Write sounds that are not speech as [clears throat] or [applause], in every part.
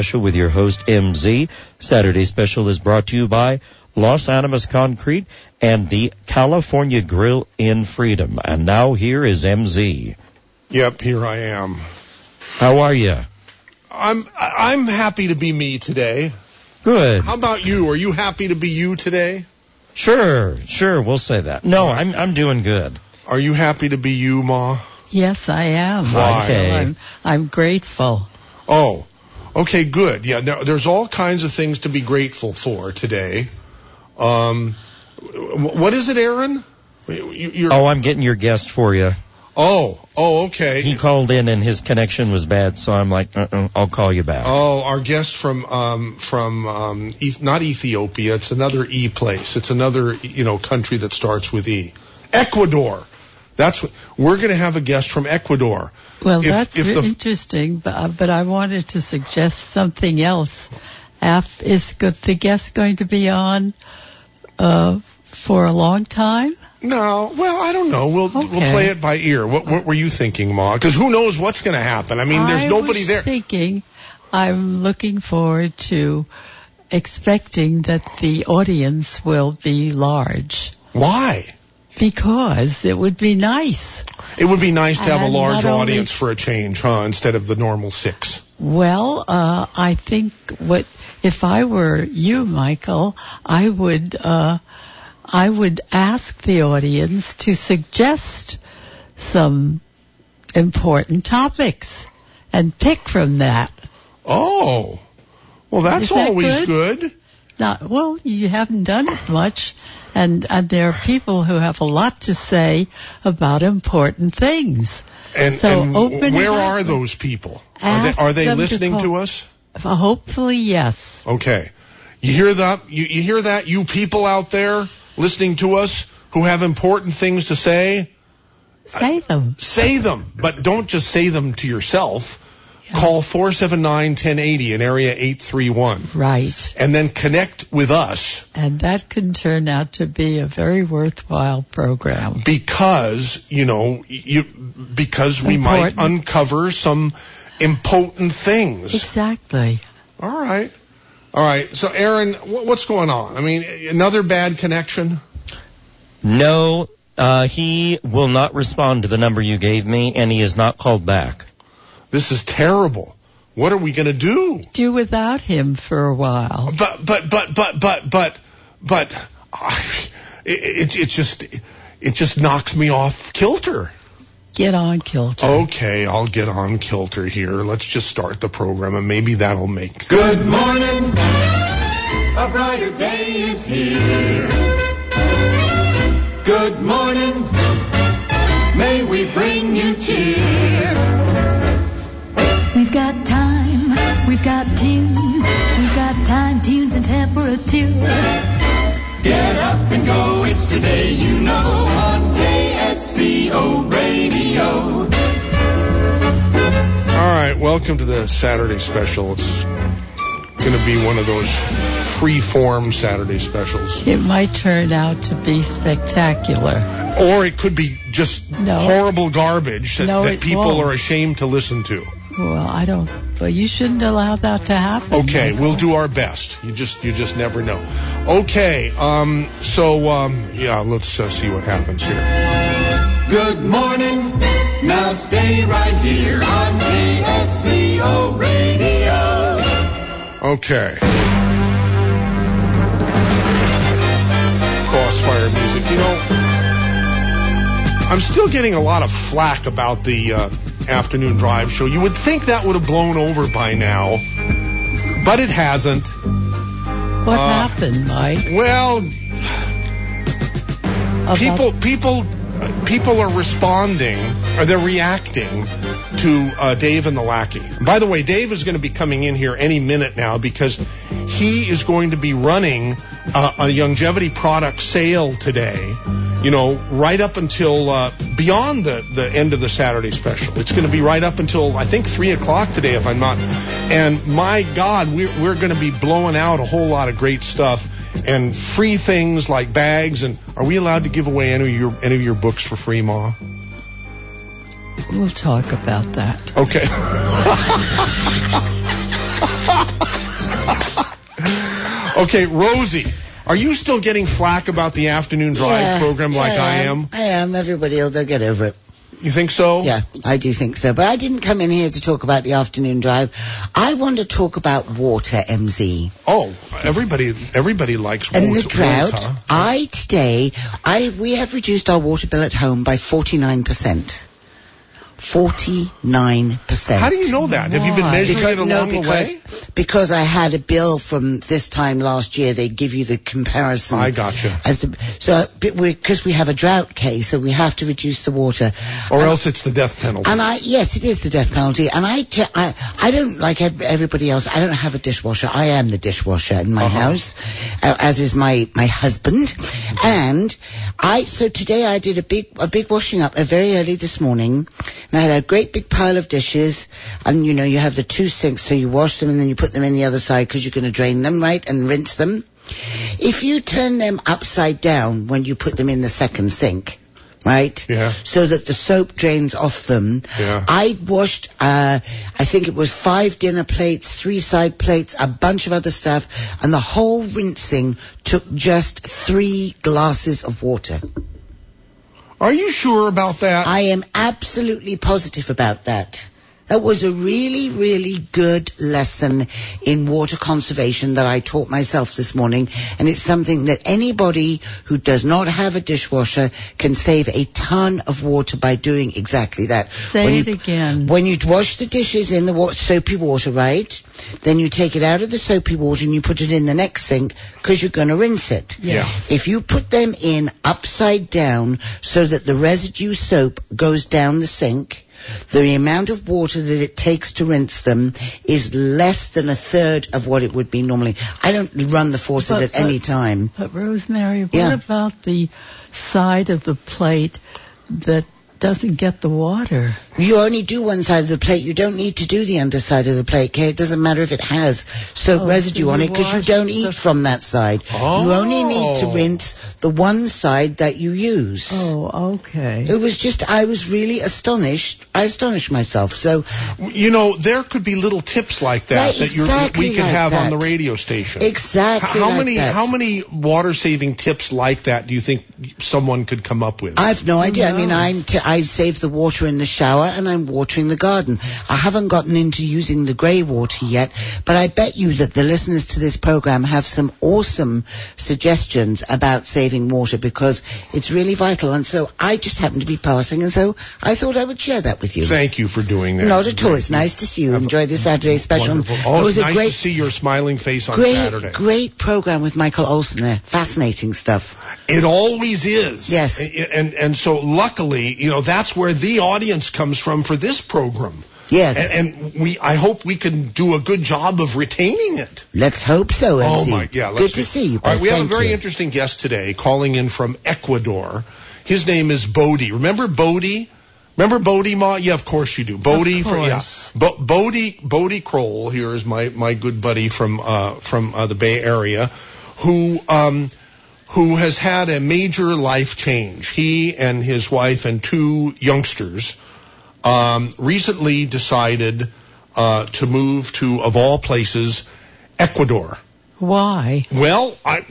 Special with your host MZ. Saturday Special is brought to you by Las Animas Concrete and the California Grill in Freedom. And now here is MZ. Yep, here I am. How are you? I'm I'm happy to be me today. Good. How about you? Are you happy to be you today? Sure, sure, we'll say that. No, I'm I'm doing good. Are you happy to be you, Ma? Yes, I am. Why? Okay. I'm, I'm grateful. Oh, okay, good. Yeah, now, there's all kinds of things to be grateful for today. Um, what is it, Aaron? You- You're, Oh, I'm getting your guest for you. oh, oh, okay. He called in and his connection was bad, so I'm like, uh-uh, I'll call you back. Oh, our guest from um, from um, not Ethiopia. It's another E place. It's another you know country that starts with E. Ecuador. That's what we're going to have a guest from Ecuador. Well, If- that's if the- interesting, but, uh, but I wanted to suggest something else. Af, is the guest going to be on uh, for a long time? No, well, I don't know. We'll we'll play it by ear. What what were you thinking, Ma? Because who knows what's going to happen? I mean, there's nobody there. I nobody was there. thinking, I'm looking forward to expecting that the audience will be large Why? Because it would be nice. It would be nice to have a And large not only- audience for a change, huh? Instead of the normal six. Well, uh, I think what if I were you, Michael, I would uh, I would ask the audience to suggest some important topics and pick from that. Oh, well, that's that always good? good. Not well, you haven't done it much, and and there are people who have a lot to say about important things. And, So and open where are those people? Are they, are they them to listening to us? Hopefully, yes. Okay. You hear that? You, you hear that? You people out there listening to us who have important things to say, Say them. say them, but don't just say them to yourself. Yeah. Call 479-1080 in area 831 Right. and then connect with us And that can turn out to be a very worthwhile program. because, you know, you, because we might uncover some impotent things. Exactly. All right. All right. So, Aaron, wh- what's going on? I mean, another bad connection? No, uh, he will not respond to the number you gave me, and he has not called back. This is terrible. What are we going to do? Do without him for a while. But, but, but, but, but, but, but, it, it, it just, it just knocks me off kilter. Get on kilter. Okay, I'll get on kilter here. Let's just start the program and maybe that'll make. Good morning. A brighter day is here. Good morning. Today you know on KSCO Radio. All right, welcome to the Saturday special. It's going to be one of those free-form Saturday specials. It might turn out to be spectacular. Or it could be just No. horrible garbage that, No, that people won't. are ashamed to listen to. Well, I don't. But you shouldn't allow that to happen. Okay, Michael. we'll do our best. You just you just never know. Okay, um, so um, yeah, let's uh, see what happens here. Good morning. Now stay right here on KSCO Radio. Okay. Crossfire music. You know, I'm still getting a lot of flack about the uh, afternoon drive show. You would think that would have blown over by now, but it hasn't. What uh, happened, Mike? Well, About- people people people are responding or they're reacting to uh, Dave and the lackey. By the way, Dave is going to be coming in here any minute now because he is going to be running uh, a longevity product sale today. You know, right up until uh, beyond the the end of the Saturday special. It's going to be right up until I think three o'clock today, if I'm not. And my God, we're we're going to be blowing out a whole lot of great stuff and free things like bags. And are we allowed to give away any of your any of your books for free, Ma? We'll talk about that. Okay. [laughs] okay, Rosie, are you still getting flack about the afternoon drive Yeah, program like yeah, I am? I am. Everybody will they'll get over it. You think so? Yeah, I do think so. But I didn't come in here to talk about the afternoon drive. I want to talk about water, MZ. Oh, everybody, everybody likes And water. the drought. water. I today, I we have reduced our water bill at home by forty nine percent. Forty nine percent. How do you know that? Have you been measuring Because, it along no, the because way? because I had a bill from this time last year. They give you the comparison. I gotcha. As the so because we have a drought case, so we have to reduce the water. Or And- else it's the death penalty. and I, yes, it is the death penalty. And I, I, I don't like everybody else. I don't have a dishwasher. I am the dishwasher in my Uh-huh. house, uh, as is my my husband. And I, so today I did a big a big washing up uh, very early this morning, and I had a great big pile of dishes. And you know, you have the two sinks, so you wash them and then you put them in the other side because you're going to drain them, right, and rinse them. If you turn them upside down when you put them in the second sink, right? Yeah. So that the soap drains off them. Yeah. I washed, uh, I think it was five dinner plates, three side plates, a bunch of other stuff, and the whole rinsing took just three glasses of water. Are you sure about that? I am absolutely positive about that. That was a really, really good lesson in water conservation that I taught myself this morning. And it's something that anybody who does not have a dishwasher can save a ton of water by doing exactly that. Say When it you- again. When you wash the dishes in the wa- soapy water, right? Then you take it out of the soapy water and you put it in the next sink because you're going to rinse it. Yeah. If you put them in upside down so that the residue soap goes down the sink, the amount of water that it takes to rinse them is less than a third of what it would be normally. I don't run the faucet But- at any time. But Rosemary, what Yeah. about the side of the plate that doesn't get the water? You only do one side of the plate. You don't need to do the underside of the plate, okay? It doesn't matter if it has soap Oh, residue so on it because you don't the- eat from that side. You only need to Oh. rinse the one side that you use. Oh, okay. It was just, I was really astonished. I astonished myself. So, you know, there could be little tips like that Yeah, that you're, exactly we could like have on the radio station. exactly how like many that. how many water saving tips like that do you think someone could come up with? I've no idea. I mean, knows? I'm t- I save the water in the shower and I'm watering the garden. I haven't gotten into using the grey water yet, but I bet you that the listeners to this program have some awesome suggestions about saving water because it's really vital. And so I just happened to be passing, and so I thought I would share that with you. Thank you for doing that. Not at all. It's nice to see you. Enjoy this Saturday special. Wonderful. Oh, it was a great, to see your smiling face on great, Saturday. great program with Michael Olson there. Fascinating stuff. It always is. Yes. And, and and so luckily, you know, that's where the audience comes from for this program. Yes. And, and we, I hope we can do a good job of retaining it. Let's hope so, Oh my, yeah. Good Let's to see you. All right, we have a very you. interesting guest today, calling in from Ecuador. His name is Bodie. Remember Bodie? Remember Bodie, Ma? Yeah, of course you do. Bodie, for, yeah. Bo- Bodie, Bodie Kroll here is my my good buddy from uh, from uh, the Bay Area, who um, who has had a major life change. He and his wife and two youngsters um, recently decided uh, to move to, of all places, Ecuador. Why? Well, I,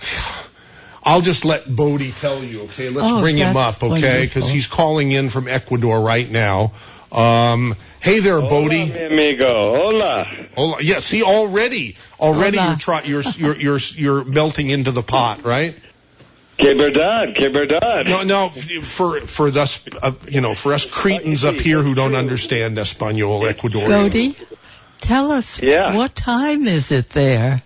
I'll just let Bodie tell you. Okay, let's Oh, bring him up. Okay, because he's calling in from Ecuador right now. Um, hey there, Bodie. Hola, mi amigo. Hola. Hola. Yeah, see already, already Hola. you're, try, you're you're you're you're melting into the pot, right? Que verdad, que verdad. No, no. For for us, uh, you know, for us cretins up here who don't understand Espanol, Ecuadorian. Bodie, tell us Yeah. what time is it there?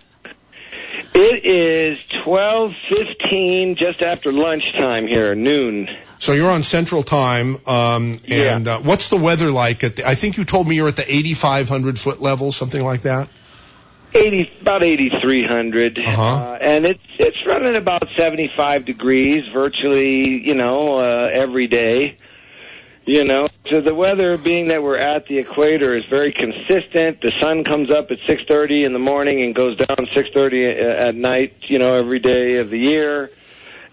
It is 12:15 just after lunchtime here, noon. So you're on Central Time, um, Yeah. and uh, what's the weather like? At the, I think you told me you're at the 8,500 foot level, something like that. 80 about 8300 Uh-huh. uh, and it's it's running about 75 degrees virtually, you know, uh every day. You know, so the weather being that we're at the equator is very consistent. The sun comes up at 6:30 in the morning and goes down 6:30 at night, you know, every day of the year.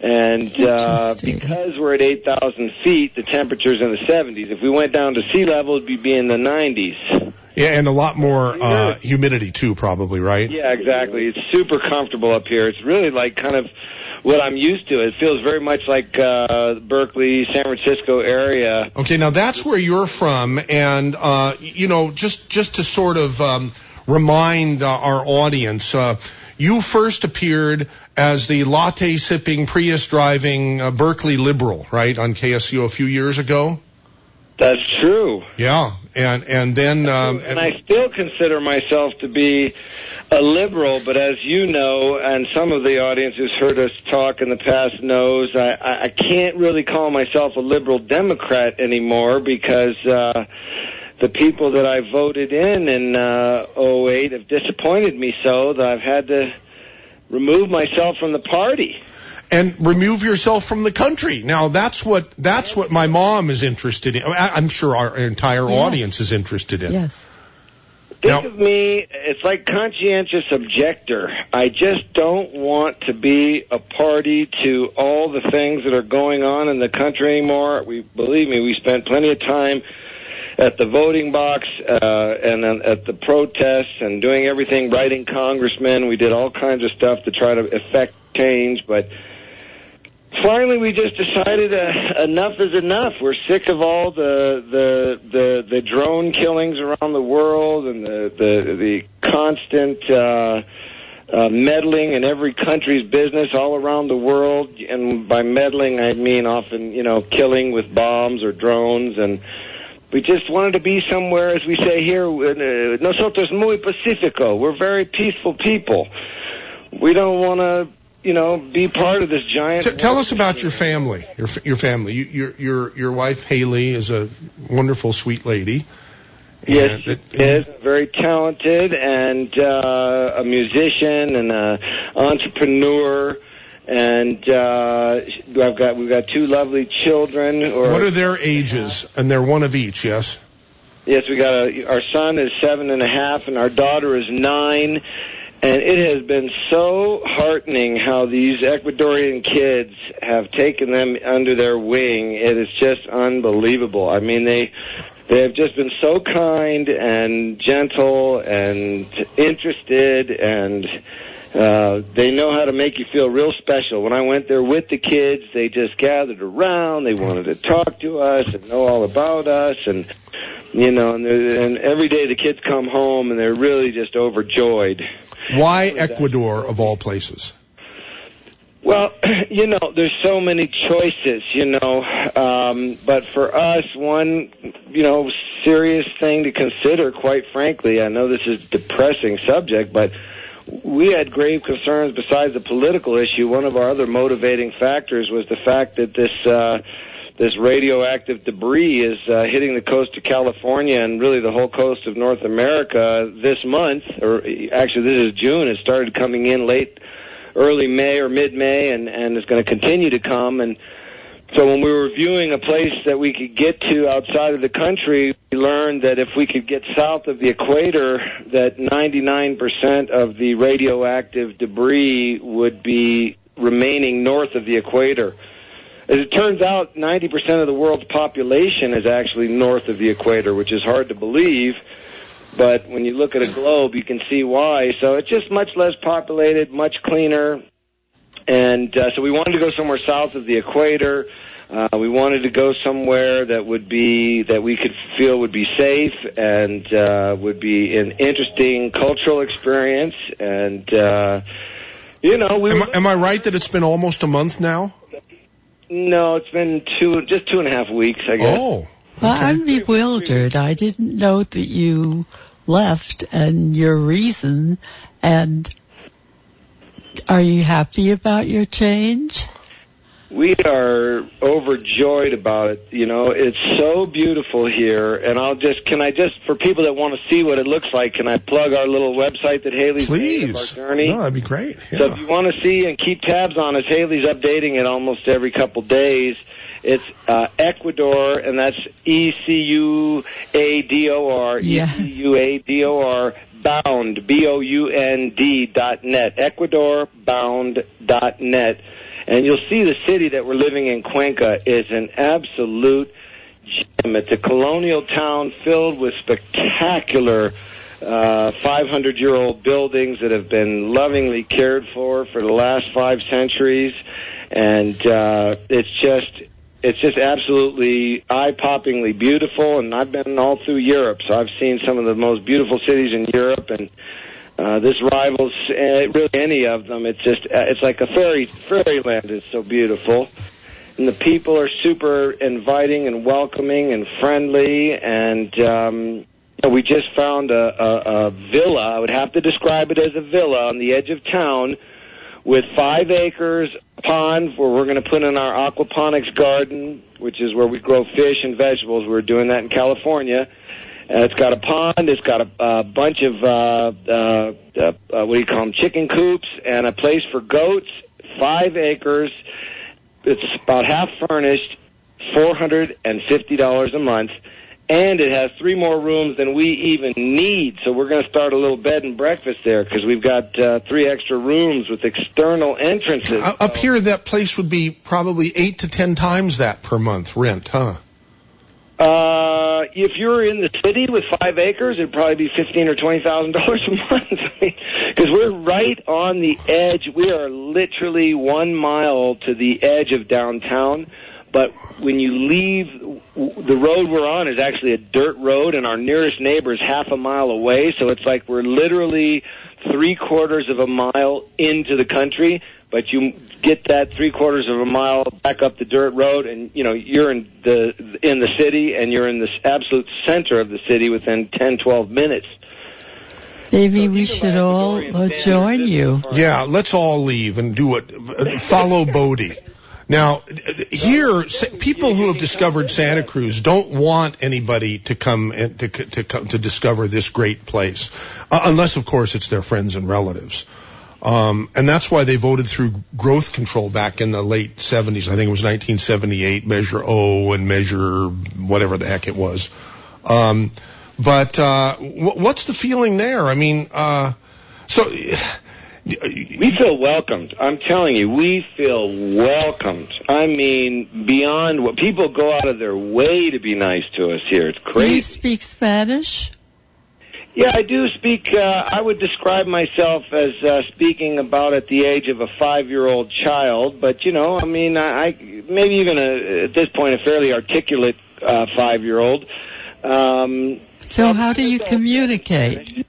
And uh, because we're at 8,000 feet, the temperature's in the 70s. If we went down to sea level, it'd be, be in the 90s. Yeah, and a lot more uh, humidity too, probably, right? Yeah, exactly. It's super comfortable up here. It's really like kind of what I'm used to. It feels very much like uh, Berkeley, San Francisco area. Okay, now that's where you're from, and uh, you know, just just to sort of um, remind uh, our audience, uh, you first appeared as the latte sipping, Prius driving uh, Berkeley liberal, right, on KSU a few years ago. That's true. Yeah, and and then um, And I still consider myself to be a liberal, but as you know, and some of the audience who's heard us talk in the past knows, I, I I can't really call myself a liberal Democrat anymore because uh, the people that I voted in in uh, 08 have disappointed me so that I've had to remove myself from the party. And remove yourself from the country. Now that's what that's what my mom is interested in. I, I'm sure our entire Yes. audience is interested in. Yes. Think Now- of me, it's like conscientious objector. I just don't want to be a party to all the things that are going on in the country anymore. We believe me, we spent plenty of time at the voting box uh, and then at the protests and doing everything, writing congressmen. We did all kinds of stuff to try to effect change, but finally we just decided uh, enough is enough. We're sick of all the the the, the drone killings around the world and the the, the constant uh, uh, meddling in every country's business all around the world. And by meddling, I mean often you know killing with bombs or drones and. We just wanted to be somewhere, as we say here, uh, nosotros muy pacifico. We're very peaceful people. We don't want to, you know, be part of this giant. T- tell us about your family. Your your family. You, your your your wife Haley is a wonderful, sweet lady. Yes, it- is very talented and uh, a musician and a entrepreneur. And uh, I've got we've got two lovely children. Or What are their ages? And they're one of each. Yes. Yes, we got a, our son is seven and a half, and our daughter is nine. And it has been so heartening how these Ecuadorian kids have taken them under their wing. It is just unbelievable. I mean, they they have just been so kind and gentle and interested and uh, they know how to make you feel real special. When I went there with the kids, they just gathered around. They wanted to talk to us and know all about us, and you know, and, and every day the kids come home and they're really just overjoyed. Why Ecuador of all places? Well, [clears throat] you know, there's so many choices, you know, um, but for us, one, you know, serious thing to consider, quite frankly, I know this is a depressing subject, but we had grave concerns besides the political issue. One of our other motivating factors was the fact that this, uh, this radioactive debris is uh, hitting the coast of California and really the whole coast of North America this month, or actually this is June. It started coming in late early May or mid May, and and is going to continue to come. And so when we were viewing a place that we could get to outside of the country, we learned that if we could get south of the equator, that 99% of the radioactive debris would be remaining north of the equator. As it turns out, 90% of the world's population is actually north of the equator, which is hard to believe. But when you look at a globe, you can see why. So it's just much less populated, much cleaner. And uh, so we wanted to go somewhere south of the equator. Uh, we wanted to go somewhere that would be that we could feel would be safe and uh, would be an interesting cultural experience. And uh, you know, we Am were I, am I right that it's been almost a month now? No, it's been two, just two and a half weeks, I guess. Oh. Well, I'm bewildered. I didn't know that you left and your reason. And are you happy about your change? We are overjoyed about it. You know, it's so beautiful here. And I'll just, can I just, for people that want to see what it looks like, can I plug our little website that Haley's made of our journey? No, that'd be great. So if you want to see and keep tabs on us, Haley's updating it almost every couple days. It's uh, Ecuador, and that's E C U A D O R. Yeah. E C U A D O R. Bound. B O U N D dot net. Ecuadorbound dot net. And you'll see the city that we're living in, Cuenca, is an absolute gem. It's a colonial town filled with spectacular uh, 500 year old buildings that have been lovingly cared for for the last five centuries. And uh, it's just it's just absolutely eye-poppingly beautiful, and I've been all through Europe, so I've seen some of the most beautiful cities in Europe, and uh, this rivals uh, really any of them. It's just uh, it's like a fairy fairyland. It's so beautiful, and the people are super inviting and welcoming and friendly, and um, we just found a, a, a villa. I would have to describe it as a villa on the edge of town with five acres pond where we're going to put in our aquaponics garden, which is where we grow fish and vegetables. We're doing that in California. Uh, it's got a pond. It's got a, a bunch of uh, uh, uh, uh, what do you call them? Chicken coops and a place for goats. Five acres. It's about half furnished. Four hundred and fifty dollars a month and it has three more rooms than we even need. So we're going to start a little bed and breakfast there because we've got uh, three extra rooms with external entrances. Uh, Up here, that place would be probably eight to ten times that per month rent, huh? Uh, if you're in the city with five acres, it'd probably be fifteen or twenty thousand [laughs] dollars a month. Because we're right on the edge. We are literally one mile to the edge of downtown. But when you leave, the road we're on is actually a dirt road, and our nearest neighbor is half a mile away. So it's like we're literally three quarters of a mile into the country. But you get that three quarters of a mile back up the dirt road, and you know you're in the in the city, and you're in the absolute center of the city within ten, twelve minutes. Maybe we should all uh, join you. Yeah, let's all leave and do it. uh, Follow Bodie. Now, here, people who have discovered Santa Cruz don't want anybody to come and to to come to discover this great place, uh, unless, of course, it's their friends and relatives. Um, and that's why they voted through growth control back in the late 70s. I think it was 1978, Measure O and Measure whatever the heck it was. Um, but uh, wh- what's the feeling there? I mean, uh, so We feel welcomed. I'm telling you, we feel welcomed. I mean, beyond what people go out of their way to be nice to us here. It's Do you crazy. speak Spanish? Yeah, I do speak. Uh, I would describe myself as uh, speaking about at the age of a five-year-old child. But you know, I mean, I, I maybe even a, at this point a fairly articulate uh, five-year-old. Um, So how do you communicate?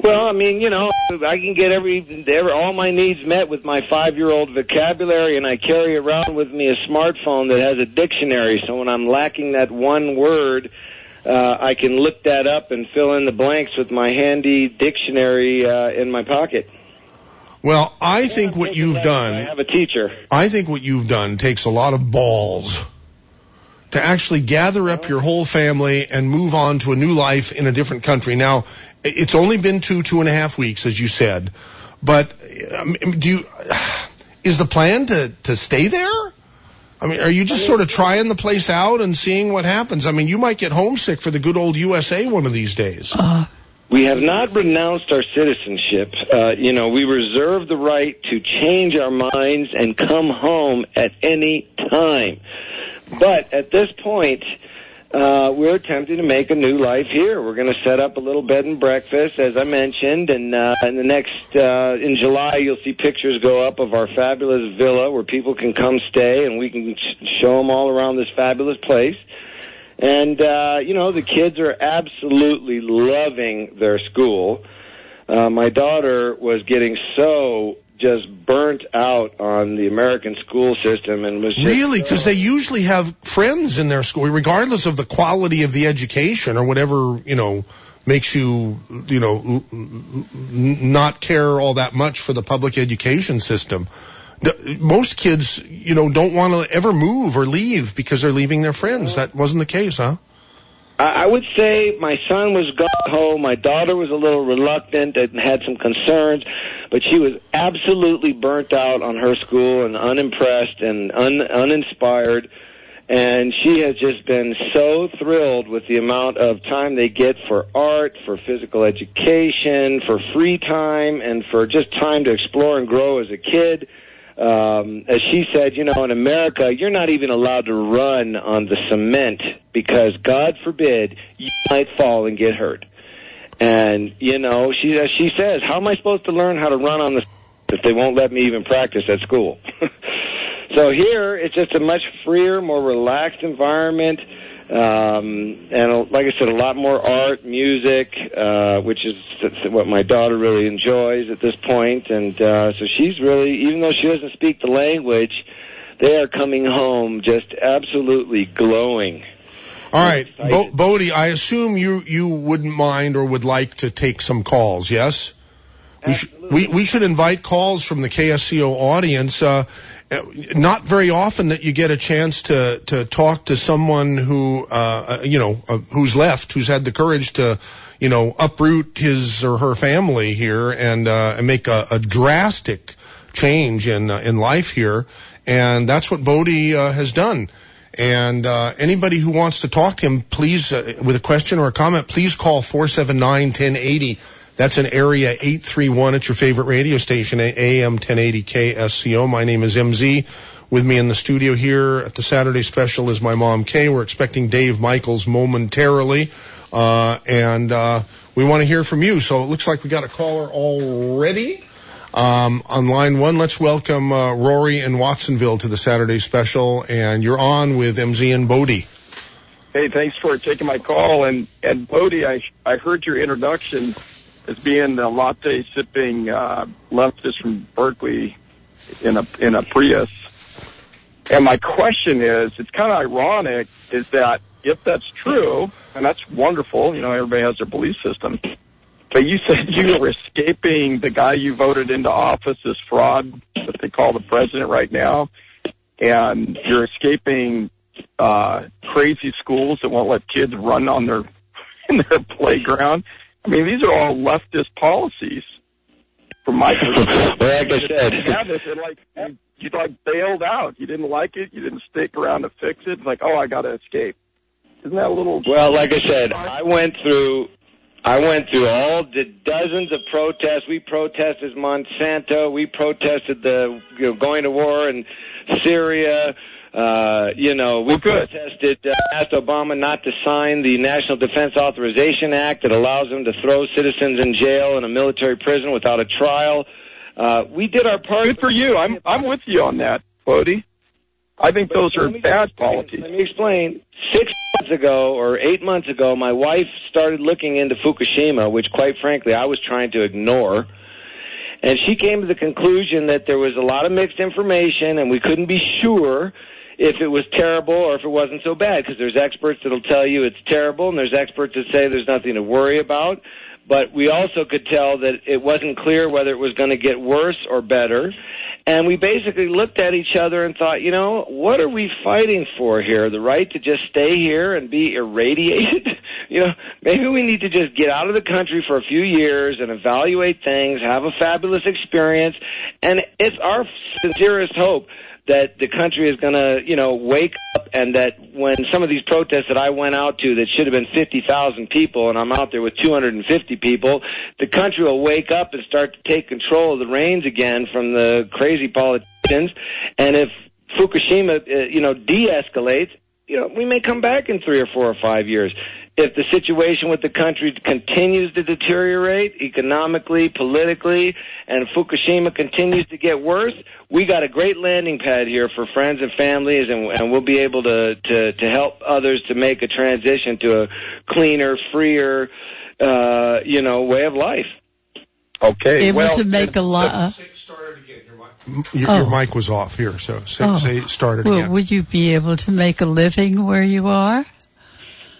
well, I mean, you know, I can get every, every all my needs met with my five-year-old vocabulary, and I carry around with me a smartphone that has a dictionary. So when I'm lacking that one word, uh, I can look that up and fill in the blanks with my handy dictionary uh, in my pocket. well, I think what you've done. I have a teacher. I think what you've done takes a lot of balls to actually gather up your whole family and move on to a new life in a different country. Now, it's only been two, two and a half weeks, as you said, but um, do you, [sighs] is the plan to, to stay there? I mean, are you just sort of trying the place out and seeing what happens? I mean, you might get homesick for the good old USA one of these days. Uh, We have not renounced our citizenship. Uh, you know, we reserve the right to change our minds and come home at any time. But at this point, uh, we're attempting to make a new life here. We're going to set up a little bed and breakfast, as I mentioned, and uh, in the next uh, in July, you'll see pictures go up of our fabulous villa where people can come stay, and we can sh- show them all around this fabulous place. And, uh, you know, the kids are absolutely loving their school. Uh, my daughter was getting so just burnt out on the American school system and was just Really? Because they usually have friends in their school, regardless of the quality of the education or whatever, you know, makes you, you know, l- l- n- not care all that much for the public education system. The- Most kids, you know, don't want to ever move or leave because they're leaving their friends. That wasn't the case, huh? I would say my son was gung ho. My daughter was a little reluctant and had some concerns, but she was absolutely burnt out on her school and unimpressed and un, uninspired. And she has just been so thrilled with the amount of time they get for art, for physical education, for free time, and for just time to explore and grow as a kid. Um, as she said, you know, in America, you're not even allowed to run on the cement because, God forbid, you might fall and get hurt. And you know, she as she says, how am I supposed to learn how to run on the if they won't let me even practice at school? [laughs] so here, it's just a much freer, more relaxed environment. Um, and like I said, a lot more art, music, uh, which is what my daughter really enjoys at this point. And uh, so she's really, even though she doesn't speak the language, they are coming home just absolutely glowing. All right, Bo- Bodie, I assume you you wouldn't mind or would like to take some calls, yes? We, sh- we, we should invite calls from the KSCO audience. Uh, not very often that you get a chance to to talk to someone who uh, uh, you know uh, who's left, who's had the courage to you know uproot his or her family here and uh, and make a, a drastic change in uh, in life here, and that's what Bodie uh, has done. And uh, anybody who wants to talk to him, please, uh, with a question or a comment, please call 479-1080. That's an area 831 at your favorite radio station, AM 1080 KSCO. My name is MZ. With me in the studio here at the Saturday special is my mom Kay. We're expecting Dave Michaels momentarily, uh, and uh, we want to hear from you. So it looks like we got a caller already. Um, on line one, let's welcome uh, Rory in Watsonville to the Saturday special, and you're on with MZ and Bodie. Hey, thanks for taking my call. And and Bodie, I I heard your introduction as being the latte sipping uh, leftist from Berkeley in a in a Prius. And my question is, it's kind of ironic, is that if that's true, and that's wonderful, you know, everybody has their belief system. But you said [laughs] you were escaping the guy you voted into office, this fraud that they call the president right now, and you're escaping uh, crazy schools that won't let kids run on their [laughs] in their playground. I mean, these are all leftist policies from my [laughs] perspective. Like I said, yeah, this and like you, you like bailed out. You didn't like it. You didn't stick around to fix it. It's like, oh, I got to escape. Isn't that a little? Well, like I said, I went through I went through all the dozens of protests. We protested Monsanto. We protested the you know, going to war in Syria. Uh, you know, we protested, uh, asked Obama not to sign the National Defense Authorization Act that allows him to throw citizens in jail in a military prison without a trial. Uh, we did our part. Good for you. I'm I'm with you on that, Bodie. I think those are bad policies. Let me explain. Six months ago or eight months ago, my wife started looking into Fukushima, which quite frankly I was trying to ignore. And she came to the conclusion that there was a lot of mixed information and we couldn't be sure if it was terrible or if it wasn't so bad because there's experts that'll tell you it's terrible and there's experts that say there's nothing to worry about. But we also could tell that it wasn't clear whether it was going to get worse or better. And we basically looked at each other and thought, you know, what are we fighting for here? The right to just stay here and be irradiated? [laughs] you know, maybe we need to just get out of the country for a few years and evaluate things, have a fabulous experience. And it's our sincerest hope that the country is going to, you know, wake up and that when some of these protests that I went out to that should have been 50,000 people and I'm out there with 250 people, the country will wake up and start to take control of the reins again from the crazy politicians. And if Fukushima, uh, you know, de-escalates, you know, we may come back in three or four or five years. If the situation with the country continues to deteriorate economically, politically, and Fukushima continues to get worse, we got a great landing pad here for friends and families, and, and we'll be able to, to, to help others to make a transition to a cleaner, freer, uh, you know, way of life. Okay. Able well, to make a lot. Say start it again. Your mic, your, Oh. your mic was off here, so say, Oh. say start it well, again. would you be able to make a living where you are?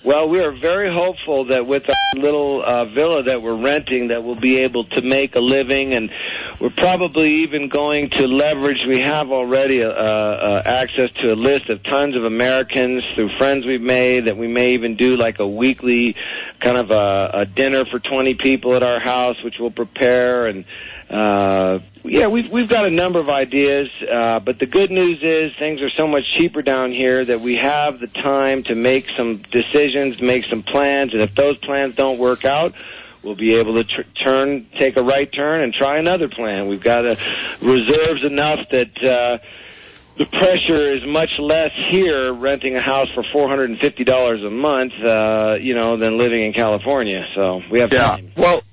Well, we are very hopeful that with our little uh, villa that we're renting, that we'll be able to make a living, and we're probably even going to leverage. We have already uh, uh, access to a list of tons of Americans through friends we've made. That we may even do like a weekly kind of a, a dinner for 20 people at our house, which we'll prepare and. Uh, yeah, we've we've got a number of ideas, uh, but the good news is things are so much cheaper down here that we have the time to make some decisions, make some plans, and if those plans don't work out, we'll be able to tr- turn, take a right turn, and try another plan. We've got uh, reserves enough that. Uh, the pressure is much less here renting a house for four hundred and fifty dollars a month, uh, you know, than living in California. So we have Yeah. time. Well,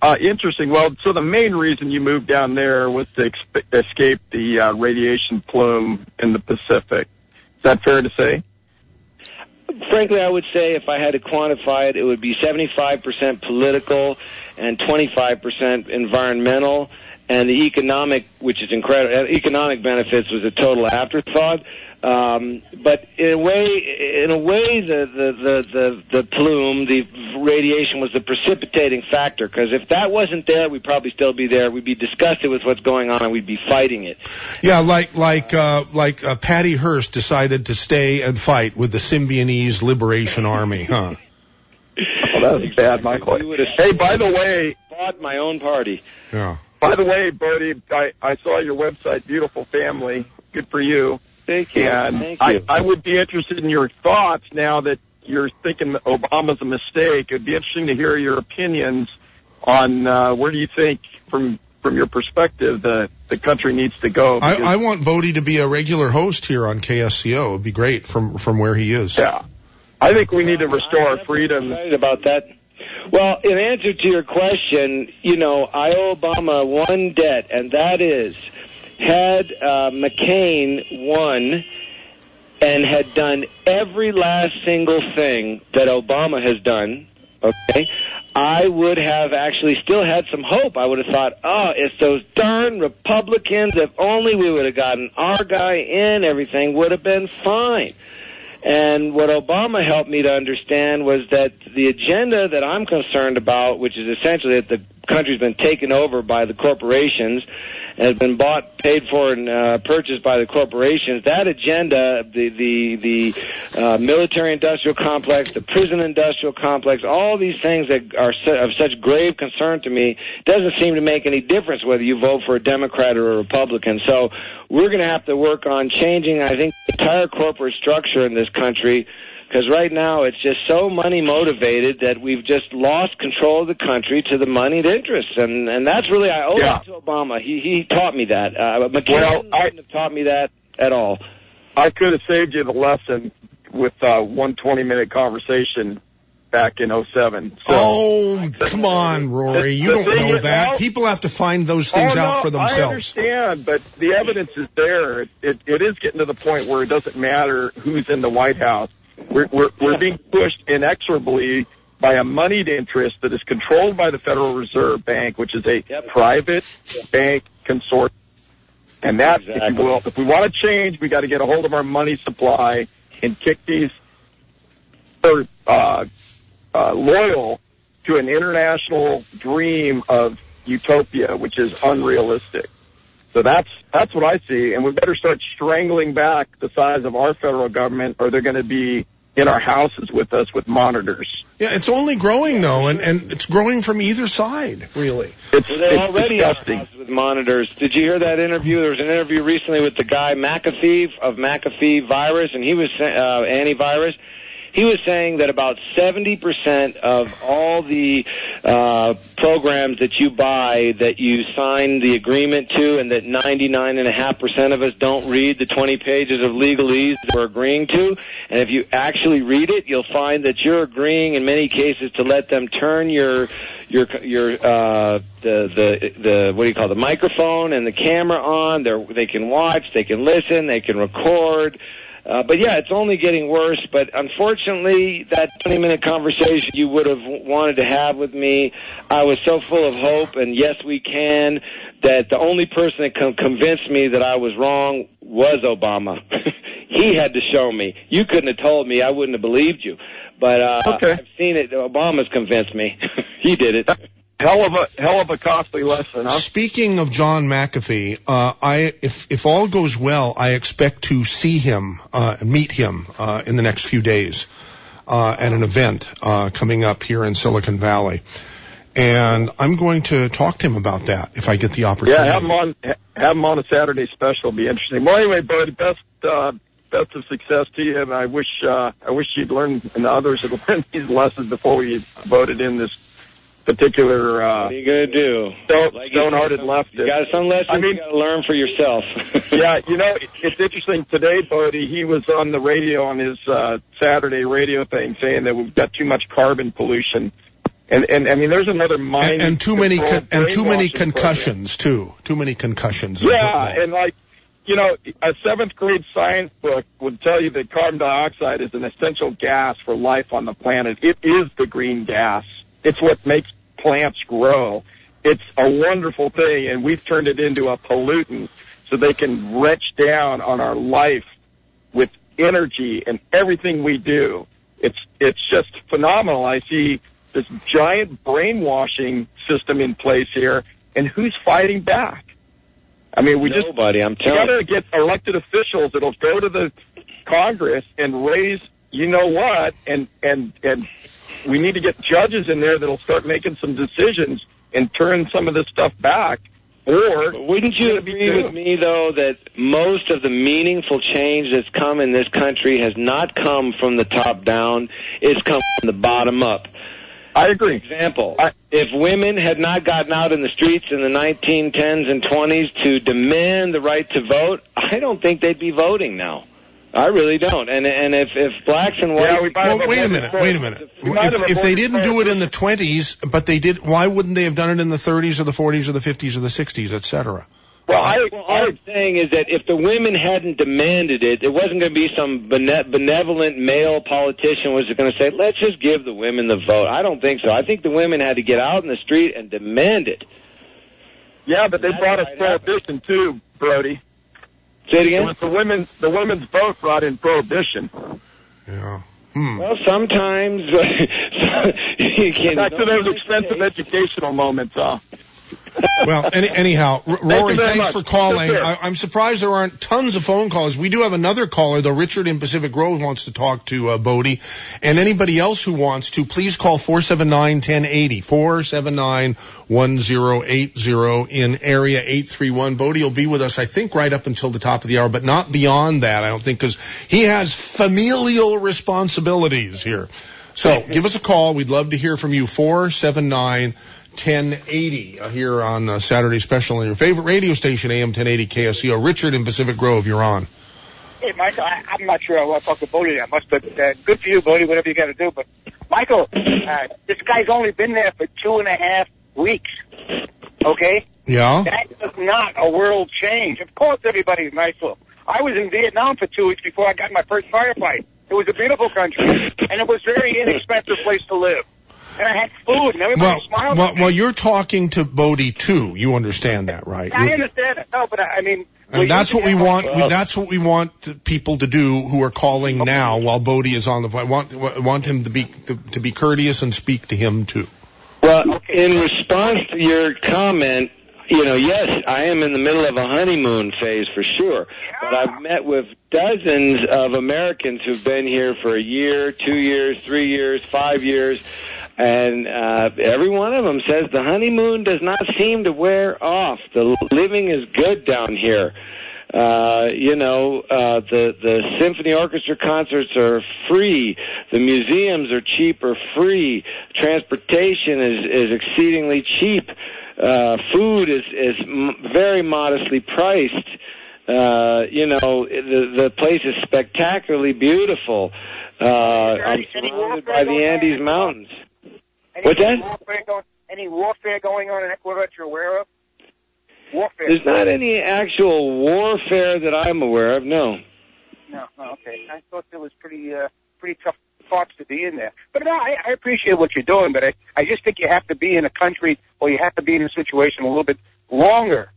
uh, interesting. Well, so the main reason you moved down there was to escape the uh, radiation plume in the Pacific. Is that fair to say? Frankly, I would say if I had to quantify it, it would be 75% political and 25% environmental. And the economic, which is incredible, economic benefits was a total afterthought. Um, but in a way, in a way, the the the the, the plume, the radiation was the precipitating factor. Because if that wasn't there, we'd probably still be there. We'd be disgusted with what's going on, and we'd be fighting it. Yeah, like like uh, like uh, Patty Hearst decided to stay and fight with the Symbionese Liberation Army, huh? Well, that was bad, Michael. We would have Hey, by the way, fought my own party. Yeah. by the way, Bertie, I, I saw your website, Beautiful Family. Good for you. Thank you. And Thank I, you. I would be interested in your thoughts now that you're thinking that Obama's a mistake. It'd be interesting to hear your opinions on uh, where do you think, from from your perspective, the the country needs to go. I, I want Bodie to be a regular host here on KSCO. It'd be great from from where he is. yeah, I think we need to restore our I'm freedom. excited about that. Well, in answer to your question, you know, I owe Obama one debt, and that is, had uh, McCain won and had done every last single thing that Obama has done, okay, I would have actually still had some hope. I would have thought, oh, it's those darn Republicans. If only we would have gotten our guy in, everything would have been fine. And what Obama helped me to understand was that the agenda that I'm concerned about, which is essentially that the country's been taken over by the corporations, has been bought, paid for, and uh, purchased by the corporations. That agenda, the the the uh, military-industrial complex, the prison-industrial complex, all these things that are su- of such grave concern to me, doesn't seem to make any difference whether you vote for a Democrat or a Republican. So we're going to have to work on changing, I think, the entire corporate structure in this country. Because right now it's just so money motivated that we've just lost control of the country to the moneyed interests, and and that's really I owe Yeah. it to Obama. He he taught me that. Uh, McCain Well, I- wouldn't have taught me that at all. I could have saved you the lesson with uh, one 20 minute conversation back in '07. So, oh, come on, Rory. You don't know is, that. well- People have to find those things oh, out no, for I themselves. understand, but the evidence is there. It, it, it is getting to the point where it doesn't matter who's in the White House. We're, we're, we're being pushed inexorably by a moneyed interest that is controlled by the Federal Reserve Bank, which is a Yep. private bank consortium. And that, if you will, if we want to change, we got to get a hold of our money supply and kick these are uh, uh, loyal to an international dream of utopia, which is unrealistic. So that's that's what I see, and we better start strangling back the size of our federal government, or they're going to be in our houses with us with monitors. Yeah, it's only growing though, and, and it's growing from either side, really. It's, Well, they're it's already in our disgusting. houses with monitors. Did you hear that interview? There was an interview recently with the guy McAfee of McAfee Virus, and he was uh, antivirus. He was saying that about 70% of all the uh, programs that you buy that you sign the agreement to and that 99.5% of us don't read the 20 pages of legalese that we're agreeing to. And if you actually read it, you'll find that you're agreeing in many cases to let them turn your your your uh the the the what do you call it, the microphone and the camera on. They they can watch, they can listen, they can record. Uh, but yeah, it's only getting worse. But unfortunately, that 20 minute conversation you would have wanted to have with me, I was so full of hope and yes, we can, that the only person that can convince me that I was wrong was Obama. [laughs] he had to show me. You couldn't have told me. I wouldn't have believed you. But uh, Okay. I've seen it. Obama's convinced me. [laughs] he did it. Hell of a hell of a costly lesson, huh? Speaking of John McAfee, uh, I if if all goes well, I expect to see him, uh, meet him uh, in the next few days uh, at an event uh, coming up here in Silicon Valley, and I'm going to talk to him about that if I get the opportunity. Yeah, have him on have him on a Saturday special. It'll Be interesting. Well, anyway, bud, best uh, best of success to you, and I wish uh, I wish you'd learn and others had [laughs] learned these lessons before we voted in this particular uh, What are you gonna do? stone, Like stone-hearted said, leftist. You got some lessons I mean- you got to learn for yourself. [laughs] yeah, you know, it's interesting today, Bodie. He was on the radio on his uh, Saturday radio thing saying that we've got too much carbon pollution, and and I mean, there's another mind and, and too many con- and too many brainwashing program. concussions too. Too many concussions. Yeah, and like you know, a seventh grade science book would tell you that carbon dioxide is an essential gas for life on the planet. It is the green gas. It's what makes plants grow. It's a wonderful thing, and we've turned it into a pollutant so they can wrench down on our life with energy and everything we do. It's it's just phenomenal. I see this giant brainwashing system in place here, and who's fighting back? I mean, we just Nobody, I'm telling you. we gotta get elected officials that'll go to the Congress and raise, you know what, and and and we need to get judges in there that'll start making some decisions and turn some of this stuff back. Or But wouldn't you it's gonna be agree with me, though, that most of the meaningful change that's come in this country has not come from the top down, it's come from the bottom up? I agree. For Example, I- if women had not gotten out in the streets in the 1910s and 20s to demand the right to vote, I don't think they'd be voting now. I really don't. And and if if blacks and whites Yeah, we might Well, have wait a minute. this. Wait a minute. If, if they didn't do it in the 20s, but they did, why wouldn't they have done it in the 30s or the 40s or the 50s or the 60s, et cetera? Well, I, Well, all I'm saying is that if the women hadn't demanded it, it wasn't going to be some bene- benevolent male politician was going to say, "Let's just give the women the vote." I don't think so. I think the women had to get out in the street and demand it. yeah, but they That's brought us right up. prohibition too, Brody. Say it It was the women, the women's vote brought in prohibition. Yeah. Hmm. Well, sometimes [laughs] you can. Back to those expensive educational moments, huh? Well, any, anyhow, R- Rory, very thanks much. for calling. I, I'm surprised there aren't tons of phone calls. We do have another caller, though. Richard in Pacific Grove wants to talk to uh, Bodie. And anybody else who wants to, please call 479-1080, 479-1080 in area 831. Bodie will be with us, I think, right up until the top of the hour, but not beyond that, I don't think, because he has familial responsibilities here. So give us a call. We'd love to hear from you. 479 1080 uh, here on uh, Saturday Special on your favorite radio station, AM 1080 KSCO. Richard in Pacific Grove, you're on. Hey, Michael, I, I'm not sure I want to talk to Bodie that much, but uh, good for you, Bodie, whatever you got to do. But, Michael, uh, this guy's only been there for two and a half weeks. Okay? Yeah? That is not a world change. Of course, everybody's nice to him. I was in Vietnam for two weeks before I got my first firefight. It was a beautiful country, and it was a very inexpensive place to live. And I had food, and everybody Well, smiled. well, at me. well, you're talking to Bodie too. You understand that, right? I understand it. No, but I, I mean, And that's what we want. we, that's what we want people to do who are calling now while Bodie is on the phone. I want want him to be to, to be courteous and speak to him too. Well, in response to your comment, you know, yes, I am in the middle of a honeymoon phase for sure. But I've met with dozens of Americans who've been here for a year, two years, three years, five years. And uh, every one of them says the honeymoon does not seem to wear off. The living is good down here. Uh, you know, uh, the the symphony orchestra concerts are free. The museums are cheap or free. Transportation is is exceedingly cheap. Uh, food is is m- very modestly priced. Uh, you know, the the place is spectacularly beautiful. Uh, I'm surrounded by the? Andes Mountains. Any What's that? Warfare going, any warfare going on in Ecuador that you're aware of? Warfare. There's not any actual warfare that I'm aware of. No. No, oh, okay. I thought there was pretty, uh, pretty tough spots to be in there. But no, I, I appreciate what you're doing, but I, I just think you have to be in a country or you have to be in a situation a little bit longer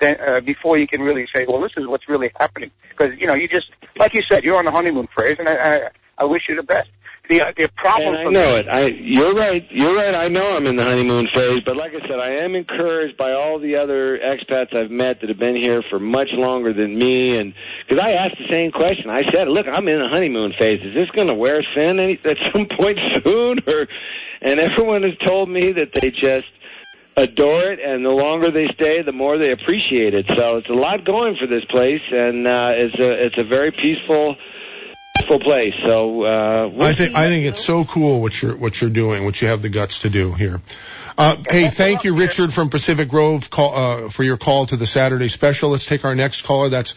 than, uh, before you can really say, well, this is what's really happening. Because, you know, you just, like you said, you're on the honeymoon phase, and I, I, I wish you the best. The, the problem And I know it. I, you're right. You're right. I know I'm in the honeymoon phase, but like I said, I am encouraged by all the other expats I've met that have been here for much longer than me. And because I asked the same question, I said, "Look, I'm in the honeymoon phase. Is this going to wear thin any, at some point [laughs] soon?" Or, and everyone has told me that they just adore it, and the longer they stay, the more they appreciate it. So it's a lot going for this place, and uh, it's a it's a very peaceful peaceful place. So uh, we'll I think. I think it's so cool what you're what you're doing, what you have the guts to do here. Uh, hey, thank you, Richard from Pacific Grove, call, uh, for your call to the Saturday special. Let's take our next caller. That's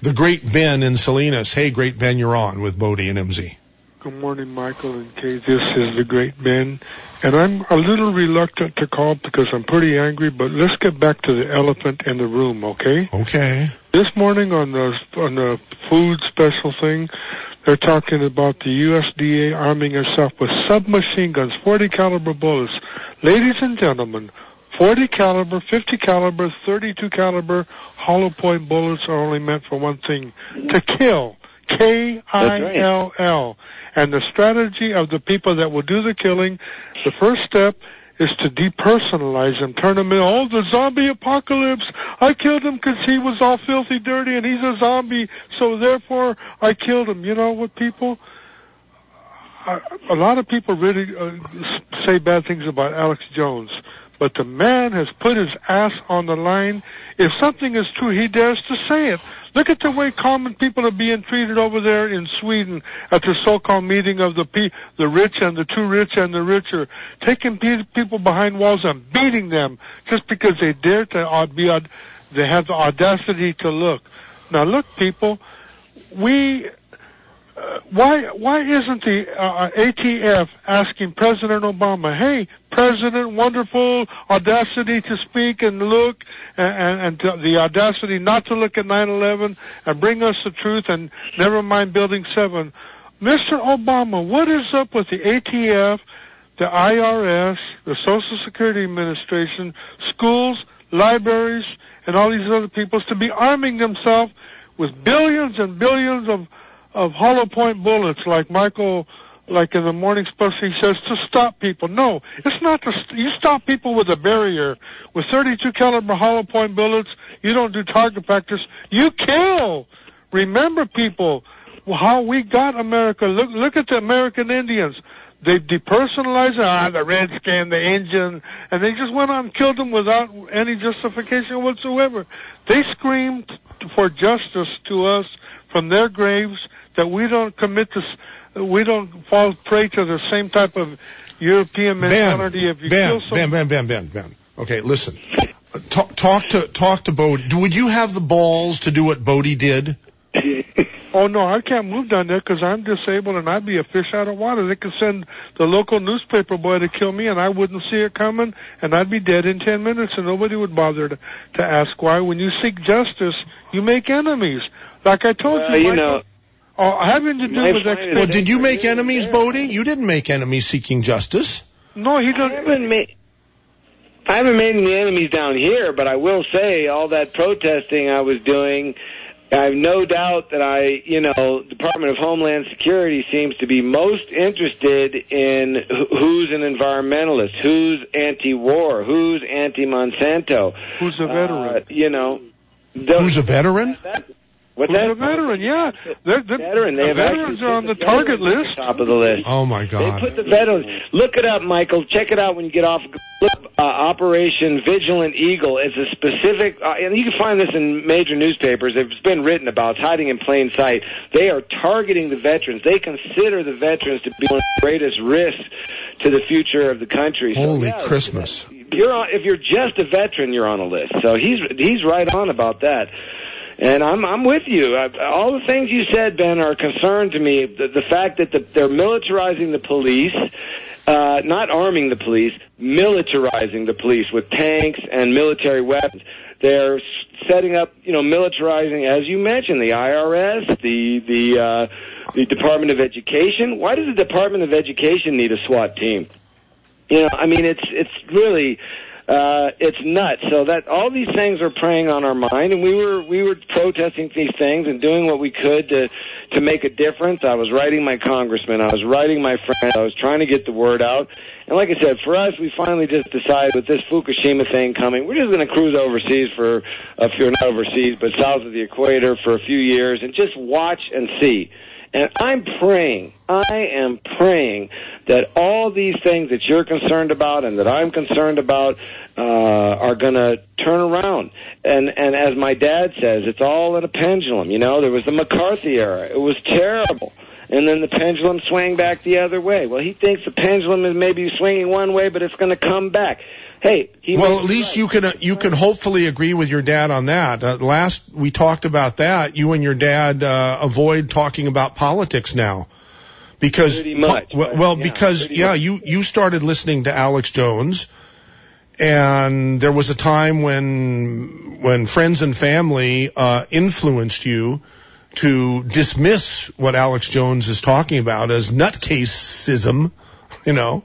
the Great Ben in Salinas. Hey, Great Ben, you're on with Bodie and MZ. Good morning, Michael and Kay. This is the great Ben. And I'm a little reluctant to call because I'm pretty angry, but let's get back to the elephant in the room, okay? Okay. This morning on the, on the food special thing, they're talking about the USDA arming itself with submachine guns, 40 caliber bullets. Ladies and gentlemen, 40 caliber, 50 caliber, 32 caliber hollow point bullets are only meant for one thing, to kill. K-I-L-L. And the strategy of the people that will do the killing, the first step is to depersonalize them, turn them in, oh, the zombie apocalypse. I killed him because he was all filthy dirty and he's a zombie, so therefore I killed him. You know what, people? I- A lot of people really uh, say bad things about Alex Jones, but the man has put his ass on the line. If something is true, he dares to say it. Look at the way common people are being treated over there in Sweden at the so-called meeting of the pe- the rich and the too rich and the richer, taking pe- people behind walls and beating them just because they dare to be they have the audacity to look. Now look, people, we uh, why why isn't the uh, ATF asking President Obama, "Hey, President, wonderful audacity to speak and look, and, and, and the audacity not to look at 9/11 and bring us the truth, and never mind Building 7." Mr. Obama, what is up with the ATF, the IRS, the Social Security Administration, schools, libraries, and all these other peoples to be arming themselves with billions and billions of of hollow point bullets like Michael like in the morning special he says to stop people. No, it's not to st- you stop people with a barrier with 32 caliber hollow point bullets. You don't do target practice. You kill. Remember people how we got America. Look look at the American Indians. They depersonalized ah the redskin, the Indian, and they just went on and killed them without any justification whatsoever. They screamed for justice to us from their graves that we don't commit this, we don't fall prey to the same type of European Ben, mentality. if you Ben, kill some, Ben, Ben, Ben, Ben, Ben. Okay, listen. Uh, Talk, talk to talk to Bodie. Would you have the balls to do what Bodie did? [laughs] oh no, I can't move down there because I'm disabled and I'd be a fish out of water. They could send the local newspaper boy to kill me and I wouldn't see it coming and I'd be dead in ten minutes and nobody would bother to, to ask why. When you seek justice, you make enemies. Like I told Well, you, you Michael, know, oh, having to do my with friend- expectations. Well, did you make enemies, Bodie? You didn't make enemies seeking justice. No, he I doesn't. haven't made. I haven't made any enemies down here, but I will say all that protesting I was doing. I have no doubt that I, you know, Department of Homeland Security seems to be most interested in who's an environmentalist, who's anti-war, who's anti-Monsanto. Who's a veteran? Uh, you know, those- Who's a veteran? that, what's Who's that? a veteran? Yeah, they're, they're, Veteran. the They have veterans are on the put target list. the top of the list. Oh my God. They put the veterans. Look it up, Michael. Check it out when you get off. Look, uh, Operation Vigilant Eagle is a specific, uh, and you can find this in major newspapers. It's been written about. It's hiding in plain sight. They are targeting the veterans. They consider the veterans to be one of the greatest risks to the future of the country. So, Holy yeah, Christmas! You're on, if you're just a veteran, you're on a list. So he's he's right on about that. And I'm I'm with you. I, all the things you said, Ben, are a concern to me. The, the fact that the, they're militarizing the police, uh, not arming the police, militarizing the police with tanks and military weapons. They're setting up, you know, militarizing, as you mentioned, the IRS, the the uh, the Department of Education. Why does the Department of Education need a SWAT team? You know, I mean, it's it's really uh, it's nuts. So that all these things are preying on our mind, and we were we were protesting these things and doing what we could to to make a difference. I was writing my congressman, I was writing my friend, I was trying to get the word out. And like I said, for us, we finally just decided with this Fukushima thing coming, we're just going to cruise overseas for, a you're not overseas, but south of the equator for a few years and just watch and see. And I'm praying, I am praying that all these things that you're concerned about and that I'm concerned about uh, are going to turn around. And and as my dad says, it's all in a pendulum. You know, there was the McCarthy era; it was terrible. and then the pendulum swang back the other way. Well, he thinks the pendulum is maybe swinging one way, but it's going to come back. Hey, he well, at least right. you can uh, you can hopefully agree with your dad on that. Uh, last we talked about that, you and your dad uh, avoid talking about politics now because much, well, well yeah, because yeah, much. you you started listening to Alex Jones, and there was a time when when friends and family uh, influenced you to dismiss what Alex Jones is talking about as nutcaseism, [laughs] you know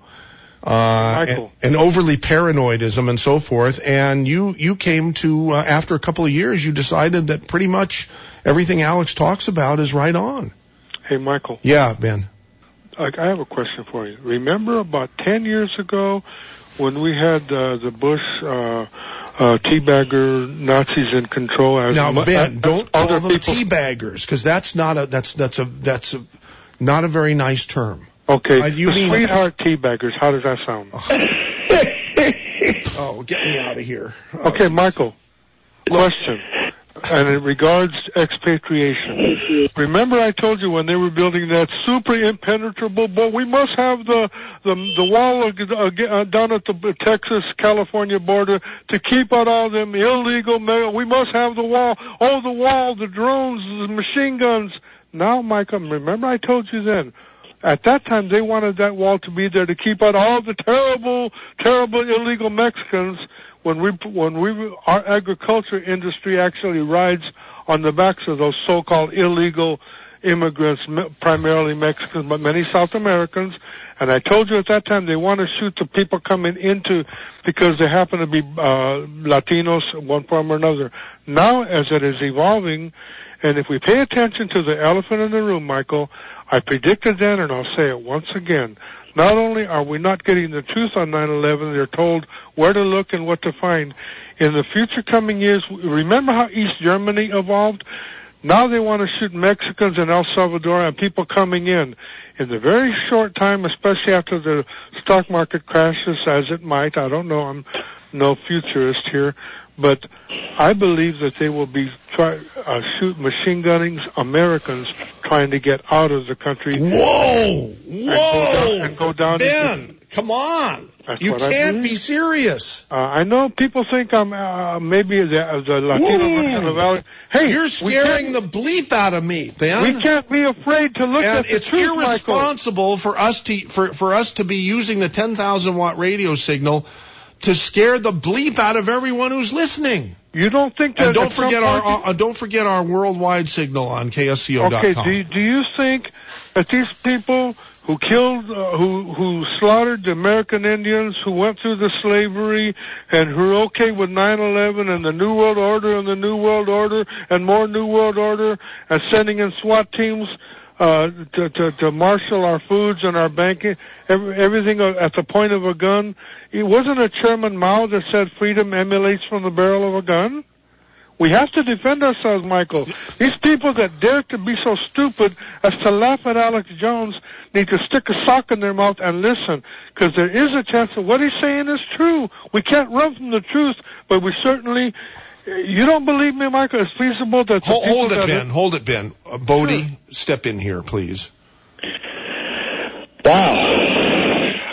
uh, and, and overly paranoidism and so forth. And you you came to uh, after a couple of years, you decided that pretty much everything Alex talks about is right on. Hey, Michael. Yeah, Ben. I, I have a question for you. Remember about 10 years ago when we had uh, the Bush uh, uh, teabagger Nazis in control? As Now, mu- Ben, as don't call them people- teabaggers because that's not a that's that's a that's a not a very nice term. Okay, Uh, you the mean- sweetheart teabaggers. How does that sound? [laughs] Oh, get me out of here. Okay, Michael. Question. And it regards expatriation. Remember I told you when they were building that super impenetrable boat, we must have the the, the wall ag- ag- uh, down at the Texas California border to keep out all them illegal mail. We must have the wall. Oh, the wall, the drones, the machine guns. Now, Michael, remember I told you then. At that time, they wanted that wall to be there to keep out all the terrible, terrible illegal Mexicans. When we, when we, our agriculture industry actually rides on the backs of those so-called illegal immigrants, primarily Mexicans, but many South Americans. And I told you at that time they want to shoot the people coming into because they happen to be uh, Latinos one form or another. Now, as it is evolving, and if we pay attention to the elephant in the room, Michael, I predicted then, and I'll say it once again. Not only are we not getting the truth on 9/11, they're told where to look and what to find. In the future coming years, remember how East Germany evolved? Now they want to shoot Mexicans in El Salvador and people coming in. In the very short time, especially after the stock market crashes, as it might, I don't know, I'm no futurist here, but I believe that they will be try, uh, shoot machine gunning Americans trying to get out of the country. Whoa, And go whoa, down, and go down Ben, come on. That's You can't be serious. Uh, I know people think I'm uh, maybe the, uh, the Latino Whoa. In the Valley. Hey, You're scaring the bleep out of me, Ben. We can't be afraid to look and at the it's truth, Michael. irresponsible for us to for for us to be using the 10,000 watt radio signal to scare the bleep out of everyone who's listening. You don't think that And don't forget our point- uh, don't forget our worldwide signal on KSCO.com. Okay, do you, do you think that these people who killed, uh, who who slaughtered the American Indians, who went through the slavery, and who are okay with 9/11 and the New World Order and the New World Order and more New World Order and sending in SWAT teams uh, to, to to marshal our foods and our banking, every, everything at the point of a gun? It wasn't a Chairman Mao that said freedom emulates from the barrel of a gun. We have to defend ourselves, Michael. These people that dare to be so stupid as to laugh at Alex Jones need to stick a sock in their mouth and listen, because there is a chance that what he's saying is true. We can't run from the truth, but we certainly. You don't believe me, Michael? It's feasible that the Hold, people hold it, that Ben. Hold it, Ben. Uh, Bodie, step in here, please. Wow.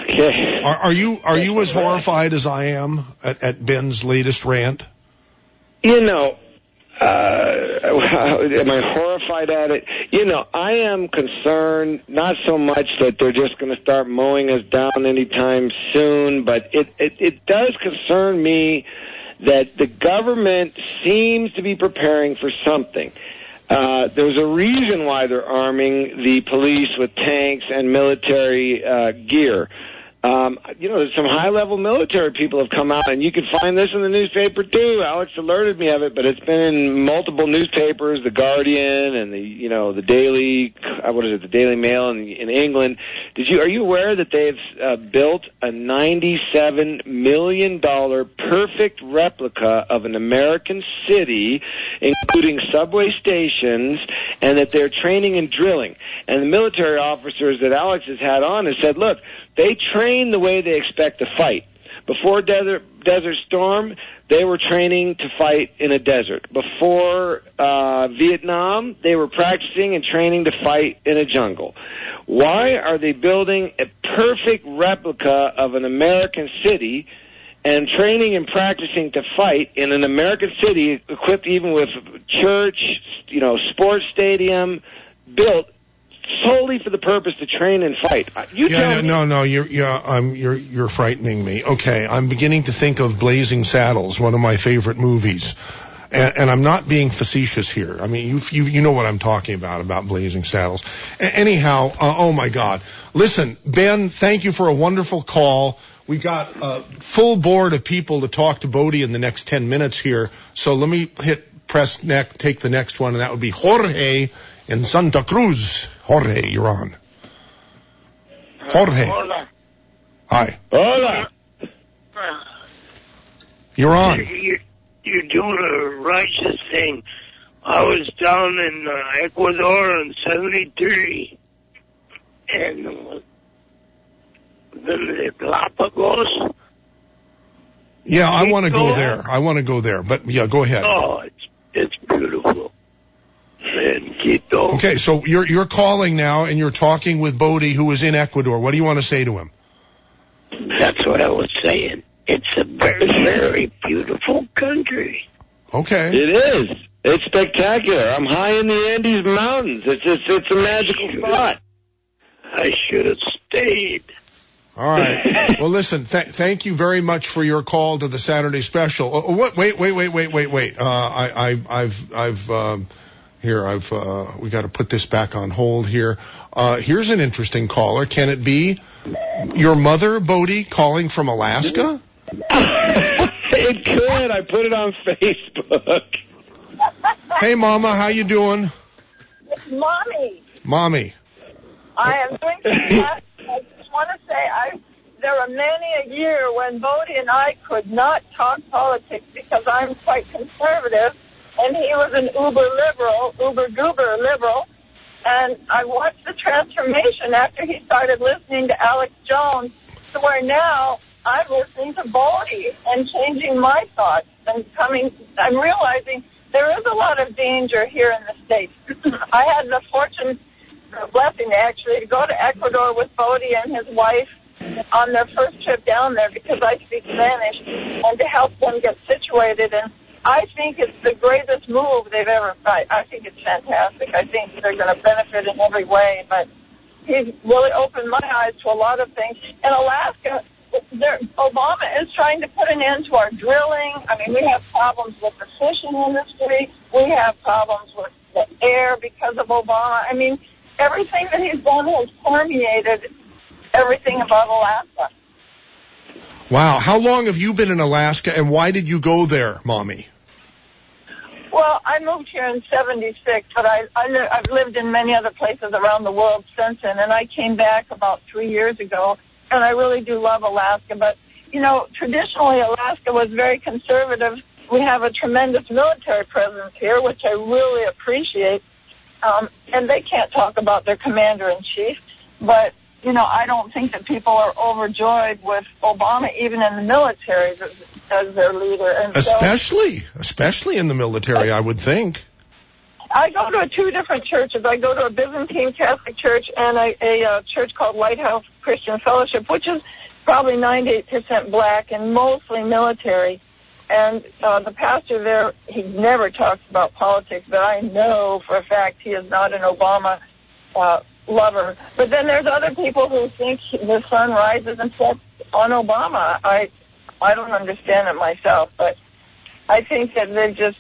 Okay. Are, are you are you as horrified as I am at, at Ben's latest rant? You know, uh, [laughs] am I horrified at it? You know, I am concerned not so much that they're just going to start mowing us down anytime soon, but it, it, it does concern me that the government seems to be preparing for something. Uh, there's a reason why they're arming the police with tanks and military uh, gear. Um, you know, some high-level military people have come out, and you can find this in the newspaper too. Alex alerted me of it, but it's been in multiple newspapers, the Guardian and the, you know, the Daily, uh, what is it, the Daily Mail in, in England. Did you are you aware that they've uh, built a 97 million dollar perfect replica of an American city, including subway stations, and that they're training and drilling? And the military officers that Alex has had on has said, look. They train the way they expect to fight. Before Desert Desert Storm, they were training to fight in a desert. Before uh, Vietnam, they were practicing and training to fight in a jungle. Why are they building a perfect replica of an American city and training and practicing to fight in an American city equipped even with church, you know, sports stadium, built solely for the purpose to train and fight? Uh, You yeah, tell no, me. no, no, you're, yeah, I'm, you're, you're frightening me. Okay, I'm beginning to think of Blazing Saddles, one of my favorite movies. And, and I'm not being facetious here. I mean, you, you, you know what I'm talking about, about Blazing Saddles. A- anyhow, uh, oh my God. Listen, Ben, thank you for a wonderful call. We've got a full board of people to talk to Bodie in the next 10 minutes here. So let me hit press next, take the next one, and that would be Jorge in Santa Cruz. Jorge, you're on. Jorge. Hi. Hola. You're on. You, you're doing a righteous thing. I was down in uh, Ecuador in 73. And uh, the Galapagos. Yeah, I want to go Go there. I want to go there. But yeah, go ahead. Oh, it's, it's beautiful. And Quito. Okay, so you're you're calling now and you're talking with Bodie who is in Ecuador. What do you want to say to him? That's what I was saying. It's a very, very beautiful country. Okay. It is. It's spectacular. I'm high in the Andes Mountains. It's just, it's a magical spot. I should have stayed. All right. [laughs] well, listen. Th- thank you very much for your call to the Saturday special. Uh, what? Wait, wait, wait, wait, wait, wait. Uh, I, I, I've, I've, um, here, I've, uh, we got to put this back on hold here. Uh, here's an interesting caller. Can it be your mother, Bodie, calling from Alaska? [laughs] it could. I put it on Facebook. Hey, Mama, how you doing, Mommy, Mommy? I am doing fantastic. [laughs] I just want to say I there were many a year when Bodie and I could not talk politics because I'm quite conservative and he was an uber liberal, uber goober liberal. And I watched the transformation after he started listening to Alex Jones to where now I'm listening to Bodie and changing my thoughts and coming, I'm realizing there is a lot of danger here in the States. [clears throat] I had the fortune, the blessing actually, to go to Ecuador with Bodie and his wife on their first trip down there because I speak Spanish and to help them get situated. And I think it's the greatest move they've ever, I, I think it's fantastic. I think they're going to benefit in every way, but he's really opened my eyes to a lot of things. In Alaska, Obama is trying to put an end to our drilling. I mean, we have problems with the fishing industry. We have problems with the air because of Obama. I mean, everything that he's done has permeated everything about Alaska. Wow. How long have you been in Alaska and why did you go there, Mommy? Well, I moved here in '76, but I, I li- I've lived in many other places around the world since then, and I came back about three years ago, and I really do love Alaska. But you know, traditionally Alaska was very conservative. We have a tremendous military presence here, which I really appreciate. Um, and they can't talk about their commander in chief, but you know, I don't think that people are overjoyed with Obama, even in the military, as, as their leader. And so, Especially, especially in the military, I would think. I go to two different churches. I go to a Byzantine Catholic church and a, a, uh church called Lighthouse Christian Fellowship, which is probably 98% black and mostly military. And uh, the pastor there, he never talks about politics, but I know for a fact he is not an Obama uh, lover. But then there's other people who think the sun rises and sets on Obama. I I don't understand it myself, but I think that they're just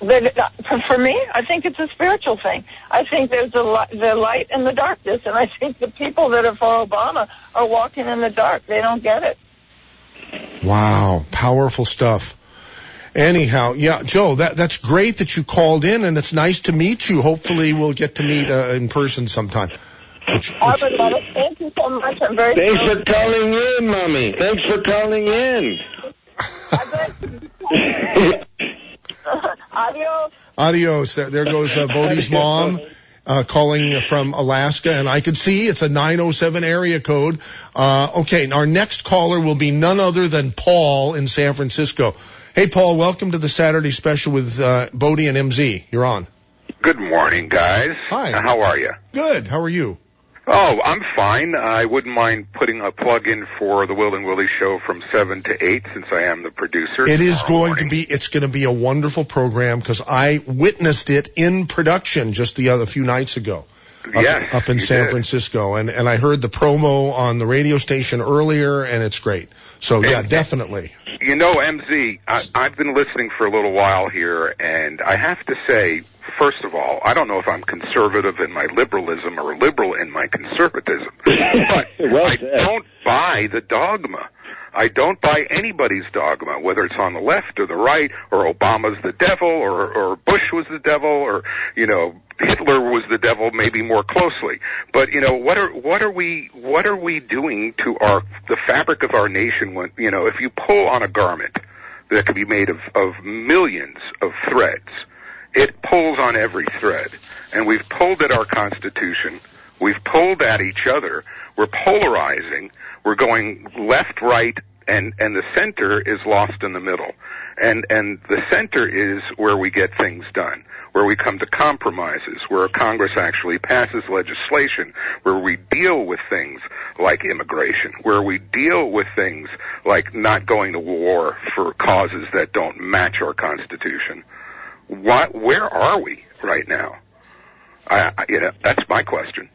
that for me, I think it's a spiritual thing. I think there's the li- the light and the darkness, and I think the people that are for Obama are walking in the dark. They don't get it. Wow, powerful stuff. Anyhow, yeah, Joe, that that's great that you called in, and it's nice to meet you. Hopefully, we'll get to meet uh, in person sometime. Which, I would love it. Thank you so much. I'm very Thanks for calling in, Mommy. Thanks for calling in. [laughs] Adios. Adios. There, there goes uh, Bodie's mom. uh, calling from Alaska, and I could see it's a 907 area code. Uh, okay, our next caller will be none other than Paul in San Francisco. Hey, Paul, welcome to the Saturday special with uh, Bodie and MZ. You're on. Good morning, guys. Hi. How are you? Good. How are you? Oh, I'm fine. I wouldn't mind putting a plug in for the Will and Willie show from seven to eight, since I am the producer. It is going to be. It's going to be a wonderful program because I witnessed it in production just the other few nights ago. Up, Yes, up in San did. Francisco, and and I heard the promo on the radio station earlier, and it's great. So yeah, And- definitely. You know, MZ, I, I've been listening for a little while here, and I have to say, first of all, I don't know if I'm conservative in my liberalism or liberal in my conservatism, [laughs] but I don't buy the dogma. I don't buy anybody's dogma, whether it's on the left or the right, or Obama's the devil, or, or Bush was the devil, or you know Hitler was the devil, maybe more closely. But you know what are what are we what are we doing to our the fabric of our nation? When you know if you pull on a garment that can be made of of millions of threads, it pulls on every thread, and we've pulled at our Constitution. We've pulled at each other. We're polarizing. We're going left, right, and and the center is lost in the middle. And and the center is where we get things done, where we come to compromises, where Congress actually passes legislation, where we deal with things like immigration, where we deal with things like not going to war for causes that don't match our Constitution. What, where are we right now? I, I, you know, that's my question.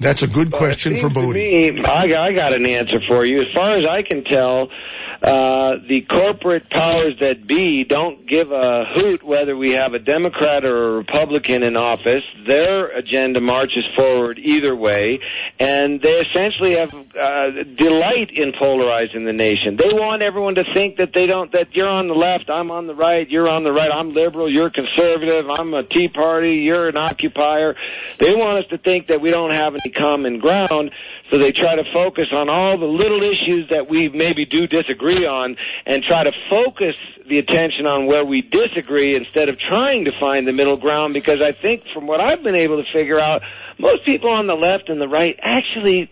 That's a good question for Bodie. me, I, I got an answer for you. As far as I can tell, uh, the corporate powers that be don't give a hoot whether we have a Democrat or a Republican in office. Their agenda marches forward either way, and they essentially have uh, delight in polarizing the nation. They want everyone to think that they don't that you're on the left, I'm on the right, you're on the right, I'm liberal, you're conservative, I'm a Tea Party, you're an occupier. They want us to think that we don't have any common ground. So they try to focus on all the little issues that we maybe do disagree on and try to focus the attention on where we disagree instead of trying to find the middle ground because I think from what I've been able to figure out, most people on the left and the right actually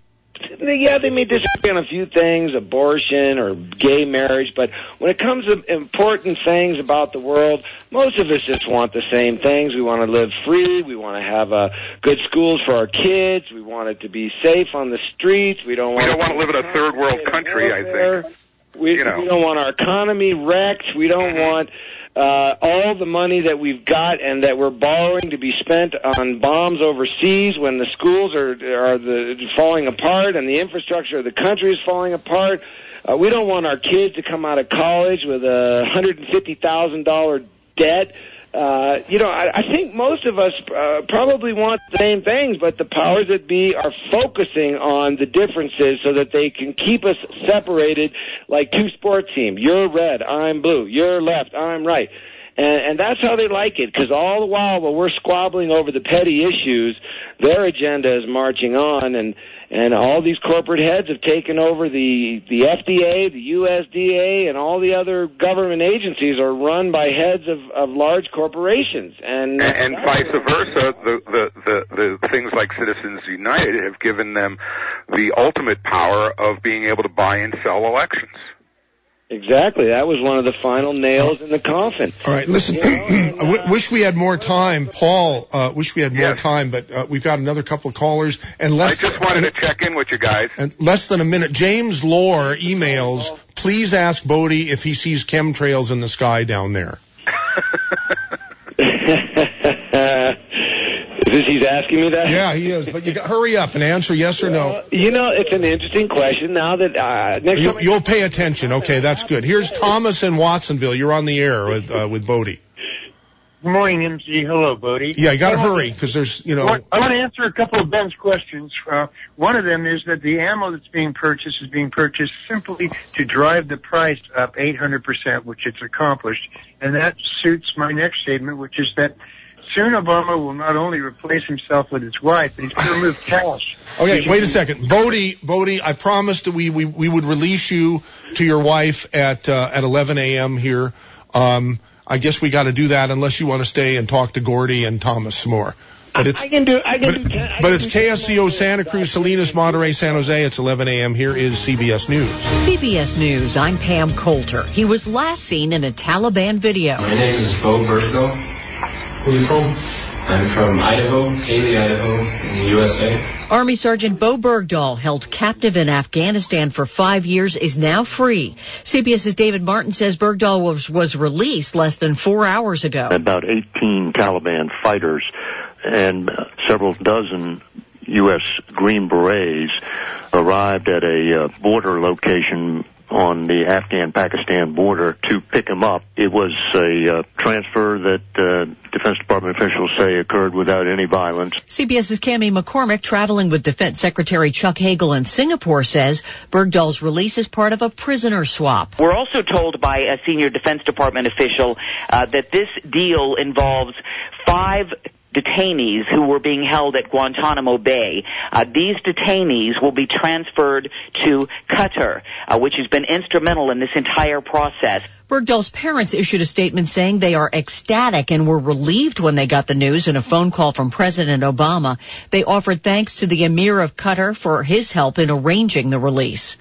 yeah, they may disagree on a few things, abortion or gay marriage, but when it comes to important things about the world, most of us just want the same things. We want to live free. We want to have uh, good schools for our kids. We want it to be safe on the streets. We don't want. We don't want to live in a third world country, I think. we, You know. we don't want our economy wrecked. We don't want uh, all the money that we've got and that we're borrowing to be spent on bombs overseas when the schools are are the, falling apart and the infrastructure of the country is falling apart. Uh, we don't want our kids to come out of college with a hundred and fifty thousand dollar debt. Uh, you know, I, I think most of us uh, probably want the same things, but the powers that be are focusing on the differences so that they can keep us separated like two sports teams. You're red, I'm blue. You're left, I'm right. And, and that's how they like it, because all the while while we're squabbling over the petty issues, their agenda is marching on, and and all these corporate heads have taken over the the FDA, the USDA, and all the other government agencies are run by heads of of large corporations, and And, and vice versa, the, the, the, the things like Citizens United have given them the ultimate power of being able to buy and sell elections. Exactly that was one of the final nails in the coffin. All right, listen. [clears throat] I w- wish we had more time, Paul. Uh, wish we had more time, but uh, we've got another couple of callers and less. I just wanted to check in with you guys. and less than a minute. James Lore emails. Please ask Bodie if he sees chemtrails in the sky down there. [laughs] Is he's asking me that? Yeah, he is. But you got, hurry up and answer yes or no. You know, it's an interesting question. Now that uh, next you, time you'll pay attention. Okay, that's good. Here's Thomas in Watsonville. You're on the air with uh, with Bodie. Good morning, MZ. Hello, Bodie. Yeah, you got to hurry because there's you know. I want to answer a couple of Ben's questions. Uh, one of them is that the ammo that's being purchased is being purchased simply to drive the price up 800%, which it's accomplished. And that suits my next statement, which is that soon Obama will not only replace himself with his wife, but he's going to remove cash. Okay, wait a second, Bodie. Bodie, I promised that we we, we would release you to your wife at uh, at 11 a.m. here. Um, I guess we got to do that unless you want to stay and talk to Gordy and Thomas some more. But it's I can do. I can but, do. ten- I but can it's KSCO Santa Cruz, Salinas, Monterey, San Jose. It's 11 a.m. Here is CBS News. CBS News, I'm Pam Coulter. He was last seen in a Taliban video. My name is Bowe Bergdahl. Where are you from? I'm from Idaho, Hailey, Idaho, in the USA. Army Sergeant Bowe Bergdahl, held captive in Afghanistan for five years, is now free. CBS's David Martin says Bergdahl was, was released less than four hours ago. about 18 Taliban fighters and uh, several dozen U.S. Green Berets arrived at a uh, border location on the Afghan-Pakistan border to pick him up. It was a uh, transfer that uh, Defense Department officials say occurred without any violence. CBS's Cami McCormick, traveling with Defense Secretary Chuck Hagel in Singapore, says Bergdahl's release is part of a prisoner swap. We're also told by a senior Defense Department official uh, that this deal involves five detainees who were being held at Guantanamo Bay. Uh, these detainees will be transferred to Qatar, uh, which has been instrumental in this entire process. Bergdahl's parents issued a statement saying they are ecstatic and were relieved when they got the news in a phone call from President Obama. They offered thanks to the Emir of Qatar for his help in arranging the release.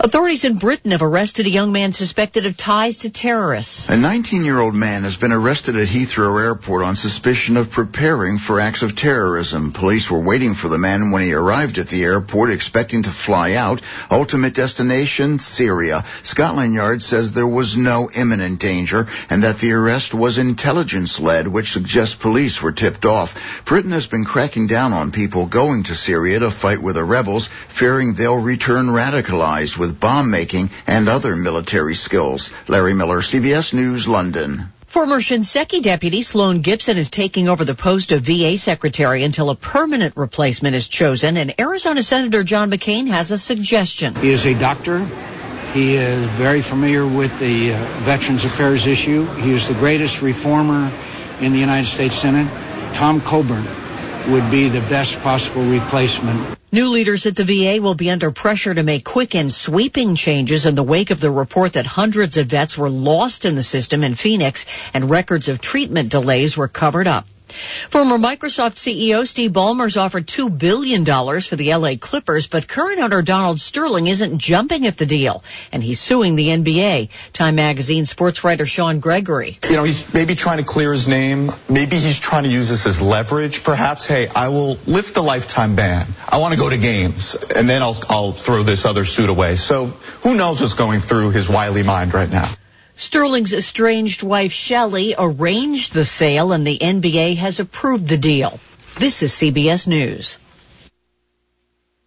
Authorities in Britain have arrested a young man suspected of ties to terrorists. A 19-year-old man has been arrested at Heathrow Airport on suspicion of preparing for acts of terrorism. Police were waiting for the man when he arrived at the airport, expecting to fly out. Ultimate destination, Syria. Scotland Yard says there was no imminent danger and that the arrest was intelligence-led, which suggests police were tipped off. Britain has been cracking down on people going to Syria to fight with the rebels, fearing they'll return radicalized with bomb making and other military skills. Larry Miller, CBS News, London. Former Shinseki deputy Sloan Gibson is taking over the post of VA secretary until a permanent replacement is chosen, and Arizona Senator John McCain has a suggestion. He is a doctor. He is very familiar with the uh, Veterans Affairs issue. He is the greatest reformer in the United States Senate. Tom Coburn would be the best possible replacement. New leaders at the VA will be under pressure to make quick and sweeping changes in the wake of the report that hundreds of vets were lost in the system in Phoenix and records of treatment delays were covered up. Former Microsoft CEO Steve Ballmer's offered $2 billion for the LA Clippers, but current owner Donald Sterling isn't jumping at the deal, and he's suing the NBA. Time Magazine sports writer Sean Gregory. You know, he's maybe trying to clear his name. Maybe he's trying to use this as leverage, perhaps. Hey, I will lift the lifetime ban. I want to go to games, and then I'll, I'll throw this other suit away. So who knows what's going through his wily mind right now? Sterling's estranged wife Shelley arranged the sale and the NBA has approved the deal. This is CBS News.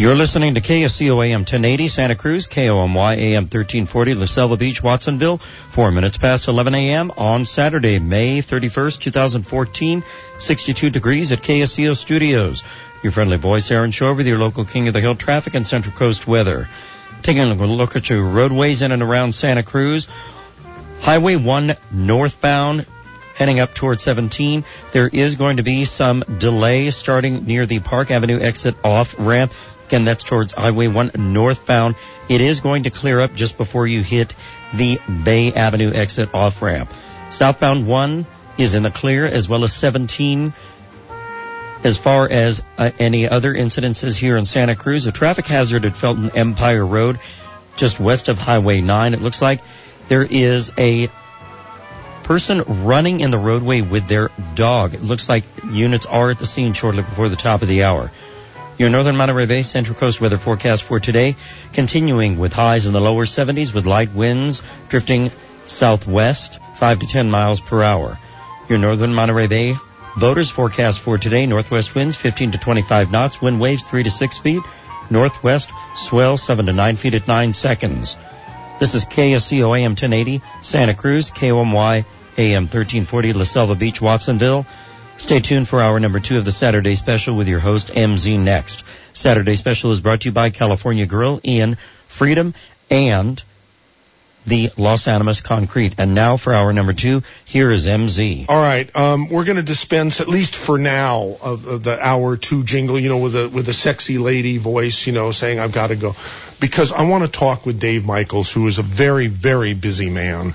You're listening to KSCO AM 1080 Santa Cruz, KOMY AM 1340 La Selva Beach, Watsonville. Four minutes past 11 a.m. on Saturday, May 31st, 2014. 62 degrees at KSCO Studios. Your friendly voice, Aaron Shore, with your local King of the Hill traffic and Central Coast weather. Taking a look at your roadways in and around Santa Cruz. Highway 1 northbound heading up toward 17. There is going to be some delay starting near the Park Avenue exit off ramp. Again, that's towards Highway 1 northbound. It is going to clear up just before you hit the Bay Avenue exit off ramp. Southbound 1 is in the clear as well as 17. As far as uh, any other incidences here in Santa Cruz, a traffic hazard at Felton Empire Road just west of Highway 9. It looks like there is a person running in the roadway with their dog. It looks like units are at the scene shortly before the top of the hour. Your northern Monterey Bay Central Coast weather forecast for today continuing with highs in the lower 70s with light winds drifting southwest 5 to 10 miles per hour. Your northern Monterey Bay voters forecast for today northwest winds 15 to 25 knots, wind waves 3 to 6 feet, northwest swell 7 to 9 feet at 9 seconds. This is KSCO AM 1080, Santa Cruz, KOMY AM 1340, La Selva Beach, Watsonville. Stay tuned for hour number two of the Saturday Special with your host MZ next. Saturday Special is brought to you by California Grill, Ian, Freedom, and the Las Animas Concrete. And now for hour number two, here is MZ. All right, um, we're going to dispense at least for now of, of the hour two jingle, you know, with a with a sexy lady voice, you know, saying I've got to go, because I want to talk with Dave Michaels, who is a very very busy man.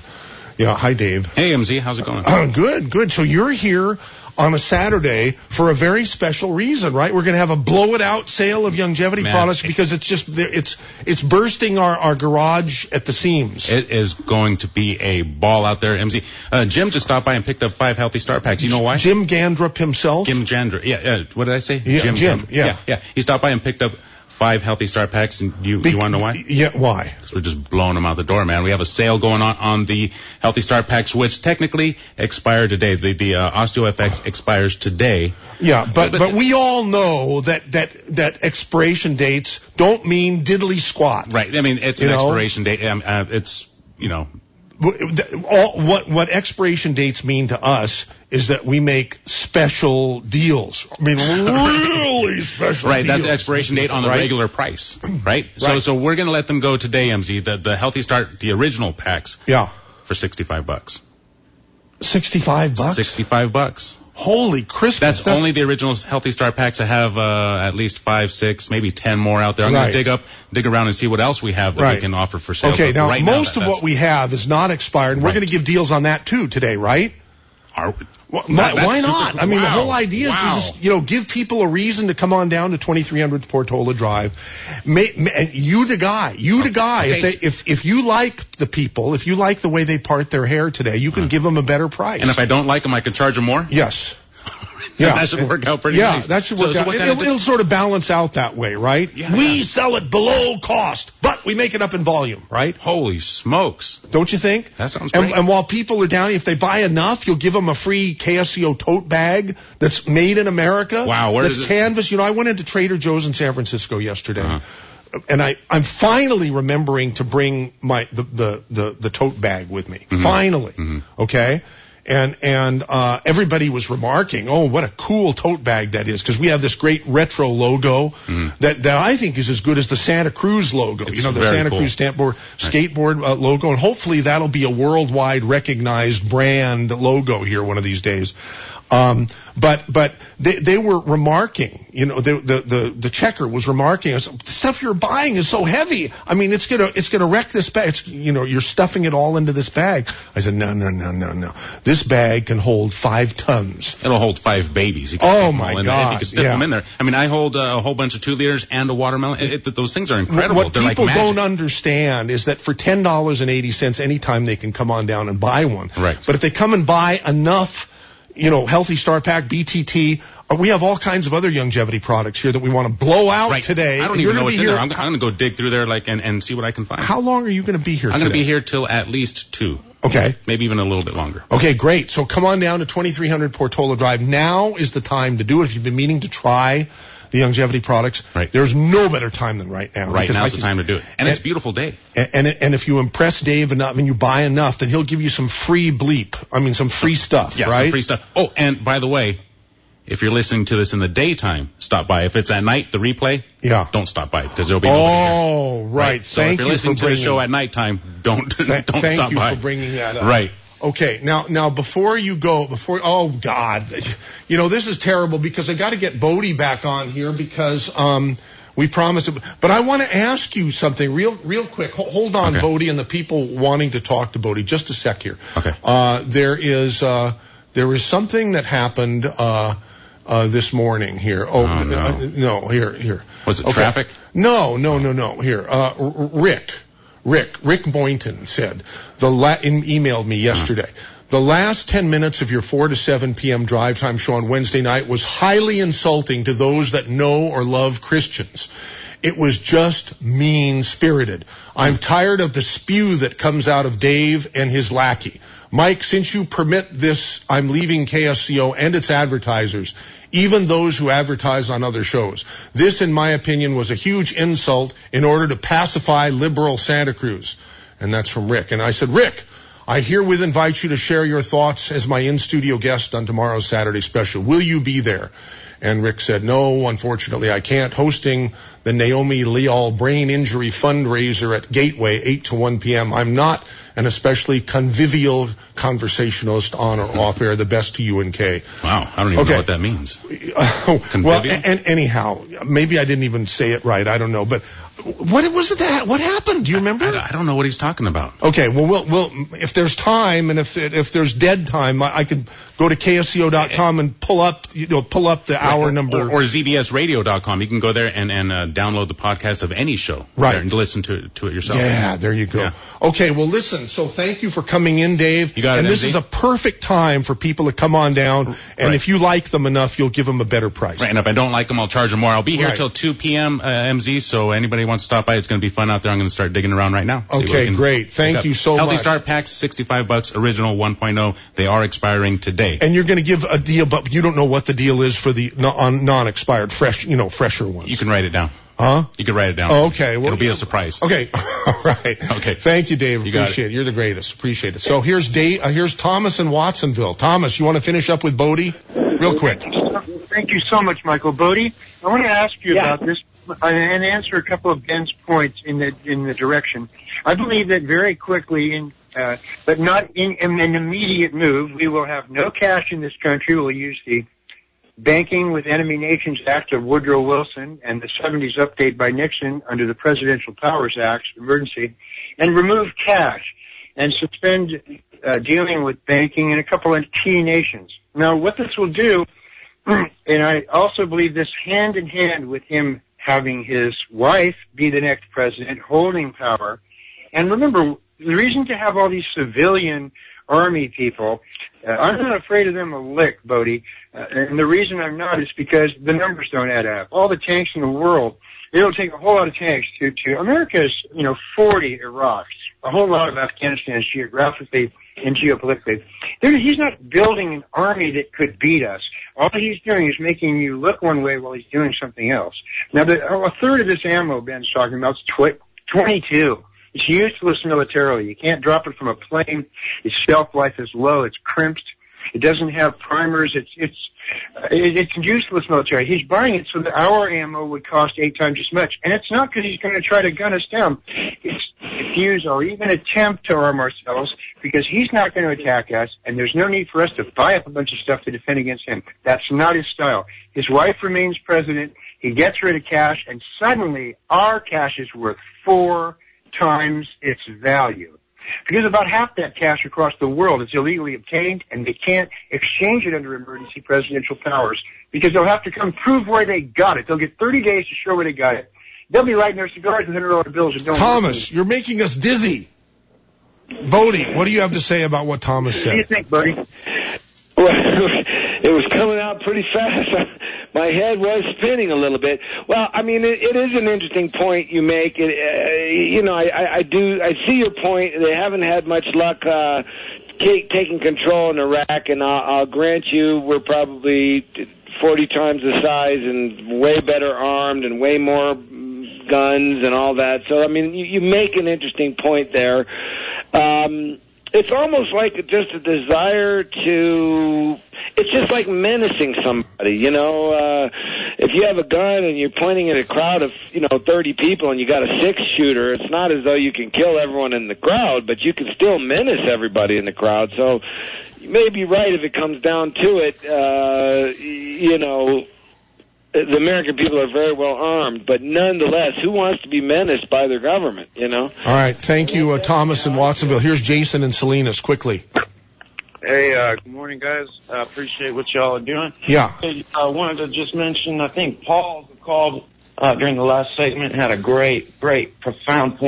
Yeah, hi Dave. Hey MZ, how's it going? [clears throat] good, good. So you're here on a Saturday for a very special reason, right? We're going to have a blow it out sale of Youngevity Man. products because it's just it's it's bursting our, our garage at the seams. It is going to be a ball out there, MZ. Uh, Jim just stopped by and picked up five Healthy Start packs. You know why? Jim Gandrup himself. Jim Jandra. Yeah, yeah. What did I say? Yeah, Jim. Jim, Gandrup. yeah. yeah, He stopped by and picked up five Healthy Start packs, and you you want to know why? Yeah, why? Because we're just blowing them out the door, man. We have a sale going on on the Healthy Start packs, which technically expire today. The the uh, OsteoFX expires today. Yeah, but but, we all know that that that expiration dates don't mean diddly squat. Right. I mean, it's an know? expiration date. Um, uh, it's you know All, what what expiration dates mean to us is that we make special deals. I mean, really [laughs] special. Right, that's expiration date on the Right? regular price, right? So, Right. so we're gonna let them go today, MZ. The the Healthy Start, the original packs. Yeah. For sixty five bucks. Sixty five bucks. Sixty five bucks. Holy Christmas! That's, That's- only the original Healthy Start packs. I have uh, at least five, six, maybe ten more out there. I'm Right. gonna dig up, dig around, and see what else we have that we can offer for sale. Okay, But now right most that- of what we have is not expired. and We're Right. going to give deals on that too today, right? Are Why, That- that's why not? cool. I mean, the whole idea is Wow. to just, you know, give people a reason to come on down to 2300 Portola Drive. May, may, and you the guy, you the guy. If, they, if, if you like the people, if you like the way they part their hair today, you can give them a better price. And if I don't like them, I can charge them more. Yes. [laughs] Yeah, that should work out pretty yeah, nice. that should work so out. what It, will it'll sort of balance out that way, right? Yeah. we sell it below cost, but we make it up in volume, right? Holy smokes. Don't you think? That sounds great. and while people are down, if they buy enough, you'll give them a free KSCO tote bag that's made in America. Wow, where that's canvas. You know, I went into Trader Joe's in San Francisco yesterday. Uh-huh. And I, I'm finally remembering to bring my the the the, the tote bag with me. Mm-hmm. Finally, okay. And and uh, everybody was remarking, "Oh, what a cool tote bag that is!" Because we have this great retro logo that that I think is as good as the Santa Cruz logo. It's you know, the Santa cool. Cruz Stampboard skateboard uh, logo, and hopefully that'll be a worldwide recognized brand logo here one of these days. Um, but but they, they were remarking, you know, the, the the the checker was remarking, I said, "The stuff you're buying is so heavy. I mean, it's gonna it's gonna wreck this bag. It's, you know, you're stuffing it all into this bag. I said, no no no no no. This bag can hold five tons. It'll hold five babies. Oh, my in there. If God, you can stick yeah. them in there. I mean, I hold uh, a whole bunch of two liters and a watermelon. It, it, those things are incredible. What They're like people magic. don't understand is that for ten dollars and eighty cents, anytime they can come on down and buy one. Right. But if they come and buy enough, you know, Healthy Start Pack, BTT, uh, we have all kinds of other Youngevity products here that we want to blow out Right. today. I don't even know what's in here- there. I'm, I'm going to go dig through there like and, and see what I can find. How long are you going to be here? I'm going to be here till at least two. Okay. Maybe even a little bit longer. Okay, great. So come on down to 2300 Portola Drive. Now is the time to do it. If you've been meaning to try the Youngevity products, Right. there's no better time than right now. Right now's like the time to do it. And it's a beautiful day. And, and and if you impress Dave enough and you buy enough, then he'll give you some free bleep. I mean, some free stuff, Yeah, right? some free stuff. Oh, and by the way, if you're listening to this in the daytime, stop by. If it's at night, the replay, yeah, don't stop by because there'll be. Oh, right. So Thank if you're you listening to the show at nighttime, don't [laughs] don't Thank stop you by. for bringing that up. Right. Okay, now now before you go, before oh God, you know this is terrible because I got to get Bodie back on here because um we promised. it. But I want to ask you something real real quick. Ho- Hold on, Okay. Bodie, and the people wanting to talk to Bodie. Just a sec here. Okay. Uh, there is uh, there is something that happened uh, uh, this morning here. Oh, Oh, no. uh, no, here here. Was it Okay. traffic? No, no, no, no. Here, uh, Rick. Rick, Rick Boynton said, the la- emailed me yesterday. The last 10 minutes of your 4 to 7 p.m. drive time show on Wednesday night was highly insulting to those that know or love Christians. It was just mean spirited. I'm tired of the spew that comes out of Dave and his lackey. Mike, since you permit this, I'm leaving KSCO and its advertisers, even those who advertise on other shows. This, in my opinion, was a huge insult in order to pacify liberal Santa Cruz. And that's from Rick. And I said, Rick, I herewith invite you to share your thoughts as my in-studio guest on tomorrow's Saturday special. Will you be there? And Rick said, no, unfortunately I can't. Hosting the Naomi Leal Brain Injury Fundraiser at Gateway, 8 to 1 p.m. I'm not an especially convivial conversationalist on or off air. The best to you and Kay. Wow, I don't even Okay. know what that means. [laughs] well, and anyhow, maybe I didn't even say it right. I don't know. But what was it that, what happened? Do you remember? I don't know what he's talking about. Okay, well, we'll, we'll if there's time and if if there's dead time, I, I could go to ksco.com and pull up, you know, pull up the hour number. Or, or ZBSradio.com. You can go there and, and uh, download the podcast of any show. Right. there And listen to, to it yourself. Yeah, there you go. Okay, well, listen. So thank you for coming in, Dave. You got it, and this MZ? is a perfect time for people to come on down. And Right. if you like them enough, you'll give them a better price. Right, and if I don't like them, I'll charge them more. I'll be here Right. till 2 p.m. Uh, MZ, so anybody wants to stop by, it's going to be fun out there. I'm going to start digging around right now. Okay, great. Thank you so Healthy much. Healthy Start packs, 65 bucks, original 1.0. They are expiring today. And you're going to give a deal, but you don't know what the deal is for the no- non-expired, fresh, you know, fresher ones. You can write it down. Huh? You can write it down. Oh, okay. Well, It'll be a surprise. Okay. [laughs] All right. Okay. Thank you, Dave. You got Appreciate it. You're the greatest. Appreciate it. So here's Dave, uh, here's Thomas in Watsonville. Thomas, you want to finish up with Bodie? Real quick. Thank you so much, Michael Bodie. I want to ask you about this and answer a couple of Ben's points in the in the direction. I believe that very quickly, in uh, but not in, in an immediate move, we will have no cash in this country. We'll use the Banking with Enemy Nations Act of Woodrow Wilson and the 70s update by Nixon under the Presidential Powers Act, emergency, and remove cash and suspend uh, dealing with banking in a couple of key nations. Now, what this will do, [clears throat] and I also believe this hand in hand with him having his wife be the next president, holding power. And remember, the reason to have all these civilian army people, uh, I'm not afraid of them a lick, Bodie. Uh, and the reason I'm not is because the numbers don't add up. All the tanks in the world, it'll take a whole lot of tanks to, to America's, you know, 40 Iraqs, a whole lot of Afghanistan geographically and geopolitically. There, he's not building an army that could beat us. All he's doing is making you look one way while he's doing something else. Now, the, oh, a third of this ammo Ben's talking about is tw- 22. It's useless militarily. You can't drop it from a plane. Its shelf life is low. It's crimped. It doesn't have primers. It's it's it, Uh, it's useless military. He's buying it so that our ammo would cost eight times as much, and it's not because he's going to try to gun us down. It's refuse or even attempt to arm ourselves because he's not going to attack us, and there's no need for us to buy up a bunch of stuff to defend against him. That's not his style. His wife remains president. He gets rid of cash, and suddenly our cash is worth four times its value. Because about half that cash across the world is illegally obtained and they can't exchange it under emergency presidential powers because they'll have to come prove where they got it. They'll get 30 days to show where they got it. They'll be writing their cigars with $100 bills and don't Thomas, you're making us dizzy. Bodie, what do you have to say about what Thomas said? What do you think, buddy? Well, [laughs] it was coming out pretty fast. [laughs] My head was spinning a little bit. Well, I mean, it, it is an interesting point you make. It, uh, you know, I, I, do, I see your point. They haven't had much luck uh, ta- taking control in Iraq, and I'll, I'll grant you, we're probably 40 times the size and way better armed and way more guns and all that. So, I mean, you, you make an interesting point there. Um, it's almost like just a desire to it's just like menacing somebody you know uh if you have a gun and you're pointing at a crowd of you know 30 people and you got a six shooter it's not as though you can kill everyone in the crowd but you can still menace everybody in the crowd. So you may be right if it comes down to it uh you know the American people are very well armed, but nonetheless, who wants to be menaced by their government, you know? All right, thank you, uh, Thomas in Watsonville. Here's Jason and Salinas, quickly. Hey, uh, good morning, guys. I appreciate what y'all are doing. Yeah. I wanted to just mention, I think Paul called uh, during the last segment had a great, great, profound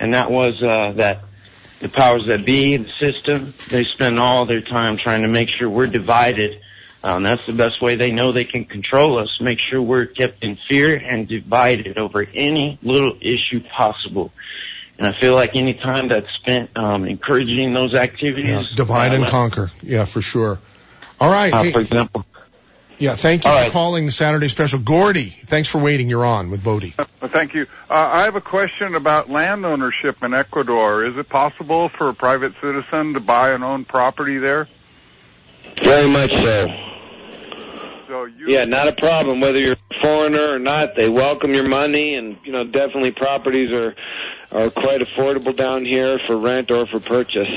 and that was uh, that the powers that be, the system, they spend all their time trying to make sure we're divided. Um, that's the best way they know they can control us. Make sure we're kept in fear and divided over any little issue possible. And I feel like any time that's spent um, encouraging those activities, Yeah, divide and uh, conquer. Yeah, for sure. All right. Uh, hey- for example. yeah, thank you for calling the Saturday special. Gordy, thanks for waiting. You're on with Bodie. Well, Thank you. Uh, I have a question about land ownership in Ecuador. Is it possible for a private citizen to buy and own property there? Very much so. So you, Yeah, not a problem. Whether you're a foreigner or not, they welcome your money, and you know definitely properties are are quite affordable down here for rent or for purchase.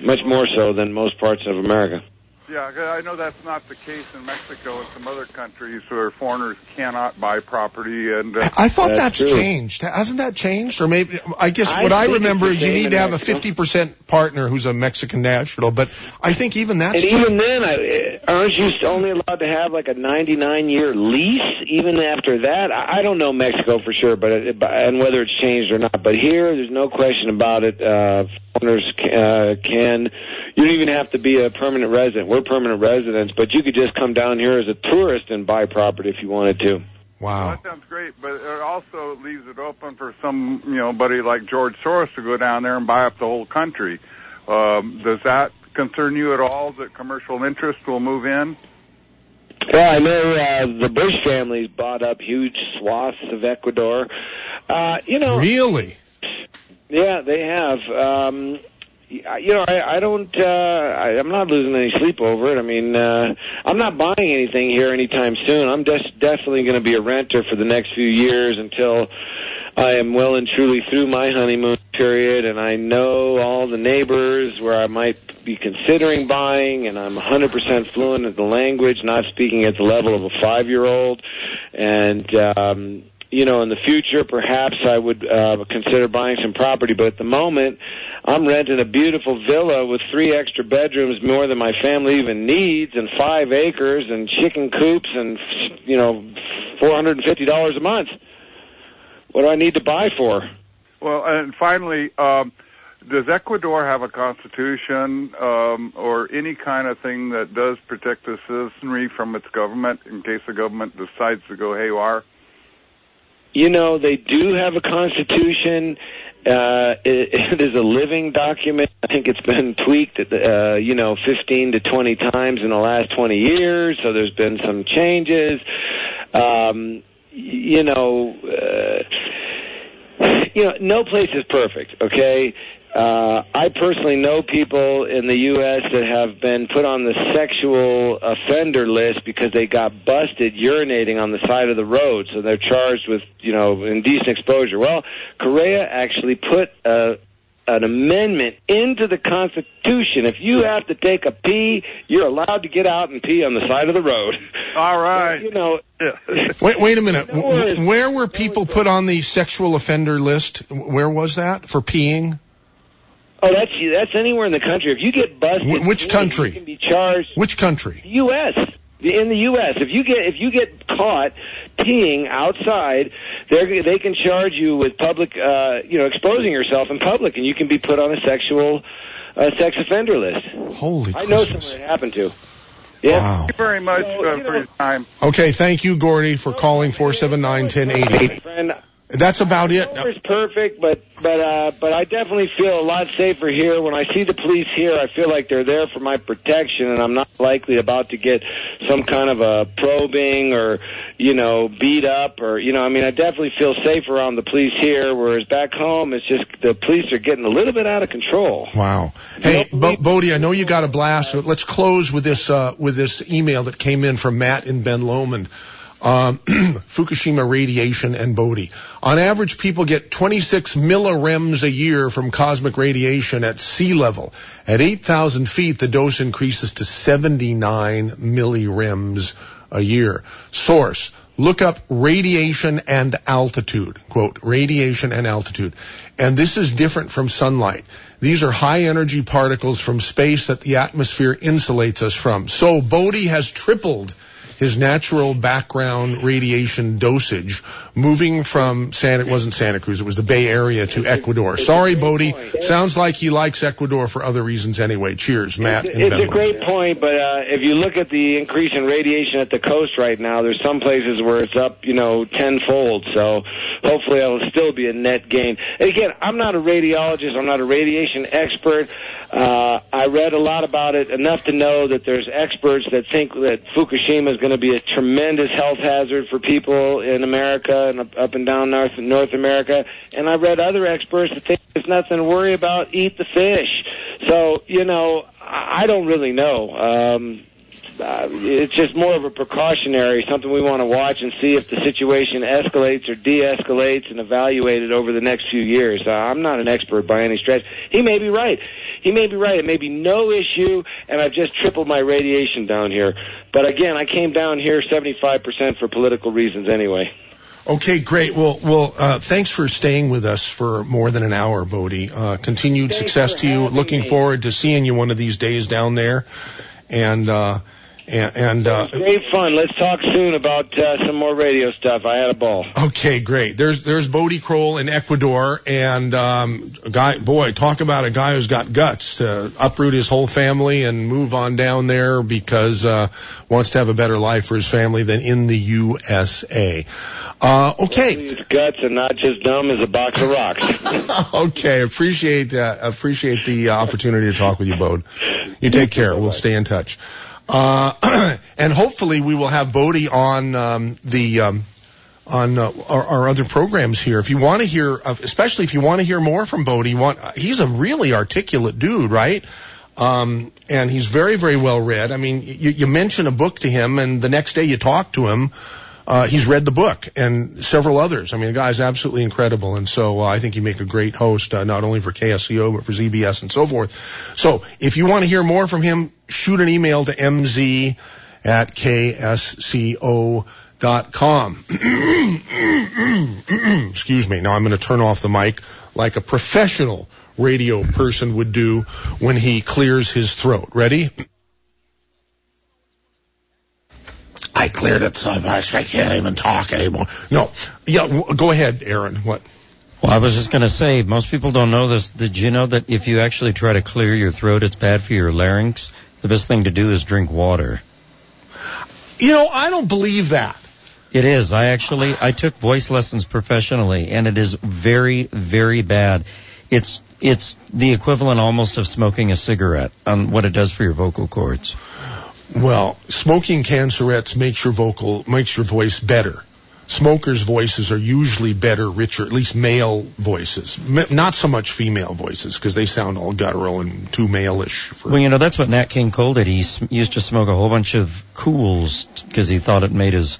Much more so than most parts of America. Yeah, 'cause I know that's not the case in Mexico and some other countries where foreigners cannot buy property. And uh, I thought that's, changed. Hasn't that changed? Or maybe I guess I what I think remember is you need to have a fifty percent partner who's a Mexican national. But I think even that's and changed. even then, I, aren't you only allowed to have like a 99 year lease? Even after that, I, I don't know Mexico for sure, but it, and whether it's changed or not. But here, there's no question about it. Uh, foreigners uh, can. You don't even have to be a permanent resident. We're permanent residents, but you could just come down here as a tourist and buy property if you wanted to. Wow. that sounds great, but it also leaves it open for some, you know, buddy like George Soros to go down there and buy up the whole country. Um, does that concern you at all? That commercial interest will move in? Well, I know uh, the Bush family's bought up huge swaths of Ecuador. Uh, you know, really? Yeah, they have. Um, you know, I, I don't. Uh, I, I'm not losing any sleep over it. I mean, uh, I'm not buying anything here anytime soon. I'm des- definitely going to be a renter for the next few years until I am well and truly through my honeymoon period, and I know all the neighbors where I might be considering buying, and I'm 100% fluent in the language, not speaking at the level of a five-year-old, and. Um, you know, in the future, perhaps I would uh, consider buying some property. But at the moment, I'm renting a beautiful villa with three extra bedrooms, more than my family even needs, and five acres, and chicken coops, and you know, four hundred and fifty dollars a month. What do I need to buy for? Well, and finally, um, does Ecuador have a constitution um, or any kind of thing that does protect the citizenry from its government in case the government decides to go haywire? You know, they do have a constitution. Uh, it, [laughs] it is a living document. I think it's been tweaked, uh, you know, 15 to 20 times in the last 20 years. So there's been some changes. Um, you know, uh, you know, no place is perfect. Okay. Uh, I personally know people in the U.S. that have been put on the sexual offender list because they got busted urinating on the side of the road, so they're charged with, you know, indecent exposure. Well, Correa actually put uh, an amendment into the Constitution. If you have to take a pee, you're allowed to get out and pee on the side of the road. All right. you know, [laughs] Wait, wait a minute. Where were people put on the sexual offender list? Where was that for peeing? Oh, that's that's anywhere in the country. If you get busted, Wh- which country? You can be charged. Which country? The U.S. In the U.S., if you get if you get caught peeing outside, they they can charge you with public, uh, you know, exposing yourself in public, and you can be put on a sexual uh, sex offender list. Holy I know someone it happened to. Yeah. Thank you very much uh, for your time. Okay, thank you, Gordy, for calling 479-1080. Friend, That's about it. It's perfect, but but uh, but I definitely feel a lot safer here. When I see the police here, I feel like they're there for my protection, and I'm not likely about to get some kind of a probing or you know beat up or you know. I mean, I definitely feel safe around the police here. Whereas back home, it's just the police are getting a little bit out of control. Wow. Hey, Bo- Bodie, I know you got a blast. But let's close with this uh, with this email that came in from Matt in Ben Lomond. Um, [clears throat] Fukushima radiation and Bodie. On average, people get 26 millirems a year from cosmic radiation at sea level. At 8,000 feet, the dose increases to 79 millirems a year. Source. Look up radiation and altitude. Quote, radiation and altitude. And this is different from sunlight. These are high energy particles from space that the atmosphere insulates us from. So Bodie has tripled his natural background radiation dosage, moving from Santa, it wasn't Santa Cruz, it was the Bay Area to Ecuador. Sorry, Bodie. Sounds like he likes Ecuador for other reasons anyway. Cheers, Matt. in It's a great point, but uh, if you look at the increase in radiation at the coast right now, there's some places where it's up, you know, tenfold. So hopefully it'll still be a net gain. And again, I'm not a radiologist. I'm not a radiation expert. Uh, I read a lot about it, enough to know that there's experts that think that Fukushima is going to be a tremendous health hazard for people in America and up- and down North North America. And I read other experts that think there's nothing to worry about. Eat the fish. So you know, I I don't really know. Um, uh, it's just more of a precautionary, something we want to watch and see if the situation escalates or de-escalates and evaluate it over the next few years. Uh, I'm not an expert by any stretch. He may be right. He may be right. It may be no issue, and I've just tripled my radiation down here. But again, I came down here 75% for political reasons anyway. Okay, great. Well, well, uh, thanks for staying with us for more than an hour, Bodie. Uh, continued success to you. Looking forward to seeing you one of these days down there. And, uh, and, and uh, Great fun. Let's talk soon about uh, some more radio stuff. I had a ball. Okay, great. There's there's Bodie Kroll in Ecuador, and um, a guy, boy, talk about a guy who's got guts to uproot his whole family and move on down there because uh, wants to have a better life for his family than in the USA. Uh, okay. His guts and not just dumb as a box of rocks. [laughs] okay, appreciate uh, appreciate the uh, opportunity to talk with you, Bode. You take care. We'll stay in touch. Uh, [clears throat] and hopefully we will have Bodie on um, the um, on uh, our, our other programs here. If you want to hear, of, especially if you want to hear more from Bodie, want he's a really articulate dude, right? Um, and he's very, very well read. I mean, you, you mention a book to him, and the next day you talk to him. Uh, he's read the book and several others. I mean, the guy's absolutely incredible, and so uh, I think you make a great host, uh, not only for KSCO but for ZBS and so forth. So, if you want to hear more from him, shoot an email to mz at ksco.com. [clears throat] Excuse me. Now I'm going to turn off the mic like a professional radio person would do when he clears his throat. Ready? [clears throat] I cleared it so much I can't even talk anymore. No. Yeah, w- go ahead, Aaron. What? Well, I was just going to say, most people don't know this. Did you know that if you actually try to clear your throat, it's bad for your larynx? The best thing to do is drink water. You know, I don't believe that. It is. I actually I took voice lessons professionally, and it is very, very bad. It's it's the equivalent almost of smoking a cigarette on what it does for your vocal cords. Well, smoking cancerets makes your vocal makes your voice better. Smokers' voices are usually better, richer, at least male voices. M- not so much female voices because they sound all guttural and too male-ish. For, Well, you know that's what Nat King Cole did. He sm- used to smoke a whole bunch of Kools because he thought it made his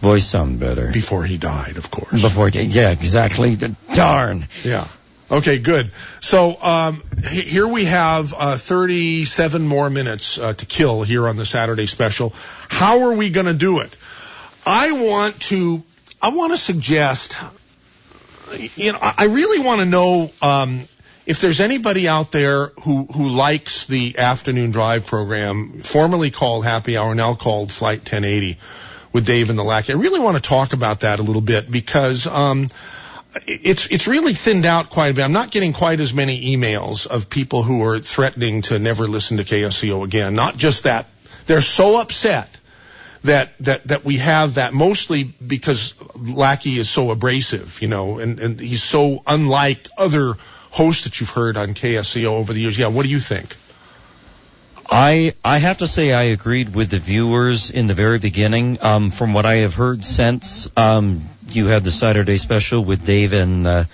voice sound better. Before he died, of course. Before he, yeah, exactly. Darn. Yeah. Okay, good. So um, here we have uh, 37 more minutes uh, to kill here on the Saturday special. How are we going to do it? I want to. I want to suggest. You know, I I really want to know um, if there's anybody out there who who likes the afternoon drive program, formerly called Happy Hour, now called Flight 1080, with Dave and the Lackey. I really want to talk about that a little bit because. Um, it's it's really thinned out quite a bit. I'm not getting quite as many emails of people who are threatening to never listen to KSCO again. Not just that they're so upset that that that we have that mostly because Lackey is so abrasive, you know, and and he's so unlike other hosts that you've heard on KSCO over the years. Yeah, what do you think? I I have to say I agreed with the viewers in the very beginning. Um, from what I have heard since um, you had the Saturday special with Dave and uh,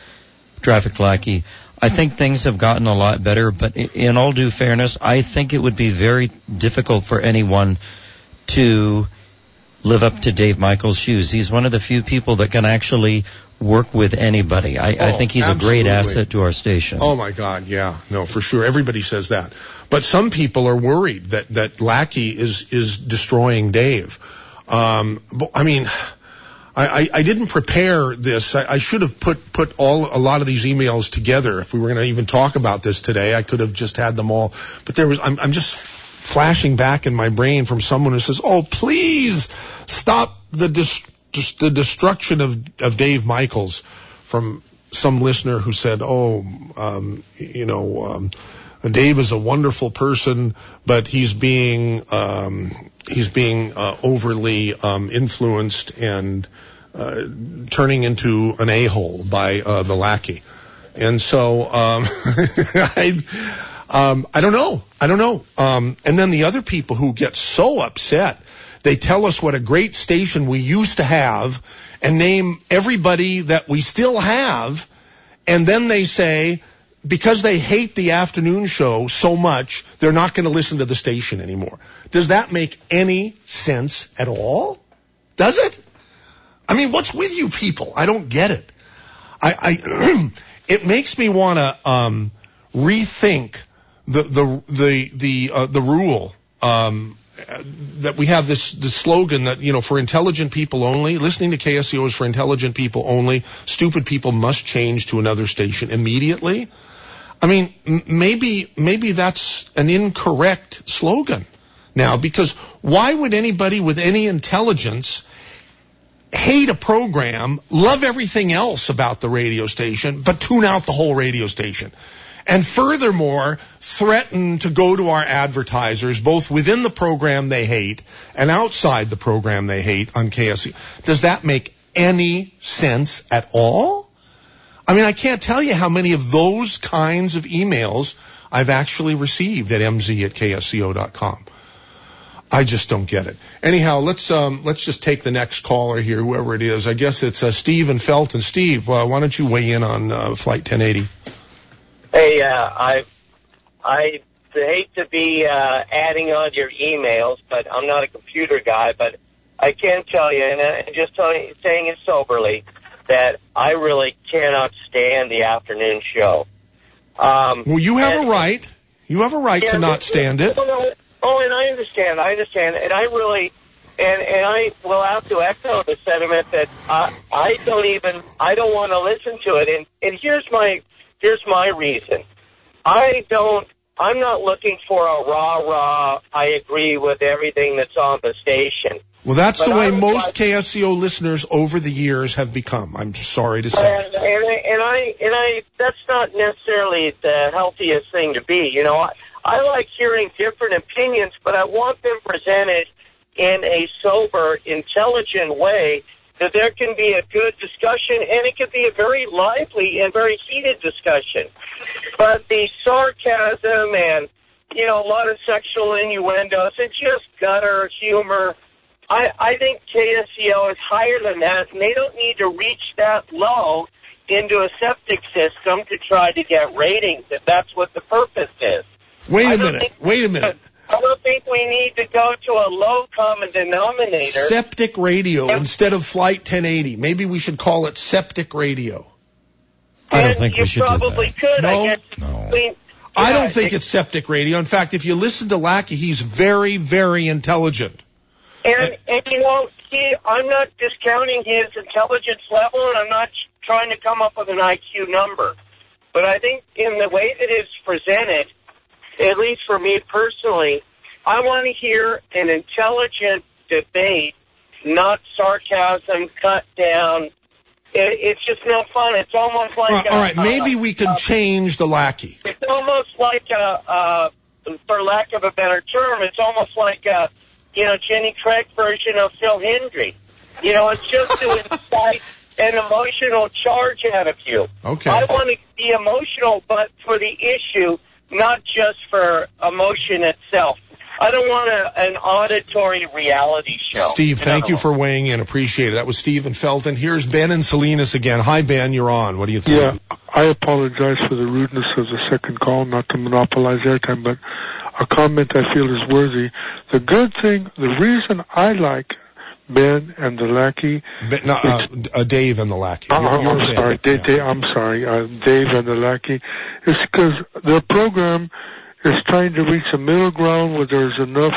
Traffic Lackey, I think things have gotten a lot better. But in all due fairness, I think it would be very difficult for anyone to live up to Dave Michaels' shoes. He's one of the few people that can actually work with anybody. I, I Oh, think he's a great asset to our station. Oh my God, yeah, no, for sure. Everybody says that, but some people are worried that that Lackey is is destroying Dave. Um, I mean, I, I, didn't prepare this. I, I should have put put all a lot of these emails together. If we were going to even talk about this today, I could have just had them all. But there was, I'm, I'm just flashing back in my brain from someone who says, "Oh, please stop the dis- the destruction of of Dave Michaels," from some listener who said, "Oh, um, you know." Um, Dave is a wonderful person, but he's being um, he's being uh, overly um, influenced and uh, turning into an a-hole by uh, the lackey. And so um, [laughs] I um, I don't know. I don't know. Um, and then the other people who get so upset, they tell us what a great station we used to have and name everybody that we still have, and then they say because they hate the afternoon show so much, they're not going to listen to the station anymore. Does that make any sense at all? Does it? I mean, what's with you people? I don't get it. I, I [clears throat] it makes me want to um, rethink the the the the uh, the rule um, that we have this the slogan that you know for intelligent people only. Listening to KSCO is for intelligent people only. Stupid people must change to another station immediately. I mean, m- maybe maybe that's an incorrect slogan now because why would anybody with any intelligence hate a program, love everything else about the radio station, but tune out the whole radio station? And furthermore, threaten to go to our advertisers, both within the program they hate and outside the program they hate on KSC. Does that make any sense at all? I mean, I can't tell you how many of those kinds of emails I've actually received at mz at ksco.com. I just don't get it. Anyhow, let's um, let's just take the next caller here, whoever it is. I guess it's uh, Steve and Felton. Steve, uh, why don't you weigh in on uh, Flight 1080? Hey, uh, I I hate to be uh, adding on your emails, but I'm not a computer guy. But I can tell you, and uh, just tell you, saying it soberly, that I really cannot stand the afternoon show. Um, Well, you have a right. You have a right Yeah, to not stand it. Oh, no, oh, and I understand. I understand, and I really, and and I will have to echo the sentiment that I I don't even I don't want to listen to it. And and here's my here's my reason. I don't. I'm not looking for a rah rah. I agree with everything that's on the station. Well, that's But the way most KSCO listeners over the years have become. I'm sorry to say. And, and, I- and I and I that's not necessarily the healthiest thing to be. You know, I, I like hearing different opinions, but I want them presented in a sober, intelligent way that there can be a good discussion and it can be a very lively and very heated discussion. But the sarcasm and you know, a lot of sexual innuendos and just gutter humor. I, I think KSCO is higher than that, and they don't need to reach that low into a septic system to try to get ratings if that's what the purpose is. Wait I a don't minute. think- Wait a minute. I don't think we need to go to a low common denominator. Septic radio instead of Flight 1080. Maybe we should call it Septic Radio. I don't think we should do probably could. No. I guess. I, mean, I don't think it's Septic Radio. In fact, if you listen to Lackey, he's very, very intelligent. And, and you know, he, I'm not discounting his intelligence level, and I'm not trying to come up with an IQ number. But I think in the way that it's presented, at least for me personally, I want to hear an intelligent debate, not sarcasm, cut down. It, it's just no fun. It's almost like All right, a, all right, maybe uh, we can change the Lackey. it's almost like a, uh, for lack of a better term, it's almost like a, you know, Jenny Craig version of Phil Hendrie. You know, it's just to [laughs] incite an emotional charge out of you. Okay. I want to be emotional, but for the issue, not just for emotion itself. I don't want a, an auditory reality show. Steve, thank you for weighing in. Appreciate it. That was Stephen Felton. Here's Ben and Salinas again. Hi, Ben. You're on. What do you think? Yeah, I apologize for the rudeness of the second call, not to monopolize airtime, but a comment I feel is worthy. The good thing, the reason I like Ben and the lackey. Ben, no, uh, uh, Dave and the Lackey. Oh, You're- you're I'm sorry, Dave, Dave, I'm sorry, uh, Dave and the lackey. It's because their program is trying to reach a middle ground where there's enough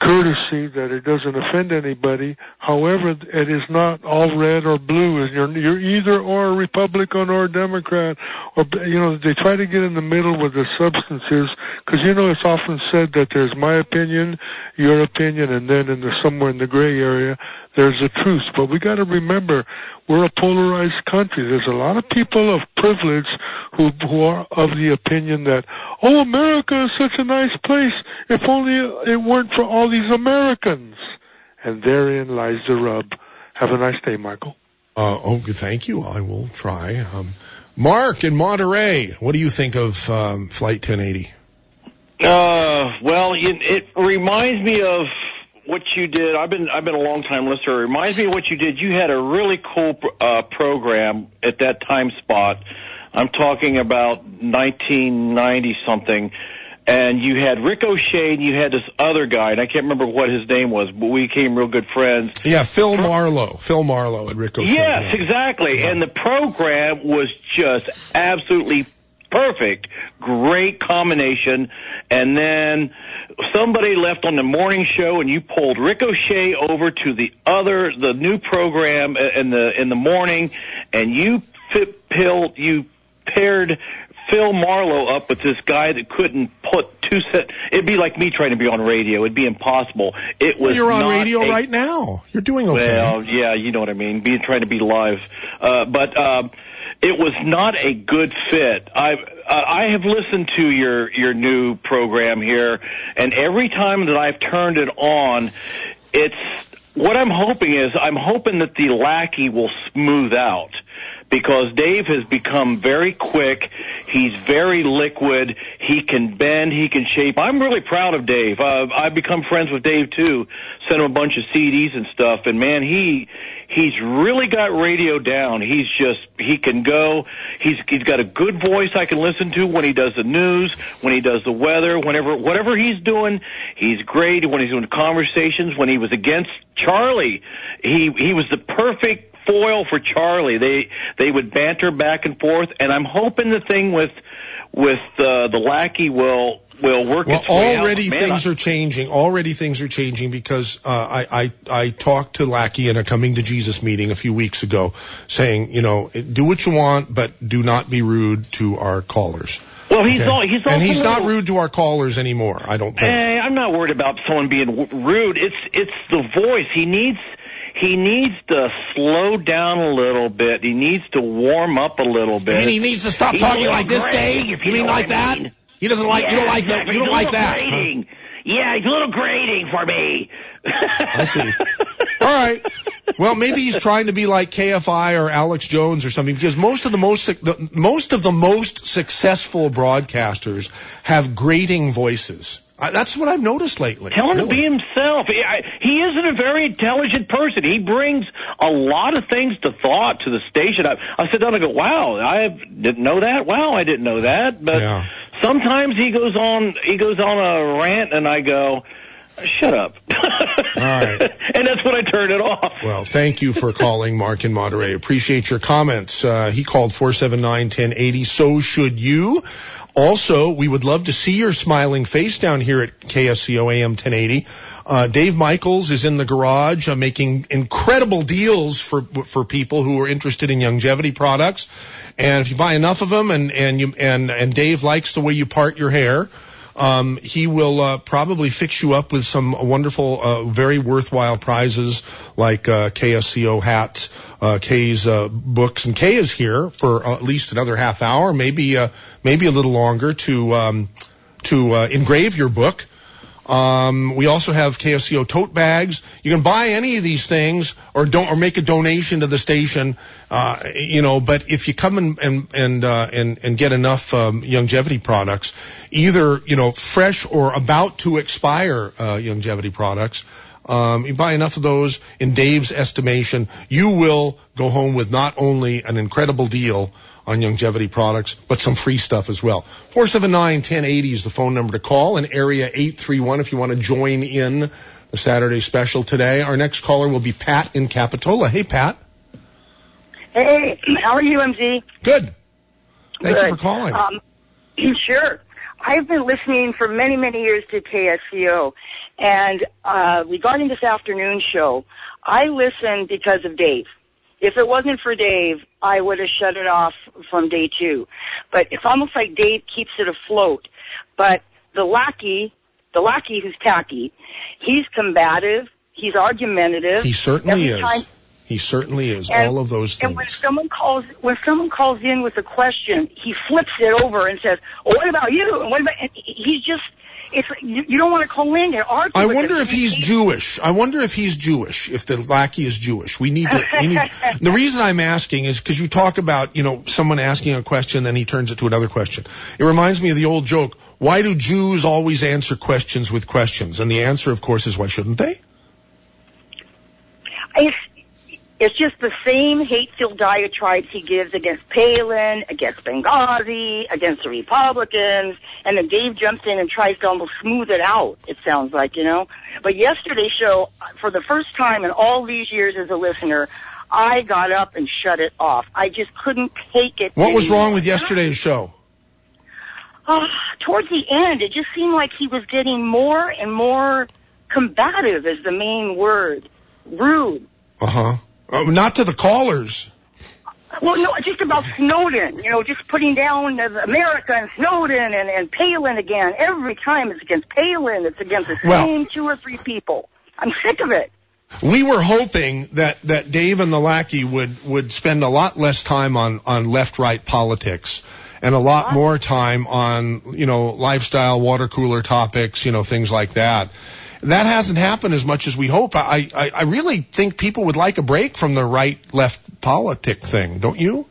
courtesy that it doesn't offend anybody. However, it is not all red or blue. You're, you're either or a Republican or a Democrat, or you know they try to get in the middle with the substances because you know it's often said that there's my opinion, your opinion, and then in the somewhere in the gray area there's a truth. But we got to remember we're a polarized country. There's a lot of people of privilege who who are of the opinion that oh America is such a nice place. If only it weren't for all these Americans. And therein lies the rub. Have a nice day, Michael. Uh, oh, thank you. I will try. Um, Mark in Monterey, what do you think of um, Flight 1080? Uh, well, it, it reminds me of what you did. I've been I've been a long time listener. It reminds me of what you did. You had a really cool uh, program at that time spot. I'm talking about 1990 something and you had Ricochet and you had this other guy, and I can't remember what his name was, but we became real good friends. Yeah, Phil Marlowe. Phil Marlowe and Rick Ricochet. Yes, yeah. exactly. Yeah. And the program was just absolutely perfect. Great combination. And then somebody left on the morning show and you pulled Ricochet over to the other, the new program in the, in the morning and you fit pill, you paired Phil Marlowe up with this guy that couldn't put two set. It'd be like me trying to be on radio. It'd be impossible. It was. Well, you're on radio a, right now. You're doing okay. Well, yeah, you know what I mean. Being trying to be live, uh, but um, it was not a good fit. I uh, I have listened to your your new program here, and every time that I've turned it on, it's what I'm hoping is I'm hoping that the lackey will smooth out because Dave has become very quick. He's very liquid. He can bend. He can shape. I'm really proud of Dave. Uh, I've become friends with Dave too. Sent him a bunch of CDs and stuff. And man, he he's really got radio down. He's just he can go. He's he's got a good voice I can listen to when he does the news, when he does the weather, whenever whatever he's doing, he's great. When he's doing conversations, when he was against Charlie, he he was the perfect foil for Charlie. They they would banter back and forth, and I'm hoping the thing with with uh, the lackey will will work well, already. Man, things I- are changing. Already things are changing because uh, I, I I talked to Lackey in a coming to Jesus meeting a few weeks ago, saying you know do what you want, but do not be rude to our callers. Well, he's all, he's also and he's not rude to our callers anymore. I don't think. Hey, I'm not worried about someone being w- rude. It's it's the voice. He needs he needs to slow down a little bit. He needs to warm up a little bit. And he needs to stop He's talking like this, Dave? You mean like I that? He doesn't like- you don't like that- exactly. you don't like that, huh? Grating. Yeah, he's a little grating for me. I see. All right. Well, maybe he's trying to be like KFI or Alex Jones or something because most of the most the, most of the most successful broadcasters have grating voices. I, that's what I've noticed lately. Tell him to be himself. He, I, he isn't a very intelligent person. He brings a lot of things to thought to the station. I, I sit down and go, "Wow, I didn't know that. Wow, I didn't know that." But sometimes he goes on he goes on a rant, and I go, "Shut up." [laughs] All right. and that's when I turn it off. Well, thank you for calling, Mark in Monterey. Appreciate your comments. Uh, he called 479-1080. So should you. Also, we would love to see your smiling face down here at KSCO AM 1080. Uh, Dave Michaels is in the garage uh, making incredible deals for for people who are interested in Youngevity products. And if you buy enough of them, and and you and and Dave likes the way you part your hair, um, he will uh, probably fix you up with some wonderful, uh, very worthwhile prizes like uh, KSCO hats, uh, Kay's uh, books, and Kay is here for uh, at least another half hour, maybe uh, maybe a little longer to um, to uh, engrave your book. Um, we also have KSCO tote bags. You can buy any of these things or don't or make a donation to the station. Uh, you know, but if you come and and and uh, and, and get enough um, Youngevity products, either you know fresh or about to expire uh, Youngevity products. Um, you buy enough of those, in Dave's estimation, you will go home with not only an incredible deal on Youngevity products, but some free stuff as well. 479-1080 is the phone number to call, and area 831 if you want to join in the Saturday special today. Our next caller will be Pat in Capitola. Hey, Pat. Hey, [clears throat] how are you, MZ? Good. Thank you for calling. Um, [clears throat] sure. I've been listening for many, many years to KSCO, And uh, regarding this afternoon show, I listen because of Dave. If it wasn't for Dave, I would have shut it off from day two. But it's almost like Dave keeps it afloat. But the lackey, the lackey who's tacky, he's combative, he's argumentative. He certainly Every is. He certainly is. And- All of those things. And when someone calls, when someone calls in with a question, he flips it over and says, well, "What about you?" And what about? And he's just, it's you, you don't want to call in and argue. I wonder if he's Jewish. I wonder if he's Jewish. If the lackey is Jewish, we need to. We need, [laughs] the reason I'm asking is because you talk about you know someone asking a question, then he turns it to another question. It reminds me of the old joke: Why do Jews always answer questions with questions? And the answer, of course, is why shouldn't they? It's, it's just the same hate-filled diatribes he gives against Palin, against Benghazi, against the Republicans, and then Dave jumps in and tries to almost smooth it out, it sounds like, you know. But yesterday's show, for the first time in all these years as a listener, I got up and shut it off. I just couldn't take it What was wrong with yesterday's show? Uh, towards the end, it just seemed like he was getting more and more combative is the main word. Rude. Uh Uh, not to the callers. Well, no, just about Snowden. You know, just putting down America and Snowden and, and Palin again. Every time it's against Palin, it's against the Well- same two or three people. I'm sick of it. We were hoping that, that Dave and the lackey would, would spend a lot less time on, on left-right politics and a lot more time on, you know, lifestyle, water cooler topics, you know, things like that. That hasn't happened as much as we hope. I, I, I really think people would like a break from the right-left politic thing, don't you?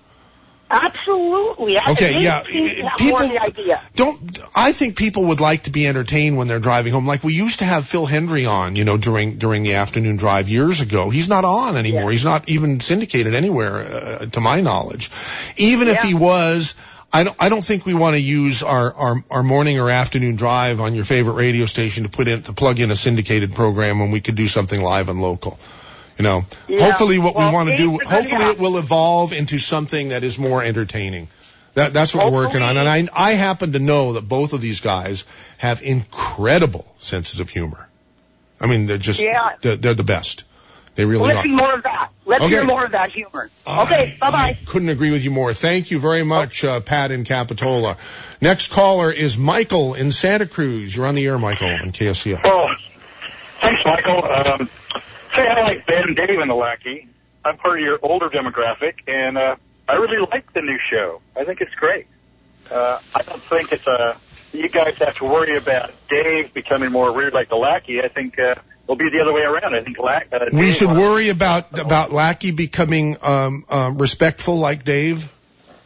Absolutely. I- Okay, yeah, seem to have people- more of the idea. Don't I think people would like to be entertained when they're driving home? Like we used to have Phil Hendrie on, you know, during during the afternoon drive years ago. He's not on anymore. He's not even syndicated anywhere, uh, to my knowledge. Even if he was, I don't I don't think we want to use our, our our morning or afternoon drive on your favorite radio station to put in to plug in a syndicated program when we could do something live and local. You know, Yeah. hopefully what Well, we want to do, Dave's a good hopefully it will evolve into something that is more entertaining. That, that's what we're working on. And I, I happen to know that both of these guys have incredible senses of humor. I mean, they're just, Yeah. they're, they're the best. They really Let's are. see more of that. Let's Okay. hear more of that humor. Okay, bye-bye. Couldn't agree with you more. Thank you very much, uh, Pat in Capitola. Next caller is Michael in Santa Cruz. You're on the air, Michael, on KSCO. Oh, thanks, Michael. Um, say I like Ben, Dave, and the Lackey. I'm part of your older demographic, and uh, I really like the new show. I think it's great. Uh, I don't think it's a you guys have to worry about Dave becoming more weird like the Lackey. I think uh, it'll be the other way around. I think Lack, uh, We should will- worry about, about Lackey becoming, um, um, respectful like Dave.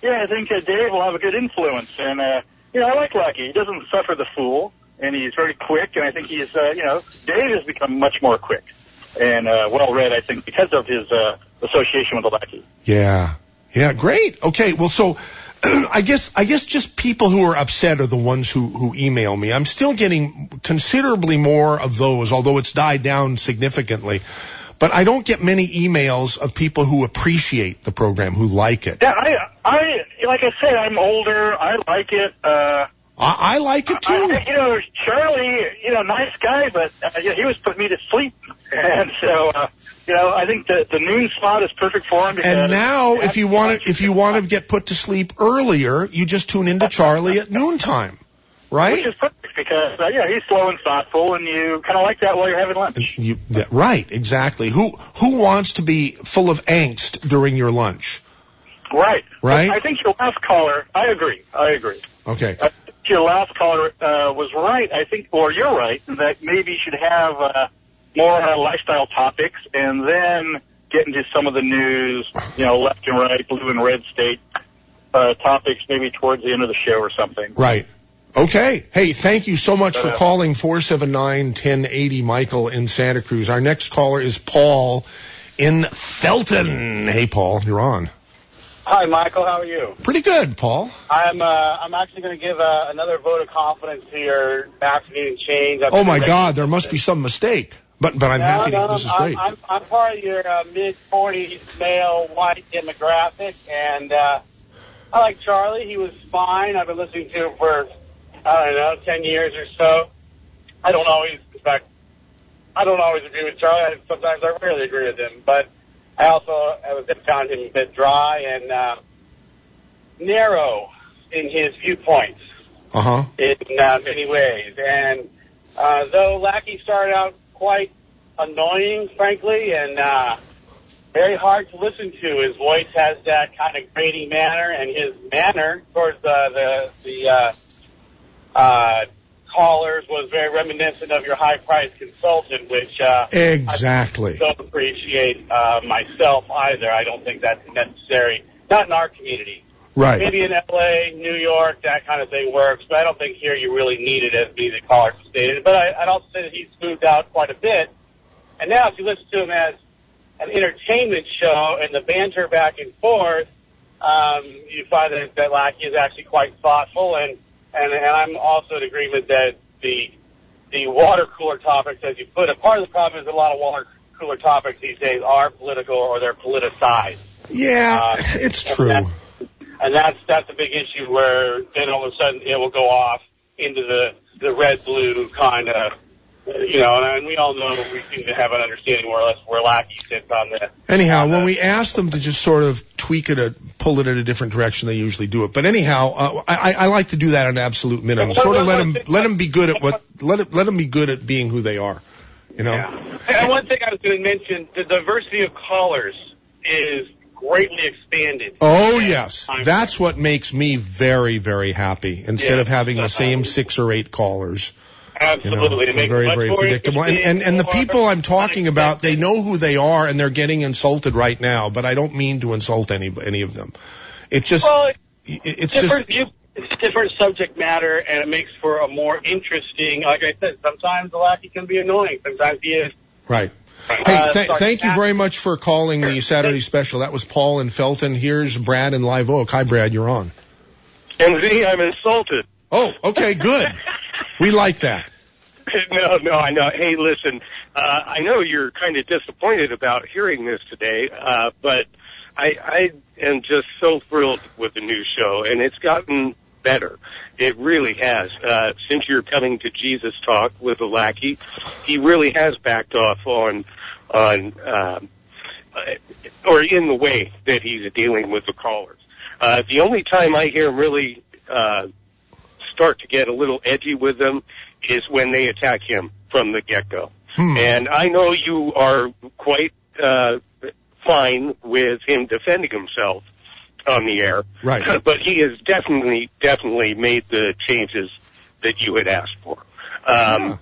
Yeah, I think uh, Dave will have a good influence, and uh, you know I like Lackey. He doesn't suffer the fool, and he's very quick, and I think he's uh, you know Dave has become much more quick and uh, well read. I think because of his uh, association with the Lackey. Yeah. Yeah, great. Okay, well, so [clears throat] I guess I guess just people who are upset are the ones who who email me. I'm still getting considerably more of those, although it's died down significantly. But I don't get many emails of people who appreciate the program, who like it. Yeah, I, I, like I said, I'm older. I like it. Uh, I, I like it too. I, you know, Charlie, you know, nice guy, but uh, he was putting me to sleep, [laughs] and so, uh, you know, I think the the noon slot is perfect for him. And now, if you want to, if you want to get put to sleep earlier, you just tune into Charlie at noontime, right? Which is perfect because uh, yeah, he's slow and thoughtful, and you kind of like that while you're having lunch. You, that, right, exactly. Who who wants to be full of angst during your lunch? Right. Right? I think your last caller. I agree. I agree. Okay. I think your last caller uh, was right. I think, or you're right, that maybe you should have uh, more uh, lifestyle topics and then get into some of the news, you know, left and right, blue and red state uh, topics maybe towards the end of the show or something. Right. Okay. Hey, thank you so much for Uh, calling 479-1080 Michael in Santa Cruz. Our next caller is Paul in Felton. Hey, Paul, you're on. Hi, Michael. How are you? Pretty good, Paul. I'm uh, I'm actually going to give uh, another vote of confidence to your vaccinating change. I've Oh my God, there must be some mistake. But but I'm no, happy. no, to, this is I'm, great. I'm, I'm part of your uh, mid 40s male white demographic, and uh, I like Charlie. He was fine. I've been listening to him for I don't know 10 years or so. I don't always, in fact, I don't always agree with Charlie. I, sometimes I rarely agree with him, but I also I was found him a bit dry and uh, narrow in his viewpoints Uh huh. in uh, many ways. And uh, though Lackey started out quite annoying, frankly, and uh, very hard to listen to, his voice has that kind of grating manner, and his manner towards uh, the the uh, uh, callers was very reminiscent of your high-priced consultant, which uh, Exactly. I don't appreciate uh, myself either. I don't think that's necessary. Not in our community. Right. Maybe in L.A., New York, that kind of thing works, but I don't think here you really need it as the caller stated. But I, I'd also say that he's moved out quite a bit. And now if you listen to him as an entertainment show and the banter back and forth, um, you find that, that Lackey is actually quite thoughtful and, and, and I'm also in agreement that the, the water cooler topics, as you put it, part of the problem is a lot of water cooler topics these days are political or they're politicized. Yeah, Uh, it's true. And that's that's a big issue where then all of a sudden it will go off into the the red blue kind of you know, and, and we all know we seem to have an understanding more or less where Lackey sits on the Anyhow, when we ask them to just sort of tweak it, a, pull it in a different direction, they usually do it. But anyhow, uh, I, I like to do that at absolute minimum. Sort of let them let them be good at what let it, let them be good at being who they are. You know. And one thing I was going to mention, the diversity of callers is greatly expanded. Oh yes, that's what makes me very very happy. Instead Yeah. of having the same six or eight callers. You know, Absolutely. Very, very predictable. And, and, and the people I'm talking about, they know who they are and they're getting insulted right now, but I don't mean to insult any, any of them. It just, Well, it, it's different just, view, it's different subject matter, and it makes for a more interesting. Like I said, sometimes the lackey can be annoying. Sometimes he is. right. Uh, Hey, th- sorry, thank you very much for calling the Saturday special. That was Paul and Felton. Here's Brad in Live Oak. Hi, Brad. You're on. MZ, I'm insulted. Oh, okay, good. we like that. [laughs] no, no, I know. Hey, listen, uh, I know you're kind of disappointed about hearing this today, uh, but I, I am just so thrilled with the new show, and it's gotten better. It really has. Uh, since you're coming to Jesus Talk with the lackey, he really has backed off on, on, um, uh, or in the way that he's dealing with the callers. Uh, the only time I hear him really, uh, start to get a little edgy with them is when they attack him from the get-go. And I know you are quite uh, fine with him defending himself on the air, Right. [laughs] but he has definitely, definitely made the changes that you had asked for. Um,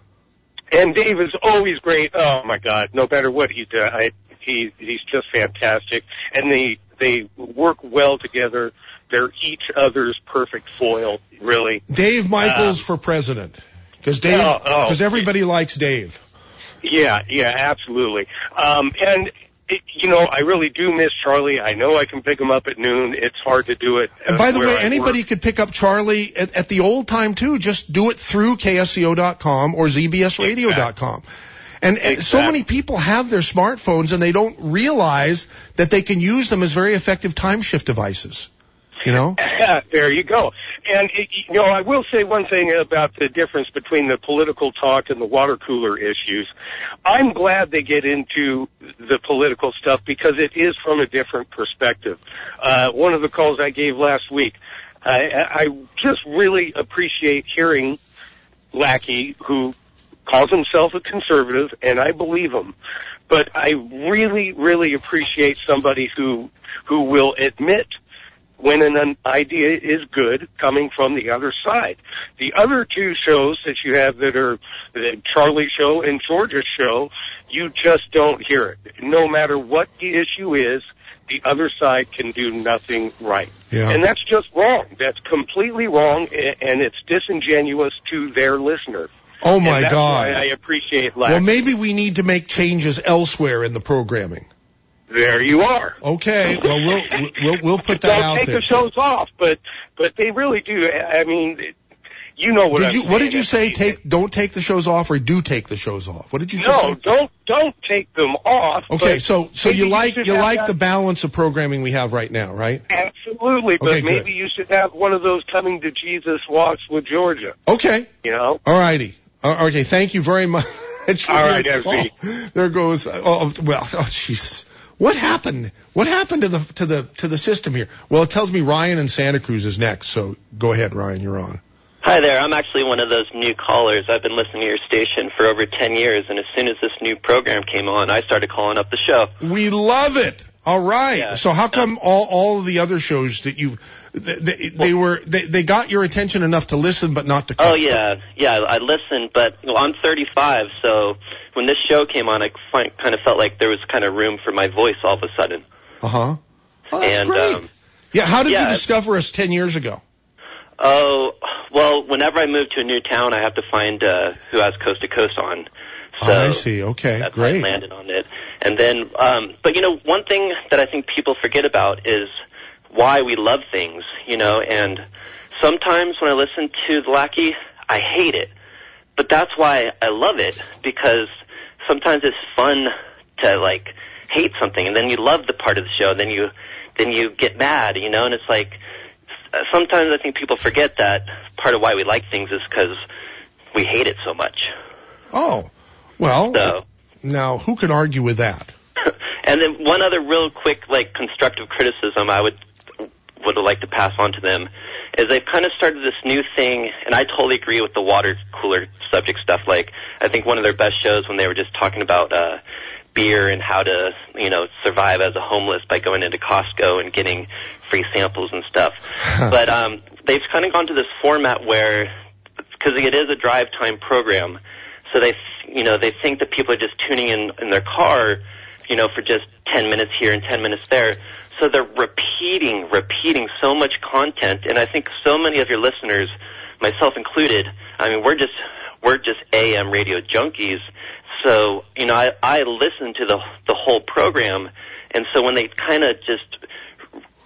And Dave is always great. Oh my God! No matter what he does, I, he he's just fantastic. And they they work well together. They're each other's perfect foil, really. Dave Michaels for president. Because Dave, Oh, oh. because everybody likes Dave. Yeah, yeah, absolutely. Um, and it, you know, I really do miss Charlie. I know I can pick him up at noon. It's hard to do it. And uh, by the way, I anybody work. could pick up Charlie at, at the old time too. Just do it through KSCO.com or ZBSRadio.com. And, and so many people have their smartphones and they don't realize that they can use them as very effective time shift devices. You know? [laughs] there you go. And you know, I will say one thing about the difference between the political talk and the water cooler issues. I'm glad they get into the political stuff because it is from a different perspective. Uh, one of the calls I gave last week, I, I just really appreciate hearing Lackey, who calls himself a conservative, and I believe him. But I really, really appreciate somebody who who will admit when an, idea is good coming from the other side. The other two shows that you have that are the Charlie show and Georgia's show, you just don't hear it. No matter what the issue is, the other side can do nothing right. Yeah. And that's just wrong. That's completely wrong and it's disingenuous to their listeners. Oh my God. I appreciate Lack. Well, maybe we need to make changes elsewhere in the programming. There you are. Okay. Well, we'll we'll we'll put that Don't out take there. the shows off, but but they really do. I mean, you know what Did you what did you say? Take don't take the shows off or do take the shows off? What did you just No, say? don't don't take them off. Okay, so so you like should you like that- the balance of programming we have right now, right? absolutely, but Okay, good. maybe you should have one of those coming to Jesus walks with Georgia. Okay. You know, All righty. Uh, Okay. Thank you very [laughs] much. All right, FB. There goes. Oh, well. Oh, jeez. What happened? What happened to the to the to the system here? Well, it tells me Ryan in Santa Cruz is next. So go ahead, Ryan. You're on. Hi there. I'm actually one of those new callers. I've been listening to your station for over 10 years, and as soon as this new program came on, I started calling up the show. We love it. All right. So how come all all of the other shows that you they, they, they were they, they got your attention enough to listen but not to call? Oh, yeah. Yeah, I listened, but well, I'm 35, so when this show came on, I find, kind of felt like there was kind of room for my voice all of a sudden. Uh huh. Oh, that's and, great. Um, Yeah. How did yeah, you discover us ten years ago? Oh, well, whenever I move to a new town, I have to find uh, who has Coast to Coast on. So oh, I see. Okay. that's Great. how I landed on it. And then, um, but you know, one thing that I think people forget about is why we love things, you know, and sometimes when I listen to The Lackey, I hate it. But that's why I love it, because sometimes it's fun to, like, hate something, and then you love the part of the show, and then you, then you get mad, you know, and it's like, sometimes I think people forget that part of why we like things is because we hate it so much. Oh, well. So, Now, who can argue with that? [laughs] And then one other real quick, like constructive criticism I would would like to pass on to them is they've kind of started this new thing, and I totally agree with the water cooler subject stuff. Like I think one of their best shows when they were just talking about uh, beer and how to you know survive as a homeless by going into Costco and getting free samples and stuff. but um, they've kind of gone to this format where because it is a drive time program, so they you know they think that people are just tuning in in their car, you know, for just 10 minutes here and 10 minutes there. So they're repeating, repeating so much content, and I think so many of your listeners, myself included, I mean, we're just we're just AM radio junkies. So you know, I I listen to the the whole program, and so when they kind of just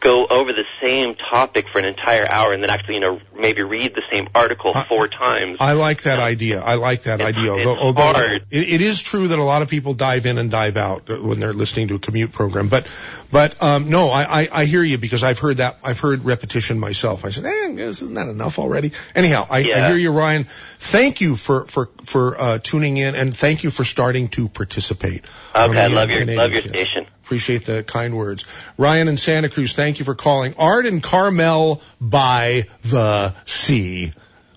go over the same topic for an entire hour and then actually, you know, maybe read the same article four times. I like that idea. I like that idea. Although, although hard. It, it is true that a lot of people dive in and dive out when they're listening to a commute program. But, but um, no, I, I, I hear you because I've heard that. I've heard repetition myself. I said, eh, isn't that enough already? Anyhow, I, I hear you, Ryan. Thank you for for for uh, tuning in and thank you for starting to participate. Okay, I the love your Canadian love your station. Appreciate the kind words. Ryan in Santa Cruz, thank you for calling. Art and Carmel by the sea.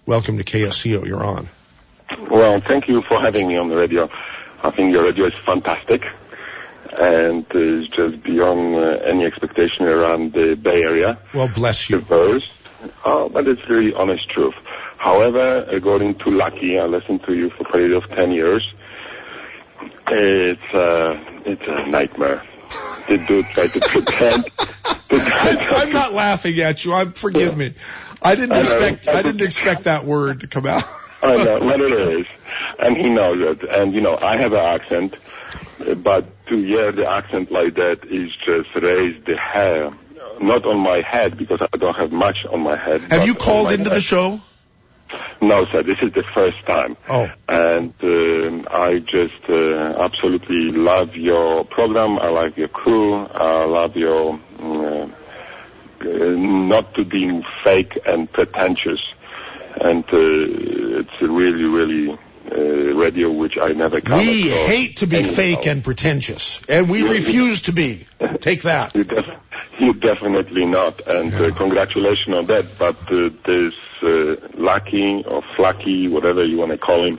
Welcome to KSCO. You're on. Well, thank you for having me on the radio. I think your radio is fantastic and is just beyond uh, any expectation around the Bay Area. Well, bless you. Diverse, oh, but it's really honest truth. However, according to Lucky, I listened to you for a period of 10 years. It's, uh, it's a nightmare. The dude tried to pretend. [laughs] I'm not laughing at you. I'm forgive me. I didn't I expect I didn't expect that word to come out. I know what it is, and he knows it. And you know, I have an accent, uh, but to hear the accent like that is just raise the hair, not on my head because I don't have much on my head. Have you called into the show? No, sir. This is the first time. Oh. And um I just uh, absolutely love your program. I like your crew. I love your uh, uh, not to being fake and pretentious. And uh, it's really, really uh, radio which I never come We hate to be anyhow. fake and pretentious, and we Yeah, refuse to be. Take that. [laughs] You, def- you definitely not, and uh, congratulations on that. But uh, this uh, Lucky or Flacky, whatever you want to call him,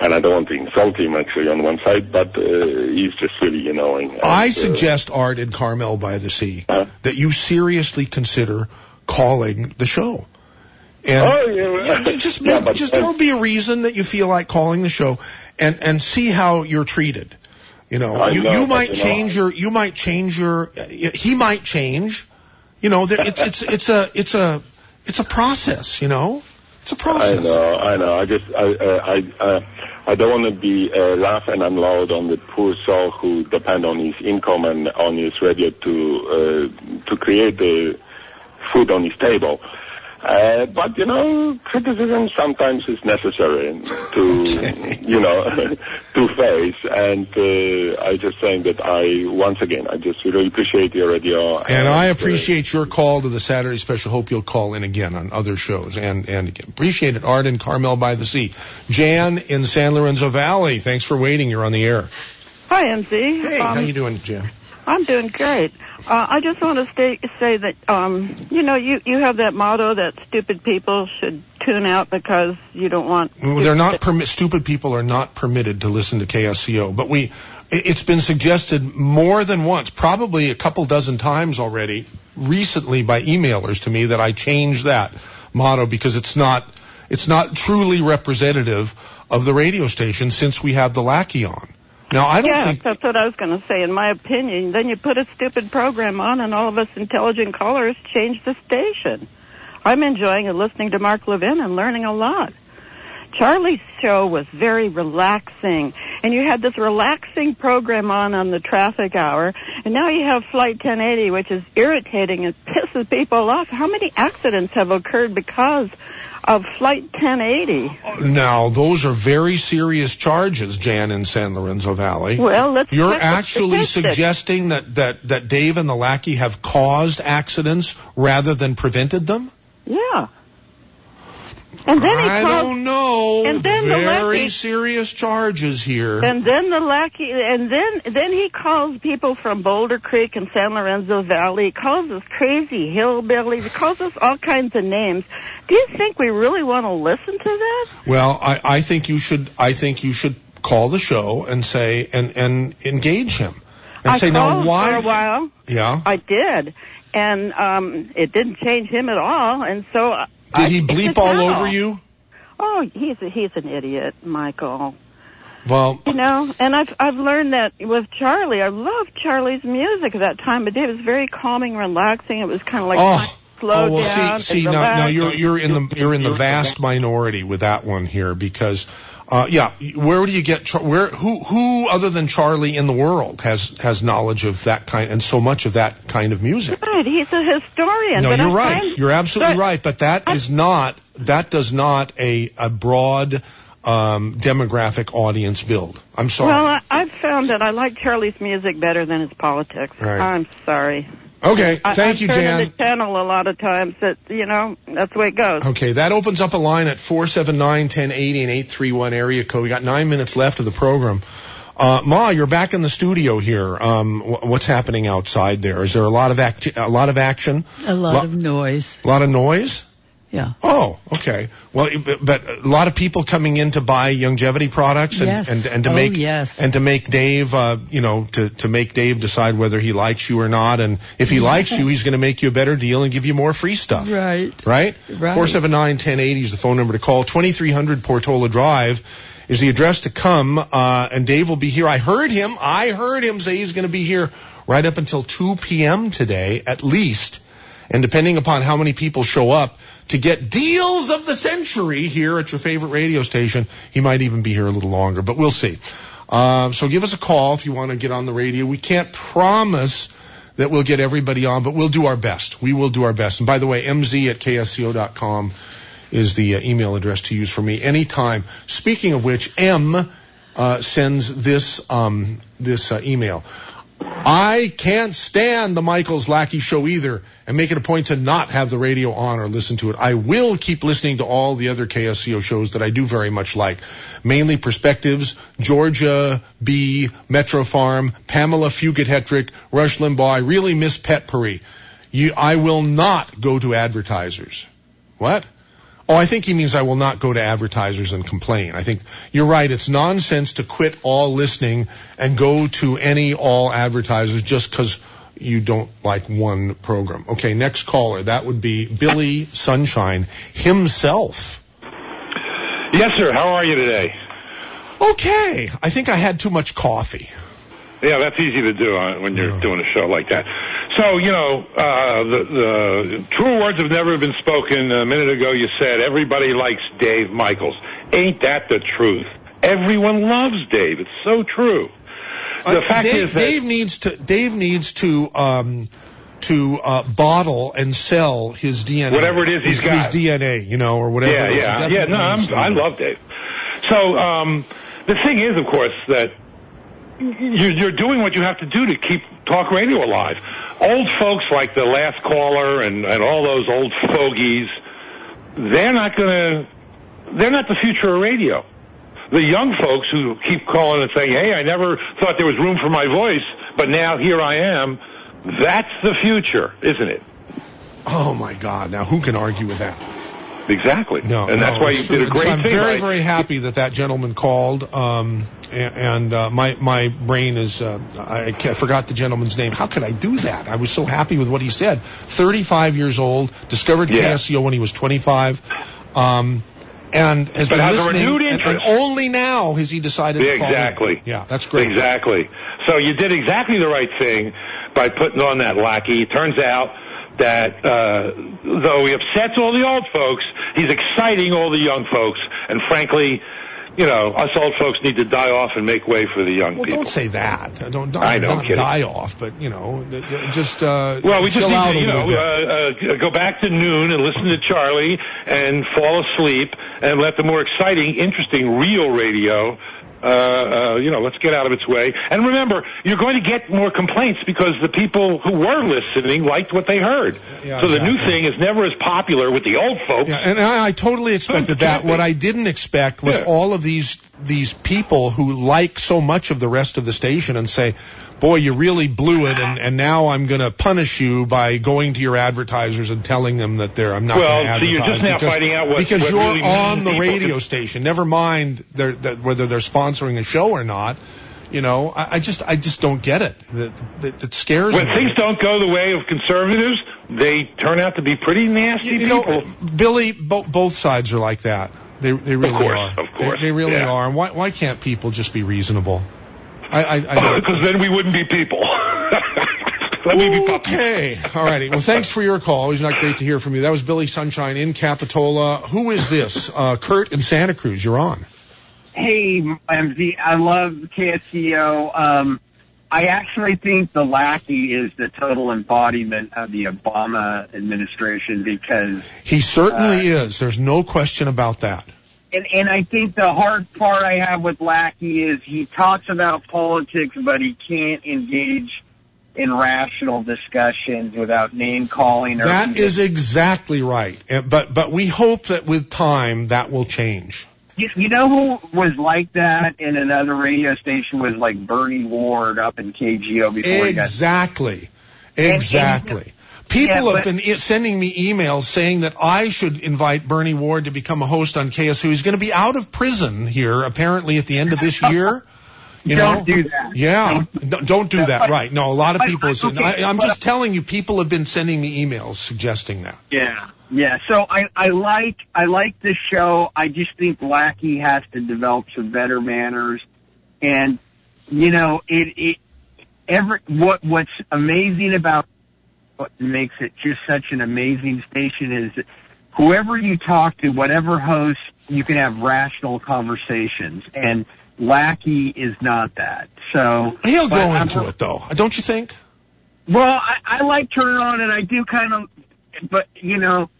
and I don't want to insult him actually on one side, but uh, he's just really annoying. And, I uh, suggest Art and Carmel by the Sea that you seriously consider calling the show. And Oh, yeah, you just yeah, but- just there'll be a reason that you feel like calling the show, and and see how you're treated. You know, I you, know, you might you know, change your you might change your he might change. You know, there, it's it's it's a it's a it's a process. You know, it's a process. I know, I know. I just, I, uh, I, uh, I don't want to be uh, laugh and unload on the poor soul who depend on his income and on his radio to uh, to create the food on his table. Uh, but you know, criticism sometimes is necessary. And to you know [laughs] to face. And uh, I just saying that I once again I just really appreciate your radio. And I uh, appreciate your call to the Saturday special. Hope you'll call in again on other shows and and again. Appreciate it, Art and Carmel by the Sea. Jan in San Lorenzo Valley. Thanks for waiting. You're on the air. Hi, MZ. Hey, Um, how you doing, Jan? I'm doing great. Uh, I just want to stay, say that, um, you know, you, you have that motto that stupid people should tune out because you don't want. Well, They're not permit. Stupid people are not permitted to listen to KSCO. But we, it- it's been suggested more than once, probably a couple dozen times already, recently by emailers to me that I change that motto because it's not, it's not truly representative of the radio station since we have the lackey on. Now I don't yeah, think that's what I was going to say. In my opinion, then you put a stupid program on, and all of us intelligent callers change the station. I'm enjoying it listening to Mark Levin and learning a lot. Charlie's show was very relaxing, and you had this relaxing program on on the traffic hour, and now you have Flight 1080, which is irritating and pisses people off. How many accidents have occurred because of Flight 1080? now those are very serious charges, Jan in San Lorenzo Valley. Well, let's You're actually suggesting that, that, that Dave and the lackey have caused accidents rather than prevented them? Yeah. And then he I calls, don't know. And then the Very lackey- serious charges here. And then the lackey, and then then he calls people from Boulder Creek and San Lorenzo Valley. He calls us crazy hillbillies. He calls us all kinds of names. Do you think we really want to listen to that? well, I, I think you should. I think you should call the show and say and and engage him and I say now why? for a while. Yeah. I did, and um, it didn't change him at all. And so I- Did I- he bleep all over you? Oh, he's a, he's an idiot, Michael. Well, You know, and I've I've learned that with Charlie. I loved Charlie's music at that time, but it was very calming, relaxing. It was kind of like oh. Slow oh well, down. see, see, now, you're you're in the you're in the vast minority with that one here because, uh, yeah, where do you get Char- where who who other than Charlie in the world has has knowledge of that kind and so much of that kind of music? Right, he's a historian. no, you're I'm right. trying- You're absolutely right. But that is not that does not a a broad um, demographic audience build. I'm sorry. Well, I, I've found that I like Charlie's music better than his politics. Right. I'm sorry. Okay, I, thank I'm you, turning Jan. the channel a lot of times. That you know, that's the way it goes. Okay, that opens up a line at 479-1080 and 831 area code. We got nine minutes left of the program. Uh, Ma, you're back in the studio here. Um, wh- what's happening outside there? Is there a lot of acti- a lot of action? A lot Lo- of noise. A lot of noise? Yeah. Oh, okay. Well, but- a lot of people coming in to buy Youngevity products and Yes. and, and to Oh, make yes. and to make Dave, uh, you know, to to make Dave decide whether he likes you or not, and if he likes you, [laughs] he's going to make you a better deal and give you more free stuff. Right. Right? Right. 479-1080 is the phone number to call. 2300 Portola Drive is the address to come, uh, and Dave will be here. I heard him, I heard him say he's going to be here right up until 2 p.m. today, at least. And depending upon how many people show up to get deals of the century here at your favorite radio station, he might even be here a little longer, but we'll see. Um, so give us a call if you want to get on the radio. We can't promise that we'll get everybody on, but we'll do our best. We will do our best. And by the way, mz at ksco.com is the uh, email address to use for me anytime. Speaking of which, M uh, sends this um, this uh, email. I can't stand the Michaels Lackey show either and make it a point to not have the radio on or listen to it. I will keep listening to all the other KSCO shows that I do very much like. Mainly Perspectives, Georgia B, Metro Farm, Pamela Fugit-Hetrick, Rush Limbaugh. I really miss Pet Puri. You, I will not go to advertisers. What? Oh, I think he means I will not go to advertisers and complain. I think you're right. It's nonsense to quit all listening and go to any all advertisers just because you don't like one program. Okay, next caller. That would be Billy Sunshine himself. Yes, sir. How are you today? Okay. I think I had too much coffee. Yeah, that's easy to do uh, when you're doing a show like that. So, you know, uh, the, the true words have never been spoken. A minute ago you said everybody likes Dave Michaels. Ain't that the truth? Everyone loves Dave. It's so true. The Uh, fact Dave, is that Dave needs to Dave needs to um, to uh, bottle and sell his DNA. Whatever it is he's his, got. his DNA, you know, or whatever. Yeah, it is. He yeah, yeah. No, I'm, I love Dave. So um, the thing is, of course, that you're, doing what you have to do to keep talk radio alive. Old folks like the last caller and, and all those old fogies, they're not going to, they're not the future of radio. The young folks who keep calling and saying, hey, I never thought there was room for my voice, but now here I am, that's the future, isn't it? Oh my God! Now who can argue with that? Exactly. No, and that's no, why you did a great So I'm thing. very, right? very happy that that gentleman called. Um, and uh, my my brain is uh, I, I forgot the gentleman's name. How could I do that? I was so happy with what he said. 35 years old, discovered Yeah. KSCO when he was 25. Um, and has But been has a listening, renewed and- and interest. only now has he decided Yeah, to call in. exactly. Yeah, that's great. Exactly. So you did exactly the right thing by putting on that lackey. Turns out that uh, though he upsets all the old folks, he's exciting all the young folks. And frankly, you know, us old folks need to die off and make way for the young Well, people. don't say that. Don't, don't, I know, don't die off, but you know, just uh, Well, we just need to, you know, uh, uh, go back to noon and listen to Charlie and fall asleep and let the more exciting, interesting, real radio, uh, uh, you know, let's get out of its way. And remember, you're going to get more complaints because the people who were listening liked what they heard. Yeah, so the new exactly. thing is never as popular with the old folks. Yeah, and I, I totally expected that. What I didn't expect was Yeah. all of these these people who like so much of the rest of the station and say, "Boy, you really blew it," and, and now I'm going to punish you by going to your advertisers and telling them that they're I'm not Well, going to so advertise you're just now because, finding out what- because what you're really on the radio can- station. Never mind their, that whether they're sponsoring a show or not. You know, I, I just I just don't get it. That that, scares When me. things don't go the way of conservatives, they turn out to be pretty nasty you know, people. Billy, bo- both sides are like that. They they really course, are. of course, They, they really yeah. are. And why why can't people just be reasonable? I I, I. Because [laughs] then we wouldn't be people. [laughs] Let me be puppies. Okay. All righty. Well, thanks for your call. Always not great to hear from you. That was Billy Sunshine in Capitola. Who is this? Uh, Kurt in Santa Cruz. You're on. Hey, MZ, I love KSCO. Um, I actually think the lackey is the total embodiment of the Obama administration because, He certainly Uh, is. There's no question about that. And, and I think the hard part I have with Lackey is he talks about politics, but he can't engage in rational discussions without name calling or That is exactly right. Uh, But but we hope that with time that will change. You, you know who was like that in another radio station was like Bernie Ward up in KGO before he got Exactly. Exactly. People Yeah, have been sending me emails saying that I should invite Bernie Ward to become a host on KSU. He's going to be out of prison here apparently at the end of this [laughs] year. You Don't know? do that. Yeah. Don't, don't do that. Right. No, a lot of people. but- okay, I, I'm but- just telling you, people have been sending me emails suggesting that. Yeah, yeah. So I I like I like the show. I just think Lackey has to develop some better manners, and you know it it every what what's amazing about what makes it just such an amazing station is that whoever you talk to, whatever host, you can have rational conversations, and Lackey is not that. So He'll go I'm- into it though, don't you think? well, I, I like turning on and I do kind of, but you know,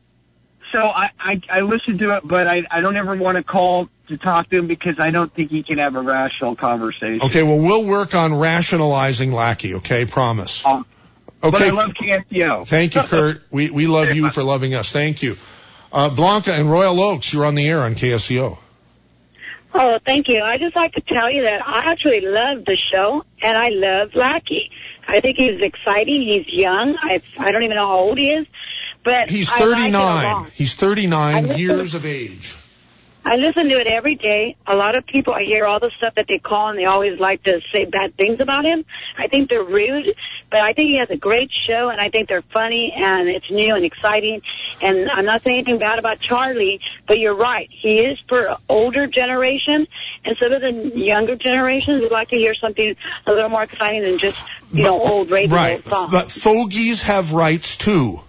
so I, I, I listen to it, but I, I don't ever want to call to talk to him because I don't think he can have a rational conversation. Okay. Well, we'll work on rationalizing Lackey. Okay. Promise. Um, But Okay. I love KFDO. Thank you, [laughs] Kurt. We we love you for loving us. Thank you. Uh, Blanca and Royal Oaks, you're on the air on KSCO. Oh, thank you. I just like to tell you that I actually love the show and I love Lackey. I think he's exciting. He's young. I I don't even know how old he is, but He's I like 39. He's 39 listen- years of age. I listen to it every day. A lot of people, I hear all the stuff that they call and they always like to say bad things about him. I think they're rude, but I think he has a great show and I think they're funny and it's new and exciting. And I'm not saying anything bad about Charlie, but you're right. He is for older generation and some of the younger generations would like to hear something a little more exciting than just, you know, old radio Right. songs. But fogies have rights too.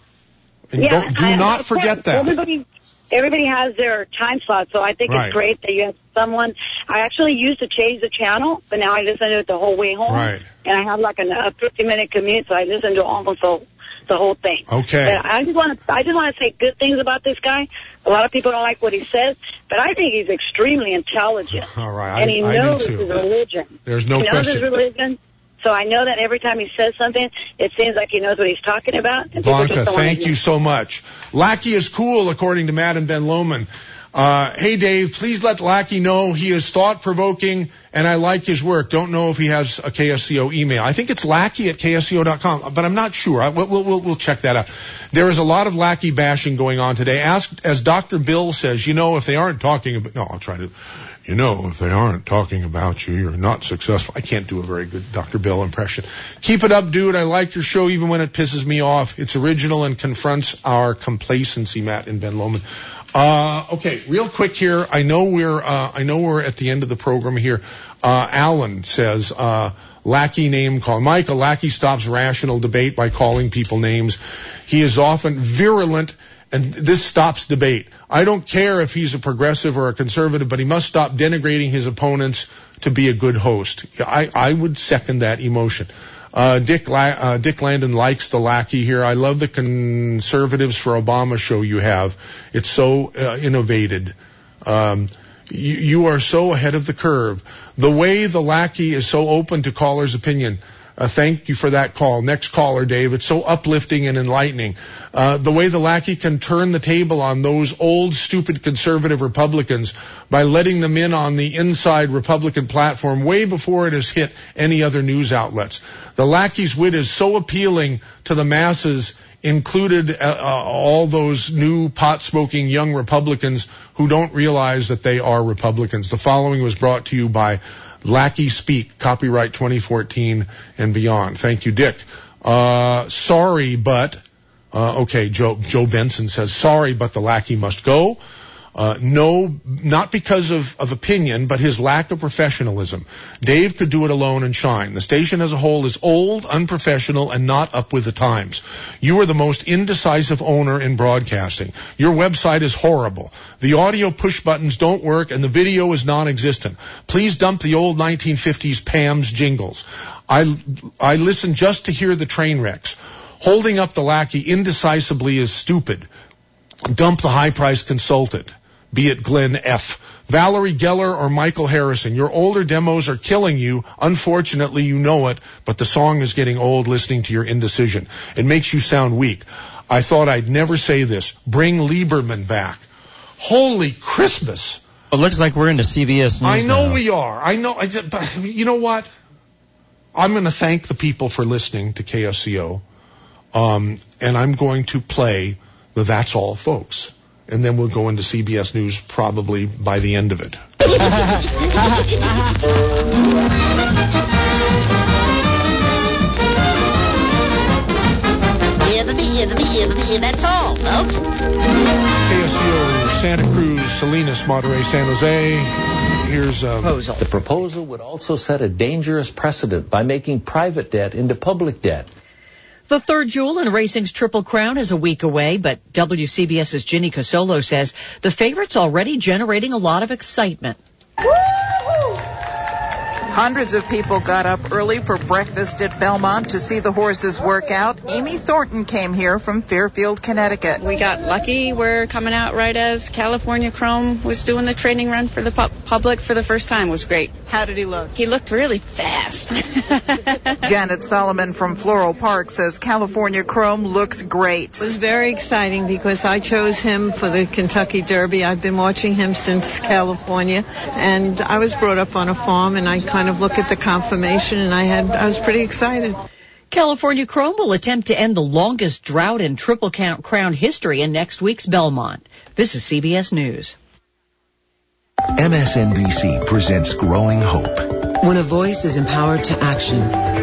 And don't, do I- not forget that. Everybody, everybody has their time slot, so I think Right. it's great that you have someone. I actually used to change the channel, but now I listen to it the whole way home. Right. And I have like an, a 50 minute commute, so I listen to almost the, the whole thing. Okay. And I just want to I just want to say good things about this guy. A lot of people don't like what he says, but I think he's extremely intelligent. [laughs] All right. and I, he knows his religion. There's no he knows question. his religion. So I know that every time he says something, it seems like he knows what he's talking about. Blanca, just don't wanna thank you so much. Lackey is cool, according to Madam Ben Lomond. Uh, hey Dave, please let Lackey know he is thought provoking and I like his work. Don't know if he has a KSCO email. I think it's lackey at ksco.com, but I'm not sure. I, we'll, we'll, we'll check that out. There is a lot of lackey bashing going on today. Ask, as Dr. Bill says, you know, if they aren't talking about, no, I'll try to, you know, if they aren't talking about you, you're not successful. I can't do a very good Dr. Bill impression. Keep it up, dude. I like your show even when it pisses me off. It's original and confronts our complacency, Matt and Ben Lomond. Uh, okay, real quick here. I know we're, uh, I know we're at the end of the program here. Uh, Alan says, uh, lackey name call. A lackey stops rational debate by calling people names. He is often virulent and this stops debate. I don't care if he's a progressive or a conservative, but he must stop denigrating his opponents to be a good host. I, I would second that emotion. Uh, Dick, La- uh, Dick Landon likes the lackey here. I love the conservatives for Obama show you have. It's so uh, innovated. Um, you, you are so ahead of the curve. The way the lackey is so open to callers' opinion. Uh, thank you for that call. Next caller, Dave. It's so uplifting and enlightening. Uh, the way the lackey can turn the table on those old, stupid conservative Republicans by letting them in on the inside Republican platform way before it has hit any other news outlets. The lackey's wit is so appealing to the masses included uh, uh, all those new pot smoking young Republicans who don't realize that they are Republicans. The following was brought to you by Lackey Speak, copyright 2014 and beyond. Thank you, Dick. Uh, sorry, but, uh, okay, Joe, Joe Benson says, sorry, but the lackey must go. Uh, no, not because of, of opinion, but his lack of professionalism. Dave could do it alone and shine. The station as a whole is old, unprofessional, and not up with the times. You are the most indecisive owner in broadcasting. Your website is horrible. The audio push buttons don't work, and the video is non-existent. Please dump the old 1950s Pam's jingles. I, I listen just to hear the train wrecks. Holding up the lackey indecisively is stupid. Dump the high price consultant be it Glenn F. Valerie Geller or Michael Harrison. Your older demos are killing you. Unfortunately, you know it, but the song is getting old listening to your indecision. It makes you sound weak. I thought I'd never say this. Bring Lieberman back. Holy Christmas. It looks like we're into CBS News. I know now. we are. I know. I just, but you know what? I'm going to thank the people for listening to KSCO. Um, and I'm going to play the That's All Folks and then we'll go into CBS News probably by the end of it. That's all, folks. KSCO, Santa Cruz, Salinas, Monterey, San Jose. Here's um, proposal. The proposal would also set a dangerous precedent by making private debt into public debt. The third jewel in racing's Triple Crown is a week away, but WCBS's Ginny Casolo says the favorite's already generating a lot of excitement. Hundreds of people got up early for breakfast at Belmont to see the horses work out. Amy Thornton came here from Fairfield, Connecticut. We got lucky. We're coming out right as California Chrome was doing the training run for the pu- public for the first time. It was great. How did he look? He looked really fast. [laughs] Janet Solomon from Floral Park says California Chrome looks great. It was very exciting because I chose him for the Kentucky Derby. I've been watching him since California, and I was brought up on a farm, and I kind of look at the confirmation, and I had I was pretty excited. California Chrome will attempt to end the longest drought in Triple Count Crown history in next week's Belmont. This is CBS News. MSNBC presents Growing Hope. When a voice is empowered to action,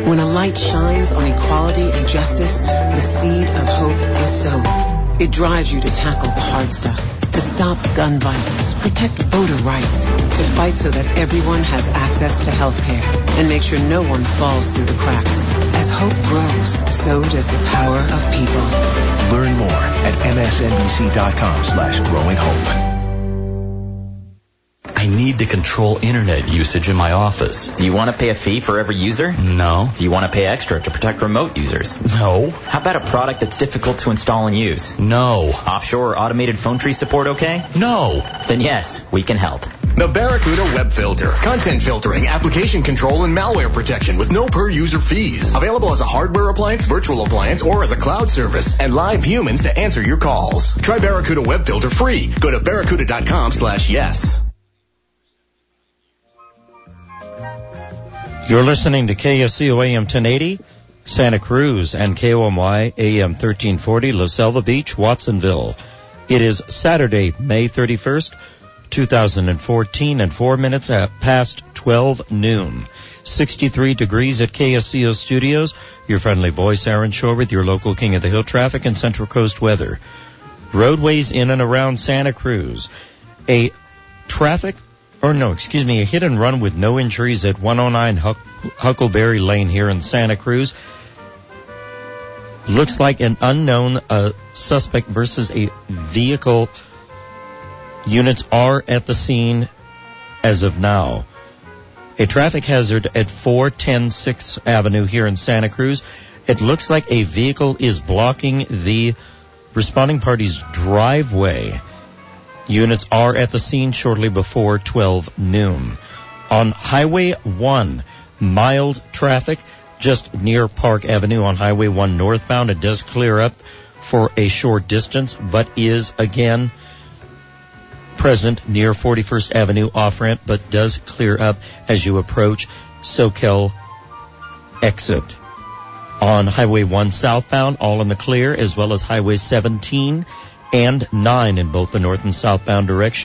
when a light shines on equality and justice, the seed of hope is sown. It drives you to tackle the hard stuff, to stop gun violence, protect voter rights, to fight so that everyone has access to health care, and make sure no one falls through the cracks. As hope grows, so does the power of people. Learn more at msnbc.com slash growing hope. I need need to control internet usage in my office. Do you want to pay a fee for every user? No. Do you want to pay extra to protect remote users? No. How about a product that's difficult to install and use? No. Offshore or automated phone tree support okay? No. Then yes, we can help. The Barracuda Web Filter. Content filtering, application control, and malware protection with no per user fees. Available as a hardware appliance, virtual appliance, or as a cloud service. And live humans to answer your calls. Try Barracuda Web Filter free. Go to barracuda.com slash yes. You're listening to KSCO AM 1080, Santa Cruz, and KOMY AM 1340, La Selva Beach, Watsonville. It is Saturday, May 31st, 2014, and four minutes past 12 noon. 63 degrees at KSCO Studios. Your friendly voice, Aaron Shore, with your local King of the Hill traffic and Central Coast weather. Roadways in and around Santa Cruz. A traffic or no, excuse me, a hit and run with no injuries at 109 Huck- Huckleberry Lane here in Santa Cruz. Looks like an unknown uh, suspect versus a vehicle. Units are at the scene as of now. A traffic hazard at 410 6th Avenue here in Santa Cruz. It looks like a vehicle is blocking the responding party's driveway. Units are at the scene shortly before 12 noon. On Highway 1, mild traffic just near Park Avenue on Highway 1 northbound. It does clear up for a short distance, but is again present near 41st Avenue off ramp, but does clear up as you approach Soquel exit. On Highway 1 southbound, all in the clear, as well as Highway 17 and 9 in both the north and southbound direction.